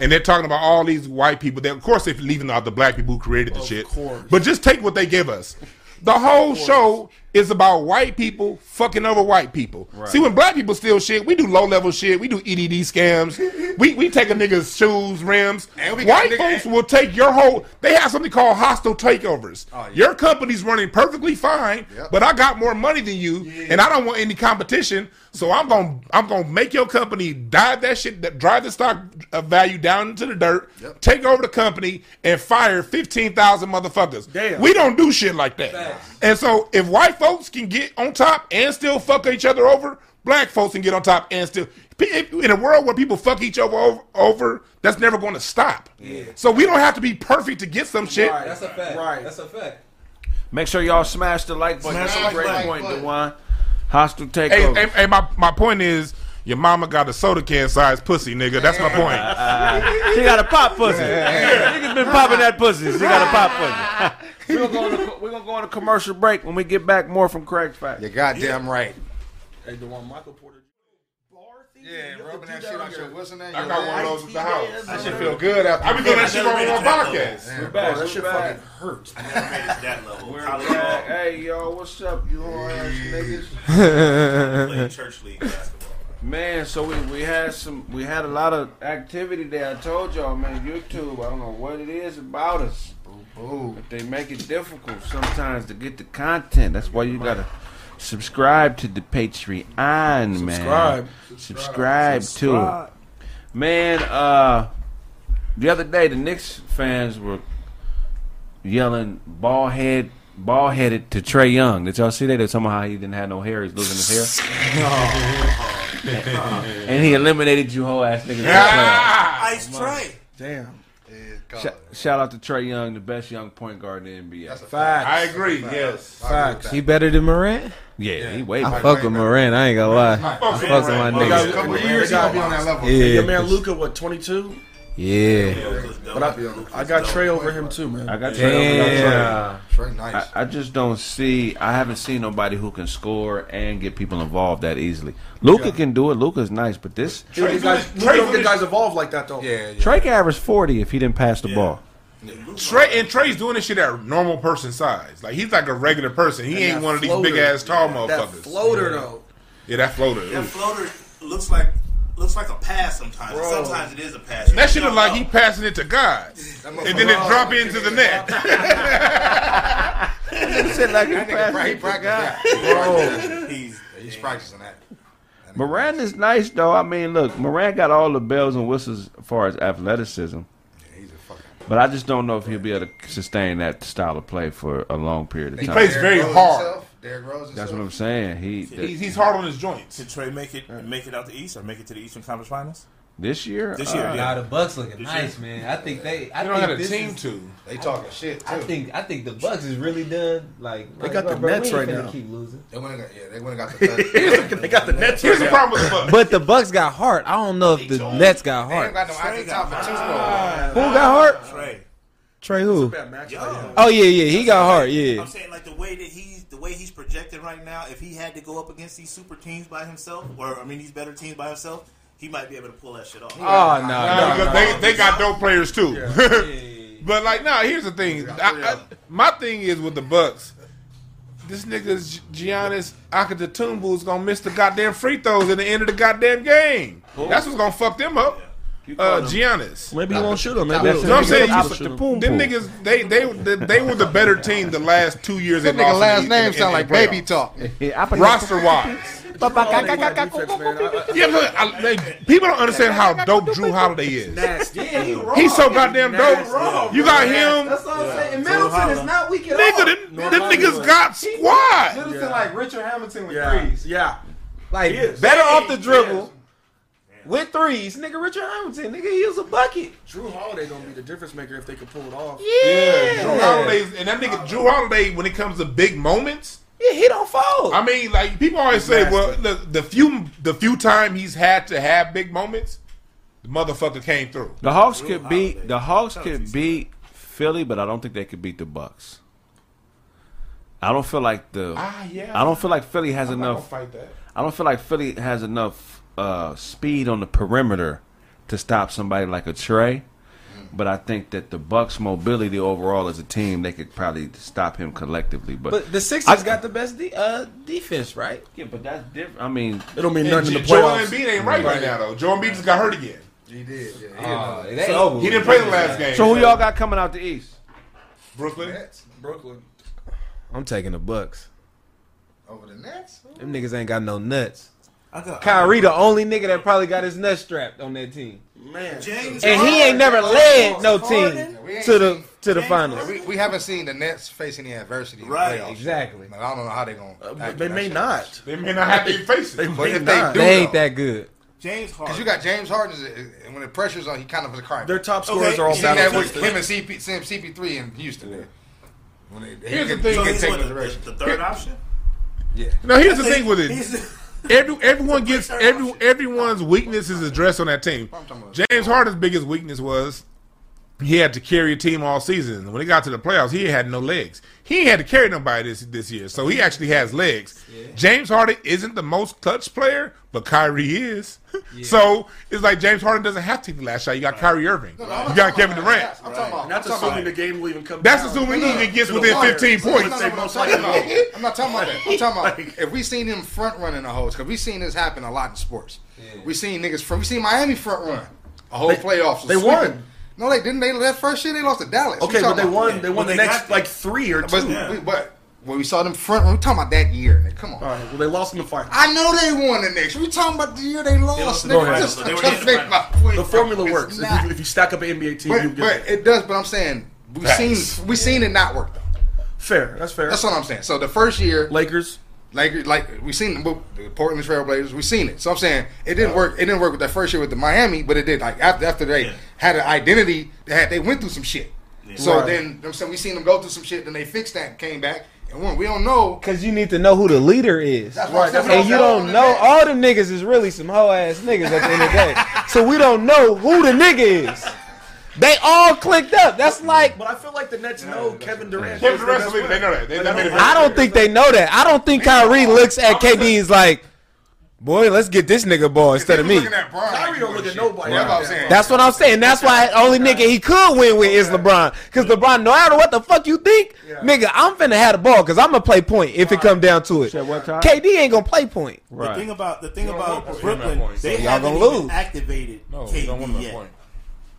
and they're talking about all these white people. That of course they're leaving out the black people who created the shit, but just take what they give us. The whole show is about white people fucking over white people. See, when black people steal shit, we do low level shit. We do EDD scams. we we take a nigga's shoes, rims. And we white folks will take your whole. They have something called hostile takeovers. Oh, yeah. Your company's running perfectly fine, Yep. but I got more money than you, and I don't want any competition. So I'm gonna I'm gonna make your company dive that shit, drive the stock uh, value down into the dirt, Yep. take over the company, and fire fifteen thousand motherfuckers. Damn. We don't do shit like that. And so if white folks can get on top and still fuck each other over, black folks can get on top and still. In a world where people fuck each other over, over that's never going to stop. Yeah. So we don't have to be perfect to get some shit. Right. That's a fact. Right. That's a fact. Make sure y'all smash the like button. Smash the That's a like great button. point, Dewan. Hostile Hey, takeover. hey, hey, my, my point is, your mama got a soda can sized pussy, nigga. That's my point. She got a pop pussy. Niggas been popping that pussy. She got a pop pussy. We're gonna, go on a, we're gonna go on a commercial break. When we get back, more from Craig's Fact. You're goddamn right. Hey, the one Michael Porter. Yeah, rubbing that shit on your what's in there? I got one of those at the house. That shit feel good after. I be doing that I shit never on made my it that podcast. We're back. Bro, that shit fucking hurts. I never made it that level. We're College back. Hey, yo, what's up, you whole ass niggas? played church league basketball. Man, so we, we had some we had a lot of activity there. I told y'all, man, YouTube. I don't know what it is about us, but they make it difficult sometimes to get the content. That's why you gotta subscribe to the Patreon, man. Subscribe. Subscribe to it, man. Uh, the other day the Knicks fans were yelling "ball head." Ball headed to Trae Young. Did y'all see that? They talking about how he didn't have no hair. He's losing his hair. and he eliminated you whole ass niggas. in the ah, playoffs. Ice Trae. Damn. Sh- shout out to Trae Young, the best young point guard in the NBA. Facts. I agree. Yes. Facts. He better than Morant? Yeah, he way I better. fuck with Morant. I ain't gonna lie. I Fuck with my They got a nigga. couple Years years he gotta be on that level. Your Yeah, man Luka, what, 22? Yeah. But I, I got Trae over him too, man. I got Trae over Trae. Damn. Trae, nice. I, I just don't see. I haven't seen nobody who can score and get people involved that easily. Luka can do it. Luka's nice, but this Dude, these guys, Luka don't get guys involved like that though. yeah, yeah. Trae can average forty if he didn't pass the ball. Trae and Trae's doing this shit at normal person size. Like he's like a regular person. He And ain't one of these big ass tall That motherfuckers. floater though. yeah, that floater. That Ooh. floater looks like looks like a pass sometimes. Bro. Sometimes it is a pass. That shit You look like he passing it to God, and then it drop into the net. Shit like he That nigga, passed pra- he it to God. that. He practiced that. know. He's He's practicing that. Morant is nice though. I mean, look, Morant got all the bells and whistles as far as athleticism. Yeah, he's a fucking. But I just don't know if he'll be able to sustain that style of play for a long period of time. He plays very Rose hard. Himself, Derrick Rose That's what. I'm saying. He He's, he's hard on his joints. Did Trae make it make it out the East or make it to the Eastern Conference Finals? this year. This year, uh, yeah. Nah, the Bucks looking This nice, man. I think they. I You don't think have a team is- to. They talking shit too. I think I think the Bucks is really done. Like They like, got bro, the bro, Nets we ain't right finna now. Keep losing. they went and got, yeah, they went and got the. they got the Nets. Here's the problem with the Bucks. But the Bucks got heart. I don't know if the Nets got They heart. got no Ike Thompson too though. Who got heart? Trae. Trey who? now. Match Yo. right now. Oh yeah, yeah, he got heart. Yeah. I'm saying like the way that he's the way he's projected right now. If he had to go up against these super teams by himself, or I mean these better teams by himself, he might be able to pull that shit off. Oh no, Nah, no, no. they, they got dope players too. but like, nah. Here's the thing. I, I, my thing is with the Bucks. This nigga's Giannis Antetokounmpo is gonna miss the goddamn free throws at the end of the goddamn game. That's what's gonna fuck them up. Uh, Giannis. Maybe he won't shoot him. Maybe That's he'll- You know what I'm saying? You- shoot him. Boom, Them boom. niggas, they they they, they were the better team the last two years. That nigga last the- name in- sound in like the baby talk. Yeah, I put- Roster wise, Defense, man. I- yeah, but I, they, people don't understand how dope Jrue Holiday is. Yeah, he. He's so goddamn dope. raw, You got him, That's what I'm saying. And Middleton is not weak at nigga. all. Them, them niggas got squad. Middleton like Richard Hamilton with threes. Yeah. Like better off the dribble with threes. Nigga, Richard Hamilton. Nigga, he was a bucket. Jrue Holiday gonna be the difference maker if they can pull it off. Yeah. Jrue Holiday's and that nigga Jrue Holiday when it comes to big moments. Yeah, he don't fold. I mean, like people always say, well, the, the few the few time he's had to have big moments, the motherfucker came through. The Hawks could Holiday. beat the Hawks could beat Philly, but I don't think they could beat the Bucks. I don't feel like the Ah, yeah. I don't feel like Philly has I'm enough. gonna fight that. I don't feel like Philly has enough uh, speed on the perimeter to stop somebody like a Trae. But I think that the Bucks' mobility overall as a team, they could probably stop him collectively. But, but the Sixers I- got the best de- uh, defense, right? yeah, but that's different. I mean, It don't mean And nothing in the Joel playoffs. Embiid ain't right right now though. Joel Embiid just got hurt again. He did. Yeah, he Uh, did. it ain't over. He didn't play the last game. so who y'all got coming out the East? Brooklyn. Nets Brooklyn. I'm taking the Bucks. over the Nets. Them niggas ain't got no nuts. I got Kyrie, the only nigga that probably got his nuts strapped on that team, Man. James and he ain't never led no team We to the to the James finals. We, we haven't seen the Nets face any adversity in Right, the. Exactly. Like, I don't know how they're gonna. Uh, act they in that may shit. not. They may not have to face They it. But may if they not. do, They ain't though, that good. James Harden. Because you got James Harden, is- is- and when the pressure's on, he kind of is a crime. Their top Okay, scorers are all You seen that battle tested. him and CP, CP3 in Houston. There. When they, he Here's the can- thing. he So he's the the, the third option. Yeah. Now here's the He's- thing with it. Every, everyone gets every everyone's weakness is addressed on that team. I'm talking about- James Harden's biggest weakness was he had to carry a team all season. When he got to the playoffs, he had no legs. He had to carry nobody this this year, so he actually has legs. James Harden isn't the most clutch player, but Kyrie is. so it's like James Harden doesn't have to take the last shot. You got Kyrie Irving. No, no, You got Kevin Durant. that. I'm talking about. And that's I'm assuming about- the game will even come. That's down. assuming he even gets within wire. 15 No, points. no, no, I'm not talking about. I'm not talking about that. I'm talking about if we seen him front running the hoes, because we seen this happen a lot in sports. We seen niggas front. We seen Miami front run a whole They- playoffs. was they sweeping. won. No, they didn't. They that first year they lost to Dallas. Okay, We but they about- won. They won But the they next like three or But, two. Yeah. we, but when we saw them front run, we talking about that year. Nigga. Come on. All right. Well, they lost in the final. I know they won the next. We talking about the year they lost. lost the finals, Just- they were the make my finals. point, The formula It's works. If you, if you stack up an NBA team, you But, get but there. it does. But I'm saying we Facts. seen we seen it not work though. fair. That's fair. That's what I'm saying. So the first year, Lakers. Like like we seen the the Portland Trailblazers, we seen it. So I'm saying it didn't work. It didn't work with that first year with the Miami, but it did. Like after after they Yeah. had an identity, they had they went through some shit. So Right. then I'm saying we seen them go through some shit. Then they fixed that, came back, and when we don't know. Cause you need to know who the leader is. That's what I'm. And you don't know all the niggas is really some hoe ass niggas at the end of the day. So we don't know who the nigga is. They all clicked up. That's like But I feel like the Nets know Kevin Durant. Kevin is their Durant's the leader. They know that. They- they I made don't- I don't think they know that. I don't think Kyrie looks at KD is like, boy, let's get this nigga ball instead of me. Looking at Bron, Kyrie don't look at nobody. That's what I'm saying. That's what I'm saying. That's why only nigga he could win with is LeBron. Cause LeBron, no matter what the fuck you think, nigga, I'm finna have the ball because I'm gonna play point if it come down to it. Said what time? KD ain't gonna play point. The thing about the thing about want Brooklyn, points. they y'all haven't gonna even activated No, they don't want KD that yet.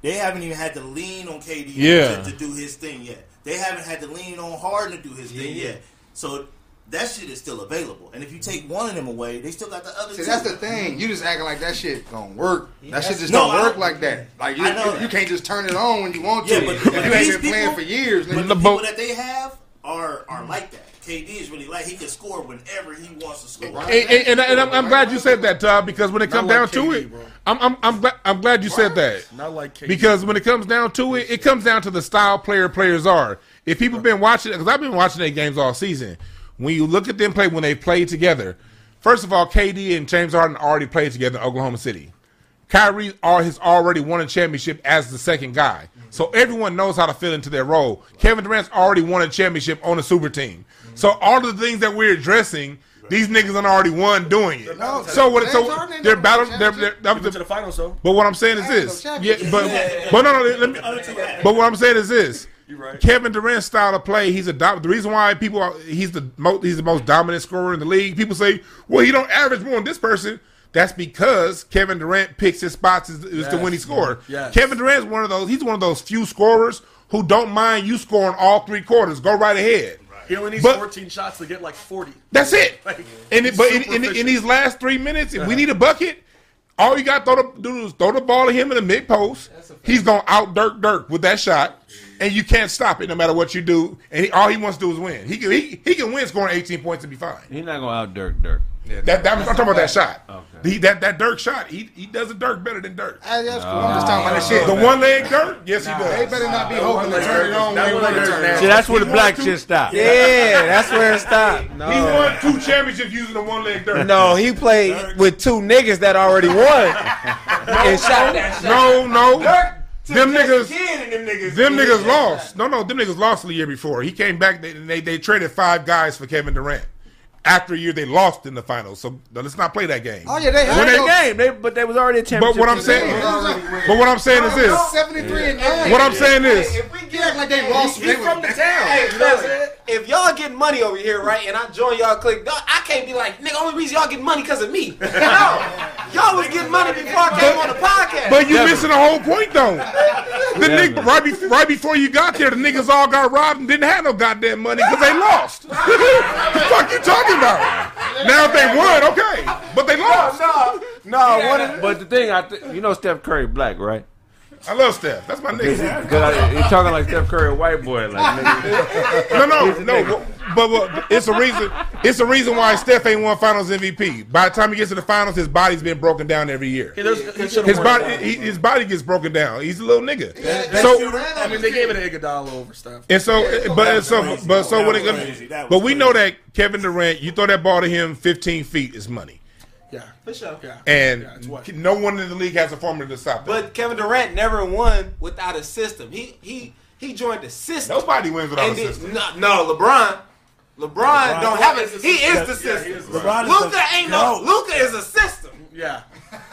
Point. They haven't even had to lean on KD Yeah. to, to do his thing yet. They haven't had to lean on Harden to do his thing yet. So that shit is still available. And if you take one of them away, they still got the other See, two. that's the thing. You just acting like that shit don't work. That shit just No, don't I- work like that. Like you, I know you, that. you can't just turn it on when you want to. Yeah, but- but you ain't these been playing people- for years, But nigga. the people that they have are are like that. KD is really like he can score whenever he wants to score. And, and, and, and I'm, I'm glad you said that, Todd, because when it comes Not down like to it, bro. I'm, I'm, I'm, glad, I'm glad you said that. Not like KD. Because when it comes down to it, it comes down to the style player players are. If people have been watching, because I've been watching their games all season, when you look at them play when they play together, first of all, KD and James Harden already played together in Oklahoma City. Kyrie are, has already won a championship as the second guy. So everyone knows how to fit into their role. Kevin Durant's already won a championship on a super team. So all of the things that we're addressing, these niggas done already won doing it. No, So what? So Harden ain't they're never won a battling. They're, they're, championship. that He was to the finals though. but what I'm saying is this. no Yeah, but but no, no. Let me. But what I'm saying is this. right. Kevin Durant's style of play, he's a the reason why people are, he's the most he's the most dominant scorer in the league. People say, well, he don't average more than this person. That's because Kevin Durant picks his spots as, as to when he score. Yes. Kevin Durant's one of those. He's one of those few scorers who don't mind you scoring all three quarters. Go right ahead. He only needs But- 14 shots to get like 40. That's it. Like, And it, but in, in, in these last three minutes, if we uh-huh. need a bucket, all you got to throw the, do is throw the ball at him in the mid post. He's gonna out Dirk Dirk with that shot, and you can't stop it no matter what you do. And he, all he wants to do is win. He can he, he can win scoring 18 points and be fine. He's not gonna out Dirk Dirk. That, that I'm talking about that shot. Okay. He, that that Dirk shot. He he does a Dirk better than Dirk. That's cool. I'm just talking about that shit. The one leg Dirk, yes he does. They better not be hoping to turn it on when they want to See, that's where the black shit stopped. Yeah, that's where it stopped. No. He won two championships using the one leg Dirk. no, he played with two niggas that already won and shot that shot. no, no. Them niggas. Them niggas. Them niggas lost. No, no, them niggas lost the year before. He came back they, they they traded five guys for Kevin Durant. After a year, they lost in the finals. So no, let's not play that game. Oh yeah, they When had they Game, they, but they was already a But what I'm saying, but what I'm saying is this. Seventy-three and nine. What I'm saying is, If we get act like they lost. He's They from was- the town. Hey, listen, if y'all getting money over here, right, and I join y'all click, dog, I can't be like, nigga, only reason y'all getting money because of me. No, y'all was getting money before I came on the podcast. but you missing the whole point though. The nigga, right, be, right before you got there, the niggas all got robbed and didn't have no goddamn money because they lost. the fuck you talking about? Now if they won, okay, but they lost. no, no, what is, But the thing, I th- you know Steph Curry black, right? I love Steph. That's my nigga. Because you're talking like Steph Curry, a white boy, like nigga. No, no, no. But, but it's a reason. It's a reason why Steph ain't won Finals MVP. By the time he gets to the finals, his body's been broken down every year. Yeah, he His body, he, his body gets broken down. He's a little nigga. Best So. I mean, they gave it to Iguodala over Steph. and so, but and so, but so when it comes, crazy. That was but we know that Kevin Durant, you throw that ball to him 15 feet is money, Yeah, For sure. yeah. and Yeah, no one in the league has a formula to stop that. But Kevin Durant never won without a system. He he he joined the system. Nobody wins without a And then- system. No, no, LeBron. LeBron, LeBron don't have it. is the He is the system. system. Is Luka the ain't no. GOAT. Luka is a system. Yeah,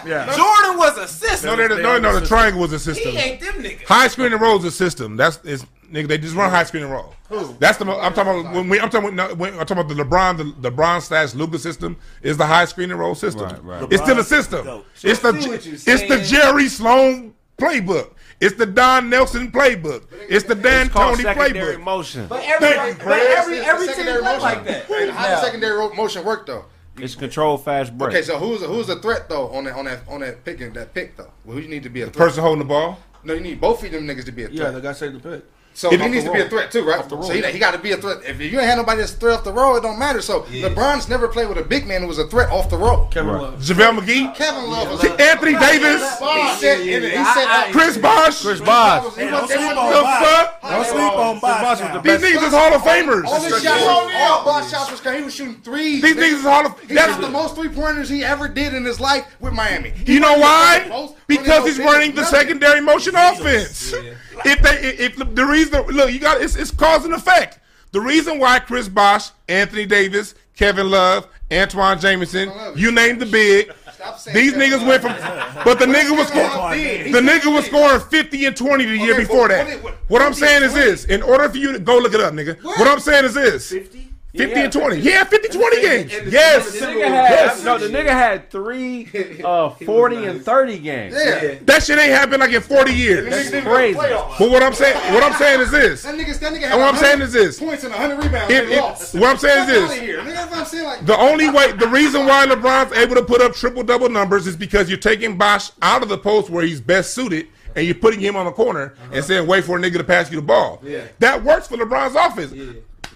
yeah. Jordan was a system. No, no, no, no, the triangle was a system. he ain't them niggas. High screen and roll is a system. That's is nigga. They just run high screen and roll. That's the. I'm talking about when we. I'm talking. About, when, I'm talking about the LeBron. The LeBron slash Luka system is the high screen and roll system. Right, right. It's still a system. dope. It's the. I see what you're It's the. Jerry Sloan playbook. It's the Don Nelson playbook. It's the Dan It's called Tony secondary playbook. motion. But every, Thank but every, every the team secondary play motion. like that. Hey, How does secondary motion work though? It's control fast break. Okay, so who's who's the threat though on that on that on that picking that pick though? Well, who you need to be a threat? Person holding the ball. No, you need both of them niggas to be a Yeah, threat. the guy saved the pick. So If he needs the to be a threat too, right? Off roll. So he, he got to be a threat. If you ain't had nobody that's a threat off the roll, it don't matter. So LeBron's never played with a big man who was a threat off the roll. Kevin Right. Love. JaVale McGee. Kevin Love was Anthony Davis. He said, he said, Chris Bosh. Chris Bosh. He Hey, wasn't- don't sleep on The Bosh. fuck? Don't sleep on Bosh. These niggas is Hall of All his Famers. shots, all Bosh shots was he was shooting threes. These niggas is Hall of. He shot the most three pointers he ever did in his life with Miami. You know why? Because he's running the secondary motion offense. If they, if the, the reason, look, you got it's, it's cause and effect. The reason why Chris Bosh, Anthony Davis, Kevin Love, Antawn Jamison, you name the big. These niggas went from, but the nigga was scoring. The nigga was scoring 50 and 20 the year Okay, before but that. what- what- What I'm 50 saying is this: in order for you to go look it up, nigga. What I'm saying is this: 50, and 20. He had 50, 20 games. Yes. The nigga had, no, the nigga had three, uh, 40 and 30 games. Yeah. That shit ain't happened like in 40 years. Niggas didn't crazy. go to playoffs. But what I'm saying, what I'm saying is this: That nigga, that nigga had And what I'm saying is this. points and 100 rebounds. If- they if- lost. what I'm saying is this. outta Here. Nigga, that's what I'm saying. Like, The only way, the reason why LeBron's able to put up triple double numbers is because you're taking Bosh out of the post where he's best suited and you're putting him on the corner and saying, wait for a nigga to pass you the ball. Yeah. That works for LeBron's offense.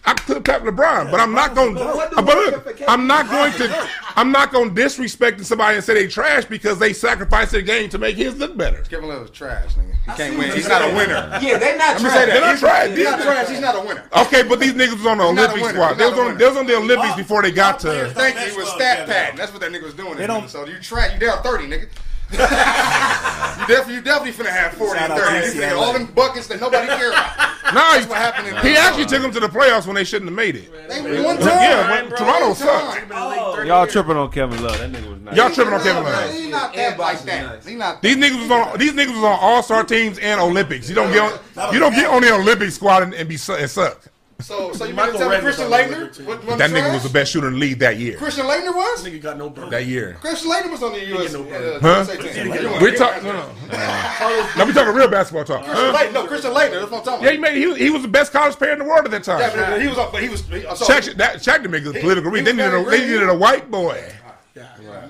I could tap LeBron, but I'm not going. what But look, I'm not going to. I'm not going to disrespect somebody and say they trash because they sacrificed their game to make his look better. Kevin Love is trash, nigga. He can't win. He's not a winner. Yeah, they're not Let me say trash. that. They're not He's, trash. he's not trash. He's not a winner. Okay, but these niggas was on the He's Olympic squad. They not was on. They was on the Olympics before they got to. Thank you. It was stat pad. That's what that nigga was doing. They They don't- So you trash. You down 30, nigga. You definitely, you definitely finna have 40 and Shout out 30. to You finna get all them buckets that nobody care about. No, That's what happened in he actually took them to the playoffs when they shouldn't have made it. They one time. Yeah, when bro. Toronto One sucked. time. Y'all tripping on Kevin Love. That nigga was nice. Y'all tripping on Kevin Love. He's not that like that. He not. These niggas was on these niggas was on All Star teams and Olympics. You don't get on, you don't get on the Olympic squad and, and be su- and suck. So, so you Michael mean to tell me Redd was Christian on the Laettner? Olympic team. wa- wasn't That nigga was the best shooter in the league that year. Christian Laettner was. Nigga got no burn. That year. Christian Laettner was on the US. no uh, Huh? USA team. We're talking. No, no. no, we talking real basketball talk. Christian Huh? Laettner. No, Christian Laettner. That's what I'm talking Yeah, he about. made. He was, he was the best college player in the world at that time. Yeah, but he was. up- But he was. he- so- Shaq, that, Shaq didn't make a political read. They needed, a, very they great. needed a white boy.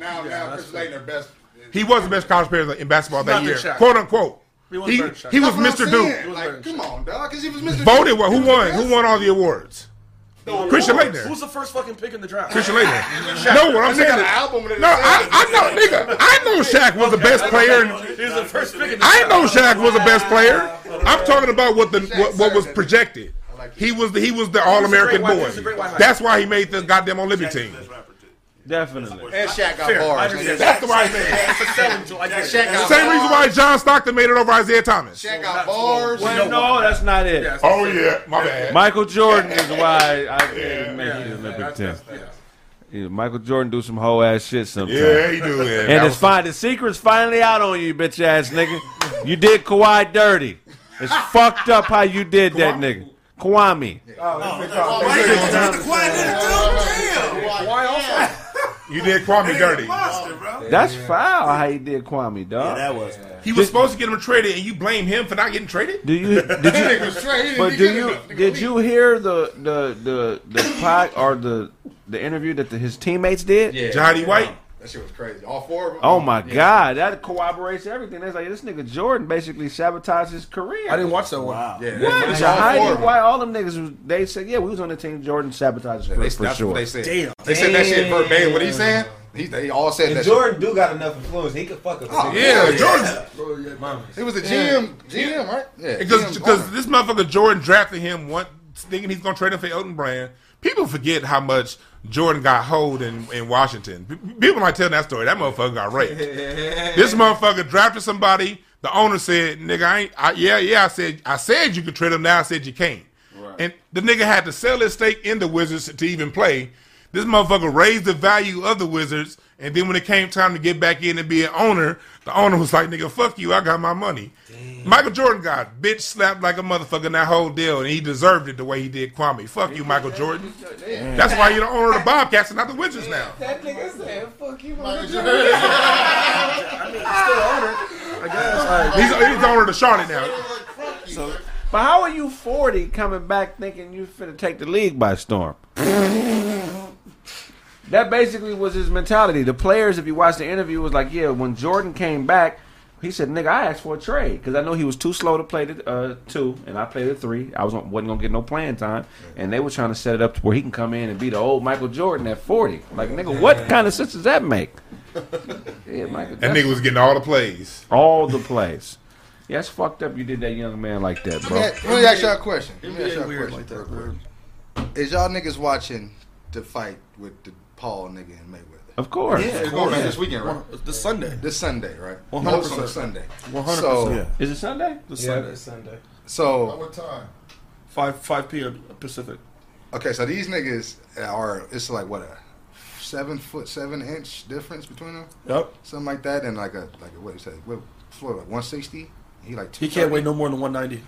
Now, now, Christian Laettner best. He was the best college player in basketball that Not year, Shaq. quote unquote. He was He, better he was That's what I'm Mr. saying. Duke. Like, come on, dog. Because he was Mr. Voted Duke. Who won? Who won all the awards? Christian Laettner. Who's the first fucking pick in the draft? Christian Laettner. No, what I'm That nigga saying an album no, I, says- I know, nigga, I know Shaq was the best player. in- He was the first pick in the I know Shaq was the best player. I'm talking about what the what, what was projected. He was the he was the All American boy. he was a great white man. That's why he made the goddamn Olympic team. Definitely. And Shaq got Fair. Bars. understand. nigga. That's the why he made it. It's a selling tool. I get it. Shaq got Same reason why. John Stockton made it over Isiah Thomas. Shaq got bars. Well, no, that's not it. Yeah, Oh yeah, my bad. Michael Jordan is why I didn't make yeah, the Olympic yeah, team. yeah. Yeah, Michael Jordan do some whole ass shit sometimes. Yeah, he do. Yeah. And That it's was- fine. The secret's finally out on you, bitch ass nigga. You did Kawhi dirty. It's fucked up how you did that, nigga. Kwame. Oh, oh, You did Kwame dirty. That's foul how you did Kwame, dog. That was. He was supposed to get him traded, and you blame him for not getting traded. Do you did you nigga was straight. He didn't but do you enough to go did you hear the the the the pod or the the interview that the, his teammates did? Yeah. Johnny White. That shit was crazy. All four of them. Oh my god, that corroborates everything. That's like this nigga Jordan basically sabotaged his career. I didn't watch that one. Wow. Yeah, What? that's- that's The all four Heidi of them. All them niggas, was, they said, yeah, we was on the team. Jordan sabotaged his Yeah, they, for that's sure. what they said. Damn. They said that shit verbatim. What he saying? He, they all said And that. Jordan do got enough influence. He could fuck up. Oh, Yeah, Jordan. Bro, yeah, mama. It was a GM, GM, right? Yeah, Because because this motherfucker Jordan drafted him one thinking he's gonna trade him for Elton Brand. People forget how much Jordan got hold in, in Washington. People might tell that story. That motherfucker got raped. this motherfucker drafted somebody. The owner said, "Nigga, I ain't. I, yeah, yeah." I said, "I said you could trade him. Now I said you can't." And the nigga had to sell his stake in the Wizards to even play. This motherfucker raised the value of the Wizards, and then when it came time to get back in and be an owner, the owner was like, "Nigga, fuck you. I got my money." Michael Jordan got bitch slapped like a motherfucker in that whole deal, and he deserved it the way he did Kwame. Fuck you, Michael Jordan. That's why you're the owner of the Bobcats and not the Wizards now. That nigga said, "Fuck you, Michael Jordan. I mean, he's still owner. I guess. Like, He's, he's the owner of the Charlotte now. So But how are you 40 coming back thinking you're finna take the league by storm? that basically was his mentality. The players, if you watch the interview, was like, yeah, when Jordan came back, he said, nigga, I asked for a trade because I know he was too slow to play the uh, two, and I played the three. I was wasn't gonna get no playing time, and they were trying to set it up to where he can come in and be the old Michael Jordan at 40. Like, nigga, what kind of sense does that make? Yeah, Michael, That nigga was getting all the plays. all the plays. Yeah, it's fucked up. You did that young man like that, bro. Let me, let me ask y'all a question. Let me ask y'all a question. like that, bro. Is y'all niggas watching the fight with the Paul nigga and Mayweather? Of course. Yeah, It's going on this weekend, right? This Sunday. This Sunday, right? 100%. No, it's on Sunday. 100%. So, Is it Sunday? This Yeah, Sunday. that's Sunday. so What time? 5 5 p.m. Pacific. okay, so these niggas are. It's like what a seven foot seven inch difference between them, Yep. something like that, and like a like a what you say? What Floyd like one sixty? He like He can't 230? weigh no more than 190.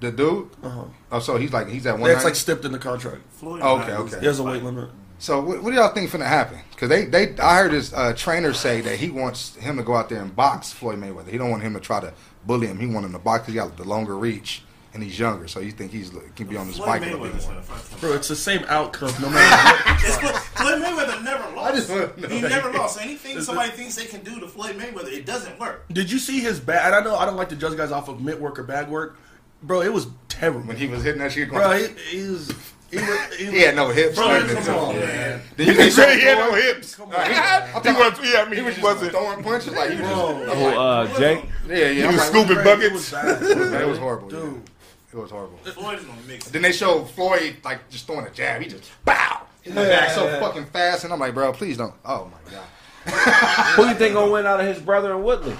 The dude. Uh-huh. Oh, so he's like he's at one. That's like stepped in the contract. Floyd. Oh, okay, okay. There's a weight limit. So what, what do y'all think finna happen? Because they, they, I heard his uh, trainer say that he wants him to go out there and box Floyd Mayweather. He don't want him to try to bully him. He want him to box. 'cause He got the longer reach and he's younger, so you think he's can be on his Floyd bike a little bit Mayweather's more. gonna fuck him. Bro, it's the same outcome no matter what. It's Floyd, Floyd Mayweather never lost. just he that. never lost. So anything somebody thinks they can do to Floyd Mayweather, it doesn't work. Did you see his bag? I know I don't like to judge guys off of mitt work or bag work. Bro, it was terrible. When he was hitting that shit, Bro, going, he, he was. He, was, he, he had no hips. Bro, come to- on, man. Did you He think he had no hips. Come on. he, I'm He was, yeah, I mean, he was he just wasn't. throwing punches like he was. Bro. I'm Oh, like, uh, Jake. yeah, yeah. He I'm was like, scooping It buckets. was. It was it was horrible, Dude. yeah. It was horrible. Floyd is gonna mix. Then they showed Floyd like just throwing a jab. He just bow. Hit my back so fucking fast, and I'm like, bro, please don't. Oh my god. Who do you think gonna win out of his brother and Woodley?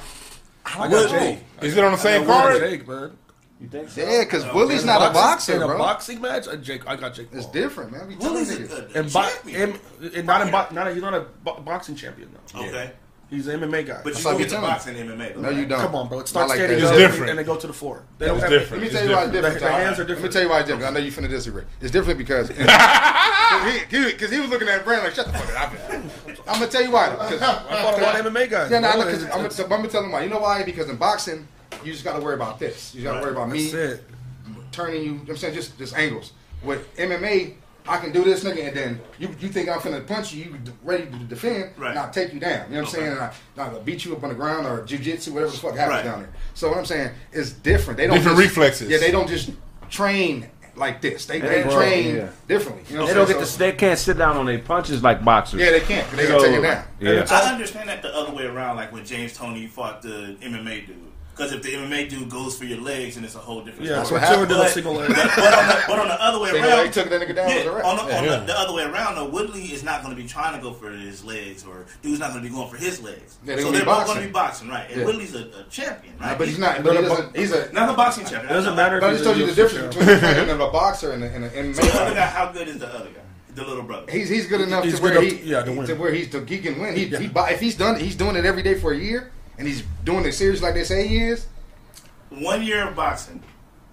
I got Jake. Is it on the same I card? Jake, man. You think so? Yeah, because Willie's not a boxer, in a boxing match. Uh, Jake, I got Jake. It's Paul. different, man. We telling Willie's a, niggas. a, a And, bo- champion. and, and not in bo- not a, he's not a bo- boxing champion though. okay, He's an MMA guy. but you what go we get to telling boxing MMA. though, No, you don't. Come on, bro. It Not starts like standing that. up It's different. and they go to the floor. They don't have- different. Let me It's tell you why it's different. different. Their Tom. hands are different. Let me tell you why it's different. I know you finna disagree. It's different because because he, was looking at Brand like, shut the fuck up. I'm gonna tell you why. Because I fought a lot of MMA guys. yeah, no, I bro. know, 'cause It's- I'm, I'm gonna tell him why. You know why? Because in boxing, you just gotta worry about this. You gotta worry about me That's it. turning you. you know what I'm saying just just angles. With MMA, I can do this nigga, and then you you think I'm finna punch you, you ready to defend, Right. and I'll take you down. You know what I'm saying? And I, and I'll beat you up on the ground or jujitsu, whatever the fuck happens Right. down there. So what I'm saying is different. They don't Different just- reflexes. Yeah, they don't just train like this. They, they Bro, train yeah. differently. You know They don't I'm get saying? to. They can't sit down on their punches like boxers. yeah, they can't. They So, gonna take it down. Yeah. I understand that the other way around, like when James Toney fought the MMA dude. Because if the MMA dude goes for your legs, and it's a whole different Yeah, story. what so Taylor did But, single but, leg. but on the, but on the other way Single around, leg took that nigga down, yeah, was on, the, on Yeah. the, the other way around, though, Woodley is not going to be trying to go for his legs, or dude's not going to be going for his legs. Yeah, they so they're both going to be boxing, right? And Yeah. Woodley's a, a champion, right? Nah, but he's not. But he doesn't. He's a. not a boxing champion. It doesn't matter if But I just told you the difference between a fighter and a boxer and a, MMA. So the other guy, how good is the other guy? The little brother. He's he's good enough He's to good where enough he to- yeah, to win. to where he's he can win. He, Yeah. he if he's done he's doing it every day for a year and he's doing it serious like they say he is. One year of boxing.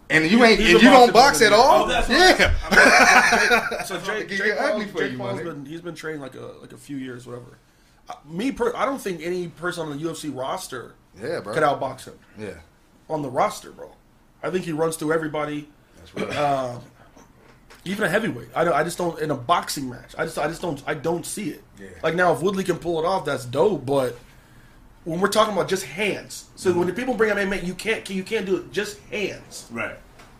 And you ain't He's and you don't box at all. Oh, that's what- yeah. So Jake, Get Jake, ugly Paul, for Jake you, my Paul's been he's been trained like a like a few years, whatever. Uh, me, per, I don't think any person on the UFC roster Yeah, bro. could outbox him Yeah. on the roster, bro. I think he runs through everybody. That's right. Uh, Even a heavyweight, I, don't, I just don't in a boxing match. I just I just don't I don't see it. Yeah. Like now, if Woodley can pull it off, that's dope. But when we're talking about just hands, so when the people bring up MMA, you can't you can't do it just hands. Right.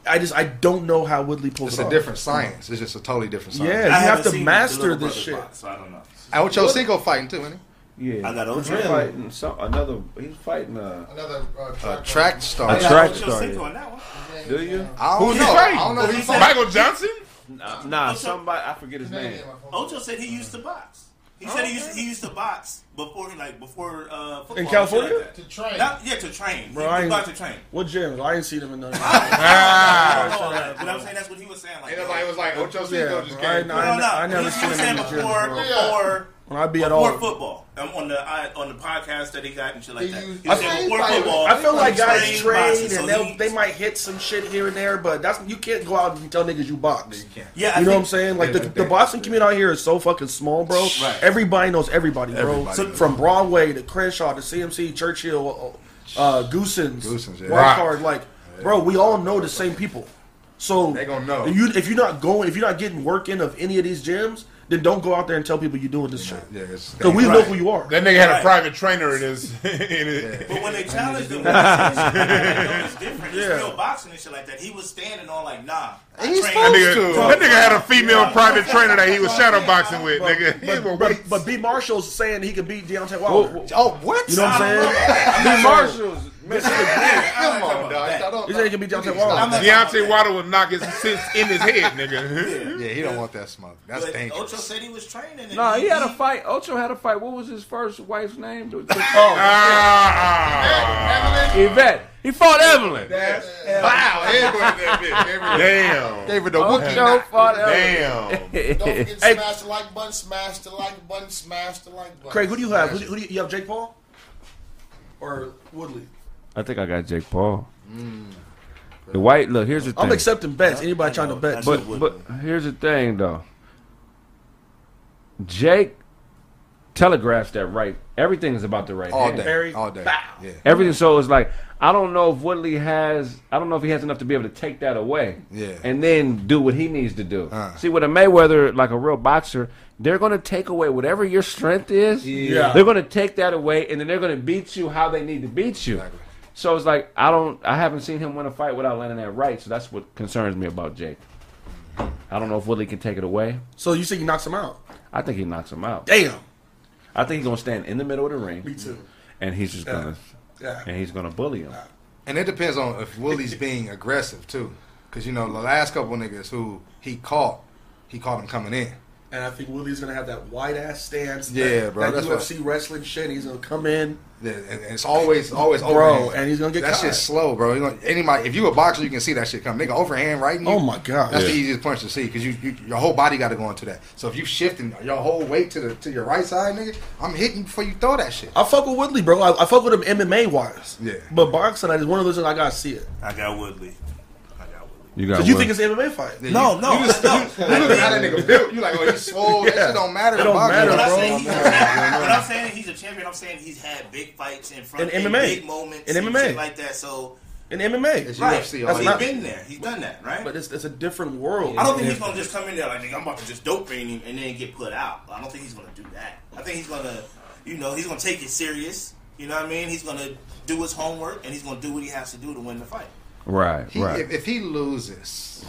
I just I don't know how Woodley pulls It's it a off. different science. It's just a totally different science. Yeah, you I have haven't to seen the master this shit. box, so I don't know. Ocho Cinco fighting too, isn't he? Yeah, I got he's Ocho. fighting some another. He's fighting uh, Another uh, A track. track star. I A got track Ocho star, yeah. on that one. Do you? I don't Who's know. he I fighting? don't know who He he's. Michael Johnson? Nah, nah, somebody I forget his name. Ocho said he used to box. He said he used he used to box before he like before uh, football In California? Like. To train. Not, yeah, to train. Bro, he, I he ain't- about to train. What gym? I ain't seen him in none. of Ah. No, like, but I'm saying that's what he was saying. Like, Ain't nobody was like Ocho Yeah, Cinco just bro, I, came. I, no, no, I, I no. never he, seen was him saying in the gym. before, bro. before, When I be at all, football um, on the I, on the podcast that he got and shit like He that. used- He I saying think football. I feel like guys trained train boxing, and so they'll, they might hit some shit here and there, but that's you can't go out and tell niggas you box. You can't. Yeah, I You know what I'm saying? Like the, Yeah, the they- boxing community out here is so fucking small, bro. Right. Everybody knows everybody, bro. Everybody So, knows. from Broadway to Crenshaw to CMC, Churchill, uh, Goosens, Goosens, yeah. Wild Right. Card, like, bro, we all know the same people. So They gonna know. If, you, if you're not going, if you're not getting work in of any of these gyms, then don't go out there and tell people you're doing this shit. Yeah, it's Because we know who you are. That nigga had a private trainer in his. In his But when they challenged him, when they said shit like that, it's different. It's Yeah. real boxing and shit like that. He was standing on like, nah. He's trained- that, nigga, to. that nigga had a female private trainer that he was shadowboxing with, nigga. He But, but, but B. Marshall's saying he could beat Deontay Wilder. Oh, what? You know what I'm saying? B. Marshall's. Come on, dog. He said he could beat Deontay Wilder. I'm Deontay Wilder would knock his sense in his head, nigga. Yeah, he don't want that smoke. That's But dangerous. Ocho said he was training. and No, he had a fight. Ocho had a fight. What was his first wife's name? Ah, Yvette. He fought Evelyn. Wow, everybody that bitch. Damn, gave her the Wookiee Ocho knock. fought Evelyn. damn. Don't forget Hey. smash the like button, smash the like button, smash the like button. Craig, who do you have? Who do, who do you, you have? Jake Paul or Woodley? I think I got Jake Paul. The white. Look, here's the thing. I'm accepting bets. Anybody trying to bet? But but here's the thing though. Jake telegraphs that right. Everything is about the right All hand. day, all day. bow. Yeah, Everything. So it's like I don't know if Woodley has. I don't know if he has enough to be able to take that away. Yeah. And then do what he needs to do. Uh. See, with a Mayweather, like a real boxer, they're going to take away whatever your strength is. Yeah. They're going to take that away, and then they're going to beat you how they need to beat you. Exactly. So it's like I don't. I haven't seen him win a fight without landing that right. So that's what concerns me about Jake. I don't know if Willie can take it away. So you think he knocks him out? I think he knocks him out. Damn. I think he's gonna stand in the middle of the ring, Me too. and he's just gonna Yeah. and he's gonna bully him. and it depends on if Willie's being aggressive too, because you know the last couple niggas who he caught, he caught him coming in. And I think Woodley's gonna have that white ass stance. Yeah, that, bro, That that's UFC wrestling shit. He's gonna come in, Yeah, and, and it's always always bro, overhand. and he's gonna get that caught. shit's slow, bro. You know, anybody, if you a boxer, you can see that shit come. Nigga, overhand right. in you, Oh my god. That's Yeah. the easiest punch to see because you, you your whole body got to go into that. So if you shifting your whole weight to the to your right side, nigga, I'm hitting before you throw that shit. I fuck with Woodley, bro. I, I fuck with him MMA wise. Yeah. But boxing, I just one of those things I gotta see it. I got Woodley. I got Woodley. You got Cause you think it's an MMA fight? Yeah, No, you, no, You just, no. you, you look at how that nigga built. You like, oh, he's swole. That shit don't matter. It in don't boxing. matter, When I'm bro. saying he's a champion, when I'm saying he's a champion, I'm saying he's had big fights in front In in MMA. big moments, In and MMA. shit like that. So In MMA, It's right, UFC. so That's he's not- been there. He's done that, right? but it's, it's a different world. I don't think he's gonna just come in there like I'm about to just dope fiend him and then get put out. I don't think he's gonna do that. I think he's gonna, you know, he's gonna take it serious. You know what I mean? He's gonna do his homework and he's gonna do what he has to do to win the fight. Right, He, right. if, if he loses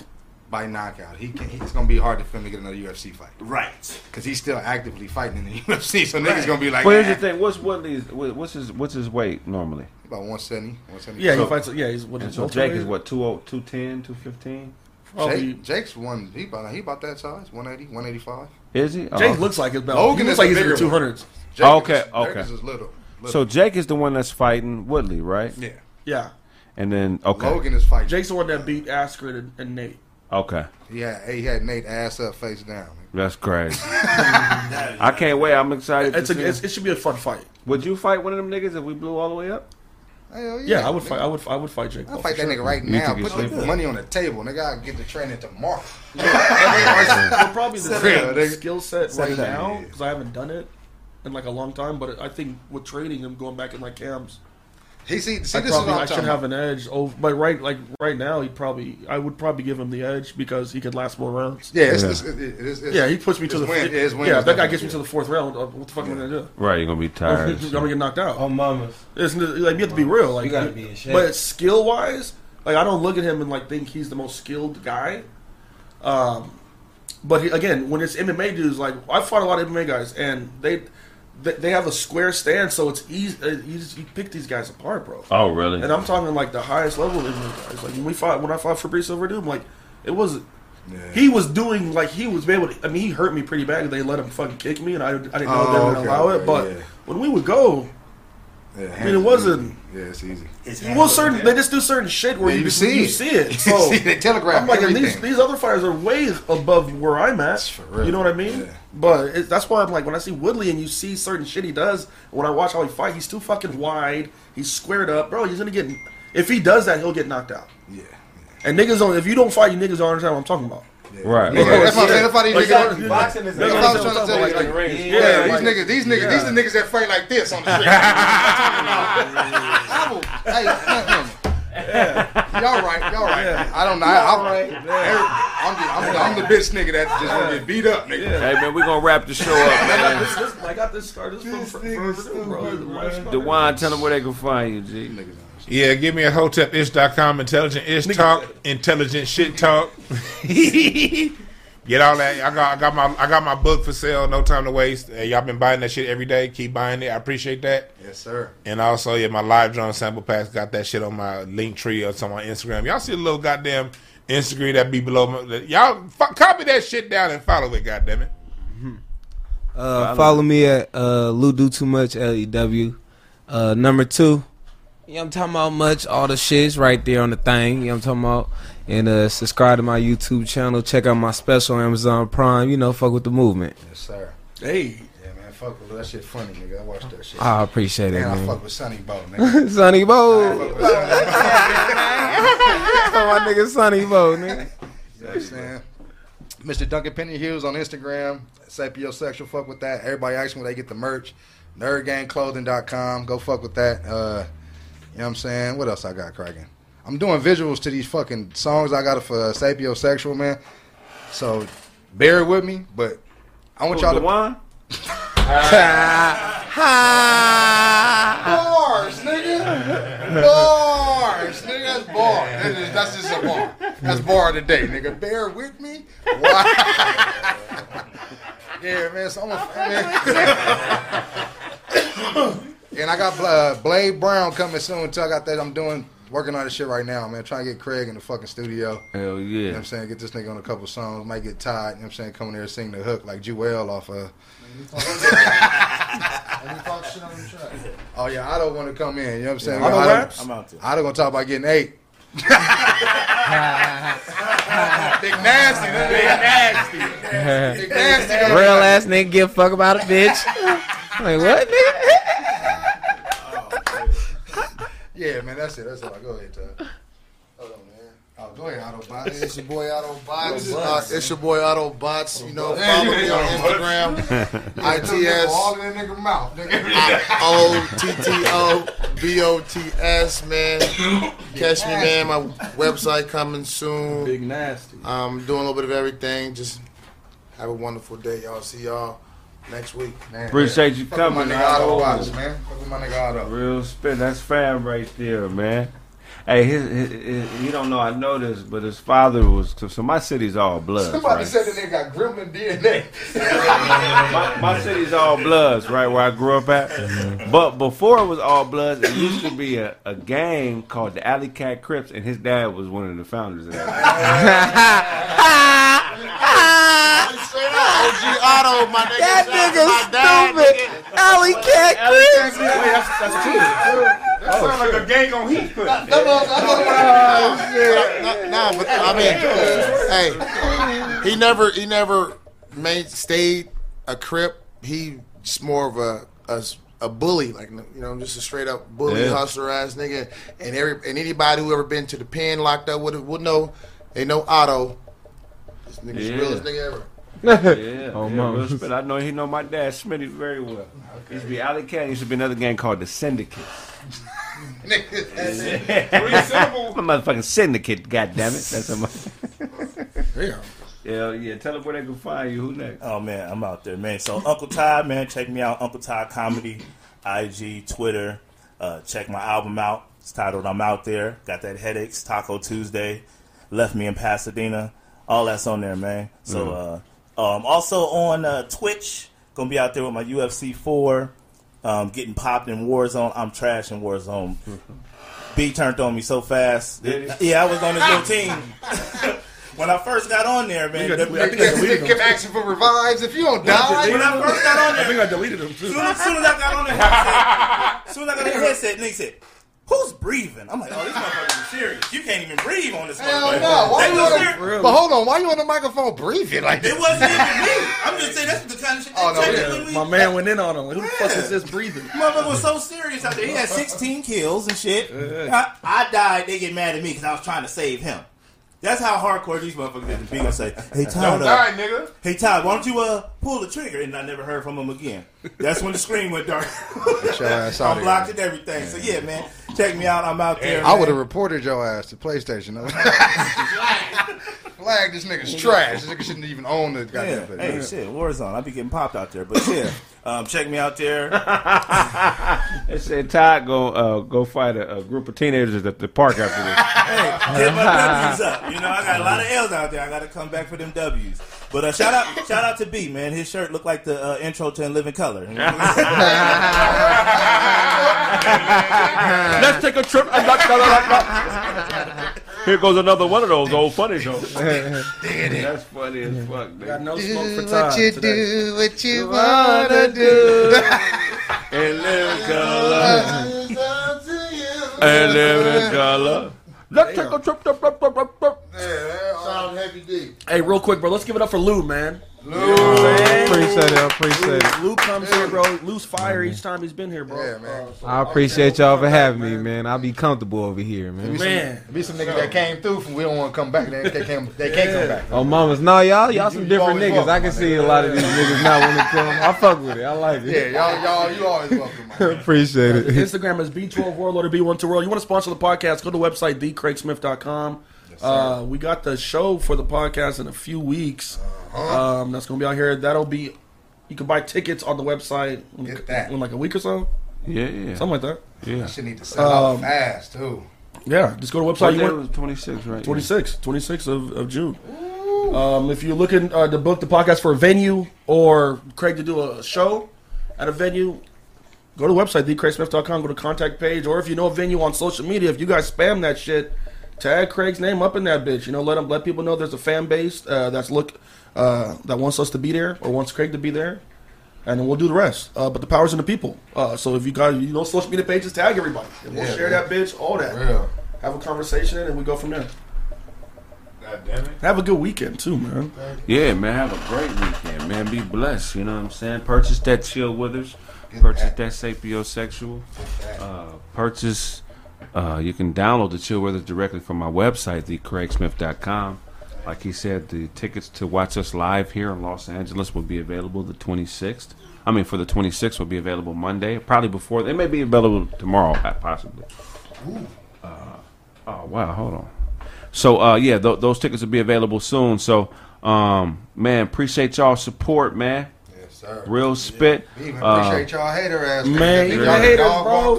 by knockout, he can, it's gonna be hard for him to get another UFC fight Right. because he's still actively fighting in the UFC. So niggas gonna be like, Well, here's the "Ah." thing. What's Woodley's? What's his? What's his weight normally? about 170, 170. Yeah, So- he fights. Yeah, he's what And is so Jake is what 20 210, 215? Probably, Jake, Jake's one. He about he about that size, 180, 185. Is he? Jake Oh. looks like his belt. Logan he looks like he's in the two hundreds. one. hundreds. Jake Okay, is, okay. Is little, little. So Jake is the one that's fighting Woodley, right? yeah, Yeah, And then okay, Logan is fighting. Jake's the one that beat Askren and, and Nate. okay, He had he had Nate ass up, face down. that's crazy. I can't wait. I'm excited. It's to a, see it's, it should be a fun fight. Would you fight one of them niggas if we blew all the way up? Hell Yeah, I would nigga. fight. I would. I would fight Jake. I'll fight that sure. nigga right You now. Put the sleeping? money on the table. Nigga, I get the training tomorrow. We're probably the same nigga. skill set Set right now because I haven't done it in like a long time. But I think with training him, going back in like camps, He see, see I this is what I I'm should have about. an edge. Over, but right, like right now, he probably I would probably give him the edge because he could last more rounds. Yeah, it's, Yeah. It's, it's, it's, Yeah, he puts me to the win- yeah, his win yeah. is That guy gets me to the fourth round. uh, What the fuck am I gonna do? Right, you're gonna be tired. I'm gonna get knocked out. Oh, mamas. It's like you have to be real. Like You gotta be in shape. But skill wise, like I don't look at him and like think he's the most skilled guy. Um, but he, again, when it's MMA dudes, like I fought a lot of MMA guys, and they they, they have a square stand, so it's easy. Uh, you, just, you pick these guys apart, bro. oh, really? And I'm talking like the highest level of MMA guys. Like when we fought, when I fought Fabricio Werdum, like it was. He was doing like he was able. To, I mean, he hurt me pretty bad. They let him fucking kick me, and I, I didn't know Oh, they were gonna okay, allow it. But yeah. when we would go, Yeah, I mean, it wasn't. Yeah, it's easy. His Well, certain they just do certain shit where Yeah, you, you see you it. see it. You So see, they telegraph I'm like, and these these other fighters are way above where I'm at. for real. You know what I mean? Yeah. But it, that's why I'm like, when I see Woodley and you see certain shit he does, when I watch how he fight, he's too fucking wide. He's squared up, bro. He's gonna get. If he does that, he'll get knocked out. Yeah. And niggas don't. If you don't fight, you niggas don't understand what I'm talking about. Right. Yeah, right. that's what I'm saying. That's why these Like, niggas. yeah. Boxing is That's what what I'm I'm trying to tell about. you, Like, like, yeah, Yeah, like- these niggas, these niggas, yeah. these are the niggas that fight like this on the street. I will- hey, man, man. y'all right, y'all right. I don't know. I, I, I'm, the, I'm, the, I'm the bitch nigga that just gonna get beat up, nigga. Hey man, we gonna wrap the show up, man. This, this, I got this scar. This from for, for, for, bro. The life scar. Dewan, tell them where they can find you, G. Yeah, give me a hotepish.com, intelligent ish talk, intelligent shit talk. Get all that. I got I got my I got my book for sale, no time to waste. Uh, y'all been buying that shit every day. Keep buying it. I appreciate that. Yes, sir. And also, yeah, my live drum sample packs got that shit on my link tree or on my Instagram. Y'all see the little goddamn Instagram that be below my, y'all f- copy that shit down and follow it, goddamn it. Uh, follow me at uh, Lou Do Too Much L E W. Uh, number two. You know I'm talking about much. All the shit's right there on the thing. You know I'm talking about. And uh, subscribe to my YouTube channel. Check out my special Amazon Prime. You know, fuck with the movement. Yes, sir. Hey, Yeah, man. Fuck with that shit. Funny, nigga. I watched that shit. I appreciate it, and I man. fuck with Sonny Bo, nigga. Sonny Bo. Fuck with Sonny Bo. my nigga Sonny Bo, nigga. You know what I'm saying? Mr. Duncan Penny Hughes on Instagram. Sapiosexual, fuck with that. Everybody asks me where they get the merch. NerdGangClothing.com. Go fuck with that. Uh, you know what I'm saying? What else I got cracking? I'm doing visuals to these fucking songs I got for uh, Sapiosexual, man. So bear with me, but I want y'all to. Dewan? Bars, nigga. Bars, nigga. That's bar. That is, that's just a bar. That's bar of the day, nigga. Bear with me. Why? yeah, man. So I'm a, man. and I got uh, Blade Brown coming soon too. I got that. I'm doing working on this shit right now, man. Trying to get Craig in the fucking studio. Hell You know what yeah. I'm saying? Get this nigga on a couple songs. Might get tired. You know what I'm saying? Coming there singing the hook like Jewel off uh Oh yeah, I don't want to come in. You know what I'm saying? Otto I don't- raps? I'm out to. I don't gonna talk about getting eight. Big nasty, that big nasty, big nasty. Real ass nigga give a fuck about a bitch. like what, nigga? Yeah, man, that's it. That's it. Go ahead, Todd. Hold on, man. Oh, go ahead, Otto Bots. It's your boy Otto Bots. Uh, it's your boy Otto Bots. You know, follow me on Instagram. All ITS in that nigga mouth, nigga. O T T O B O T S man. Catch me, man. My website coming soon. big nasty. I'm doing a little bit of everything. Just have a wonderful day, y'all. See y'all next week. Man, Appreciate you Fuck with my coming. nigga Otto Bots, man. Fuck with my nigga Otto. Real spit. That's fam right there, man. Hey, his, his, his, you don't know I know this, but his father was so my city's all bloods. Somebody Right? said the nigga got gremlin DNA. my, my city's all bloods, right where I grew up at. But before it was all bloods, it used to be a, a gang called the Alley Cat Crips, and his dad was one of the founders of that. OG Otto, my nigga. That Shout my nigga dad, stupid. Alley cat Chris. That sounds like a gang on Heathcliff. No, no, but I mean, hey, he never, he never made stayed a crip. He's more of a, a a bully, like you know, just a straight up bully Yeah. hustler ass nigga. And every and anybody who ever been to the pen locked up would would know. They know Otto. This nigga's the Yeah. realest nigga ever. Yeah, Oh, yeah, mama. real spit. I know he know my dad Smitty very well. Used to be Alley Cat. Used to be another gang called the Syndicate. Nigga, that's it. Three syllables. My motherfucking syndicate, goddamn it. That's a mo- Damn. Yeah, yeah. Tell them where they can find you. Who next? Oh man, I'm out there, man. So Uncle Ty, man, check me out, Uncle Ty Comedy, IG, Twitter. Uh, check my album out. It's titled "I'm Out There." Got that headaches. Taco Tuesday. Left me in Pasadena. All that's on there, man. So uh, um, also on uh, Twitch, gonna be out there with my UFC four. Um, getting popped in Warzone. I'm trash in Warzone. B turned on me so fast. Yeah, I was on his little team. when I first got on there, man. We got- the- we- I think I deleted kept them. asking for revives. If you don't die, when I first got on I think I deleted them too. soon as, soon as I got on the headset, soon as I got on the headset, nigga said, "Who's breathing?" I'm like, "Oh, this motherfucker is serious. You can't even breathe on this hell motherfucker." no. Why you on serious. the, But hold on, why you on the microphone breathing like that? It wasn't even me. I'm just saying that's the kind of shit. Oh, no, yeah. check when we- My man went in on him. Like, who the fuck is this breathing? Motherfucker was so serious out there. He had 16 kills and shit. I, I died. They get mad at me because I was trying to save him. That's how hardcore these motherfuckers is. Be gonna say, "Hey Don't Todd, uh, die, nigga. hey Todd, why don't you uh pull the trigger?" And I never heard from him again. That's when the screen went dark. Get your ass out I'm blocked here. and everything. So yeah, man, check me out. I'm out there. I would have reported your ass to PlayStation. Flag this nigga's trash. This nigga shouldn't even own the Yeah. goddamn thing. Hey, shit, Warzone. I be getting popped out there, but yeah, um, check me out there. They said Todd go uh, go fight a, a group of teenagers at the park after this. Hey, get my W's up. You know, I got a lot of L's out there. I got to come back for them W's. But uh, shout out, shout out to B, man. His shirt looked like the uh, intro to In Living Color. You know what I'm saying? Let's take a trip. Here goes another one of those old funny shows. That's funny as fuck. man. Got no smoke for Do Todd what you today. do, what you wanna do. And live color. And live in color. Let's take a trip. Sound heavy D. Hey, real quick, bro. Let's give it up for Lou, man. Appreciate it. I Appreciate it. Lou comes here, bro. Lou's fire each time he's been here, bro. Yeah, man. I appreciate y'all for having me, man. I'll be comfortable over here, man. Man, Be some niggas that came through from we don't want to come back. They, they can't. They can't come back. Oh, mamas, no, y'all, y'all some You different niggas. welcome, I can see nigga. a lot of these niggas not want to come. I fuck with it. I like it. Yeah, y'all, y'all, you always welcome. Appreciate it. Instagram is B12 World or B12 World. You want to sponsor the podcast? Go to the website, thecraigsmith.com. Uh, we got the show for the podcast in a few weeks. Uh-huh. Um, that's going to be out here. That'll be, you can buy tickets on the website in, Get that. in like a week or so. Yeah, yeah. Something like that. yeah. Shit need to sell out Um, fast too. Yeah, just go to the What website. You day want, was 26, right? 26, 26 of, of June. Um, if you're looking uh, to book the podcast for a venue or Craig to do a show at a venue, go to the website, thecraigsmith.com, go to contact page, or if you know a venue on social media, if you guys spam that shit, tag Craig's name up in that bitch. You know, let them let people know there's a fan base uh, that's look uh, that wants us to be there or wants Craig to be there. And then we'll do the rest. Uh, but the power's in the people. Uh, so if you guys, you know, social media pages, tag everybody. And we'll Yeah, share man. that bitch, all that. Real. Have a conversation, and we go from there. God damn it. Have a good weekend too, man. Yeah, man, have a great weekend, man. Be blessed, you know what I'm saying? Purchase that Chill Withers. Purchase that sapiosexual. Uh, purchase, uh, you can download the Chill Withers directly from my website, thecraigsmith.com. Like he said, the tickets to watch us live here in Los Angeles will be available the 26th. I mean, for the 26th will be available Monday, probably before. They may be available tomorrow, uh, possibly. Uh, oh wow, hold on. So uh, yeah, th- those tickets will be available soon. So um, man, appreciate y'all support, man. Yes, sir. Real spit. We even Uh, appreciate y'all hater ass. Man, niggas. even Y'all haters, dog bro.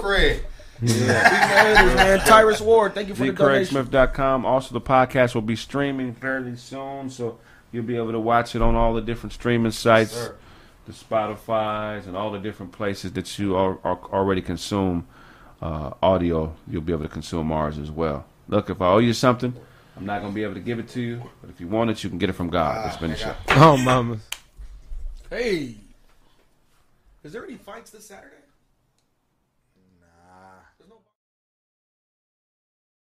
On Craig. haters, man. Tyrus Ward, thank you for the donation. TheCraigSmith.com. Also, the podcast will be streaming fairly soon, so you'll be able to watch it on all the different streaming sites, sir. the Spotify's, and all the different places that you are, are already consume uh, audio. You'll be able to consume ours as well. Look, if I owe you something, I'm not going to be able to give it to you, but if you want it, you can get it from God. Let's finish it. Oh, mamas. Hey, is there any fights this Saturday?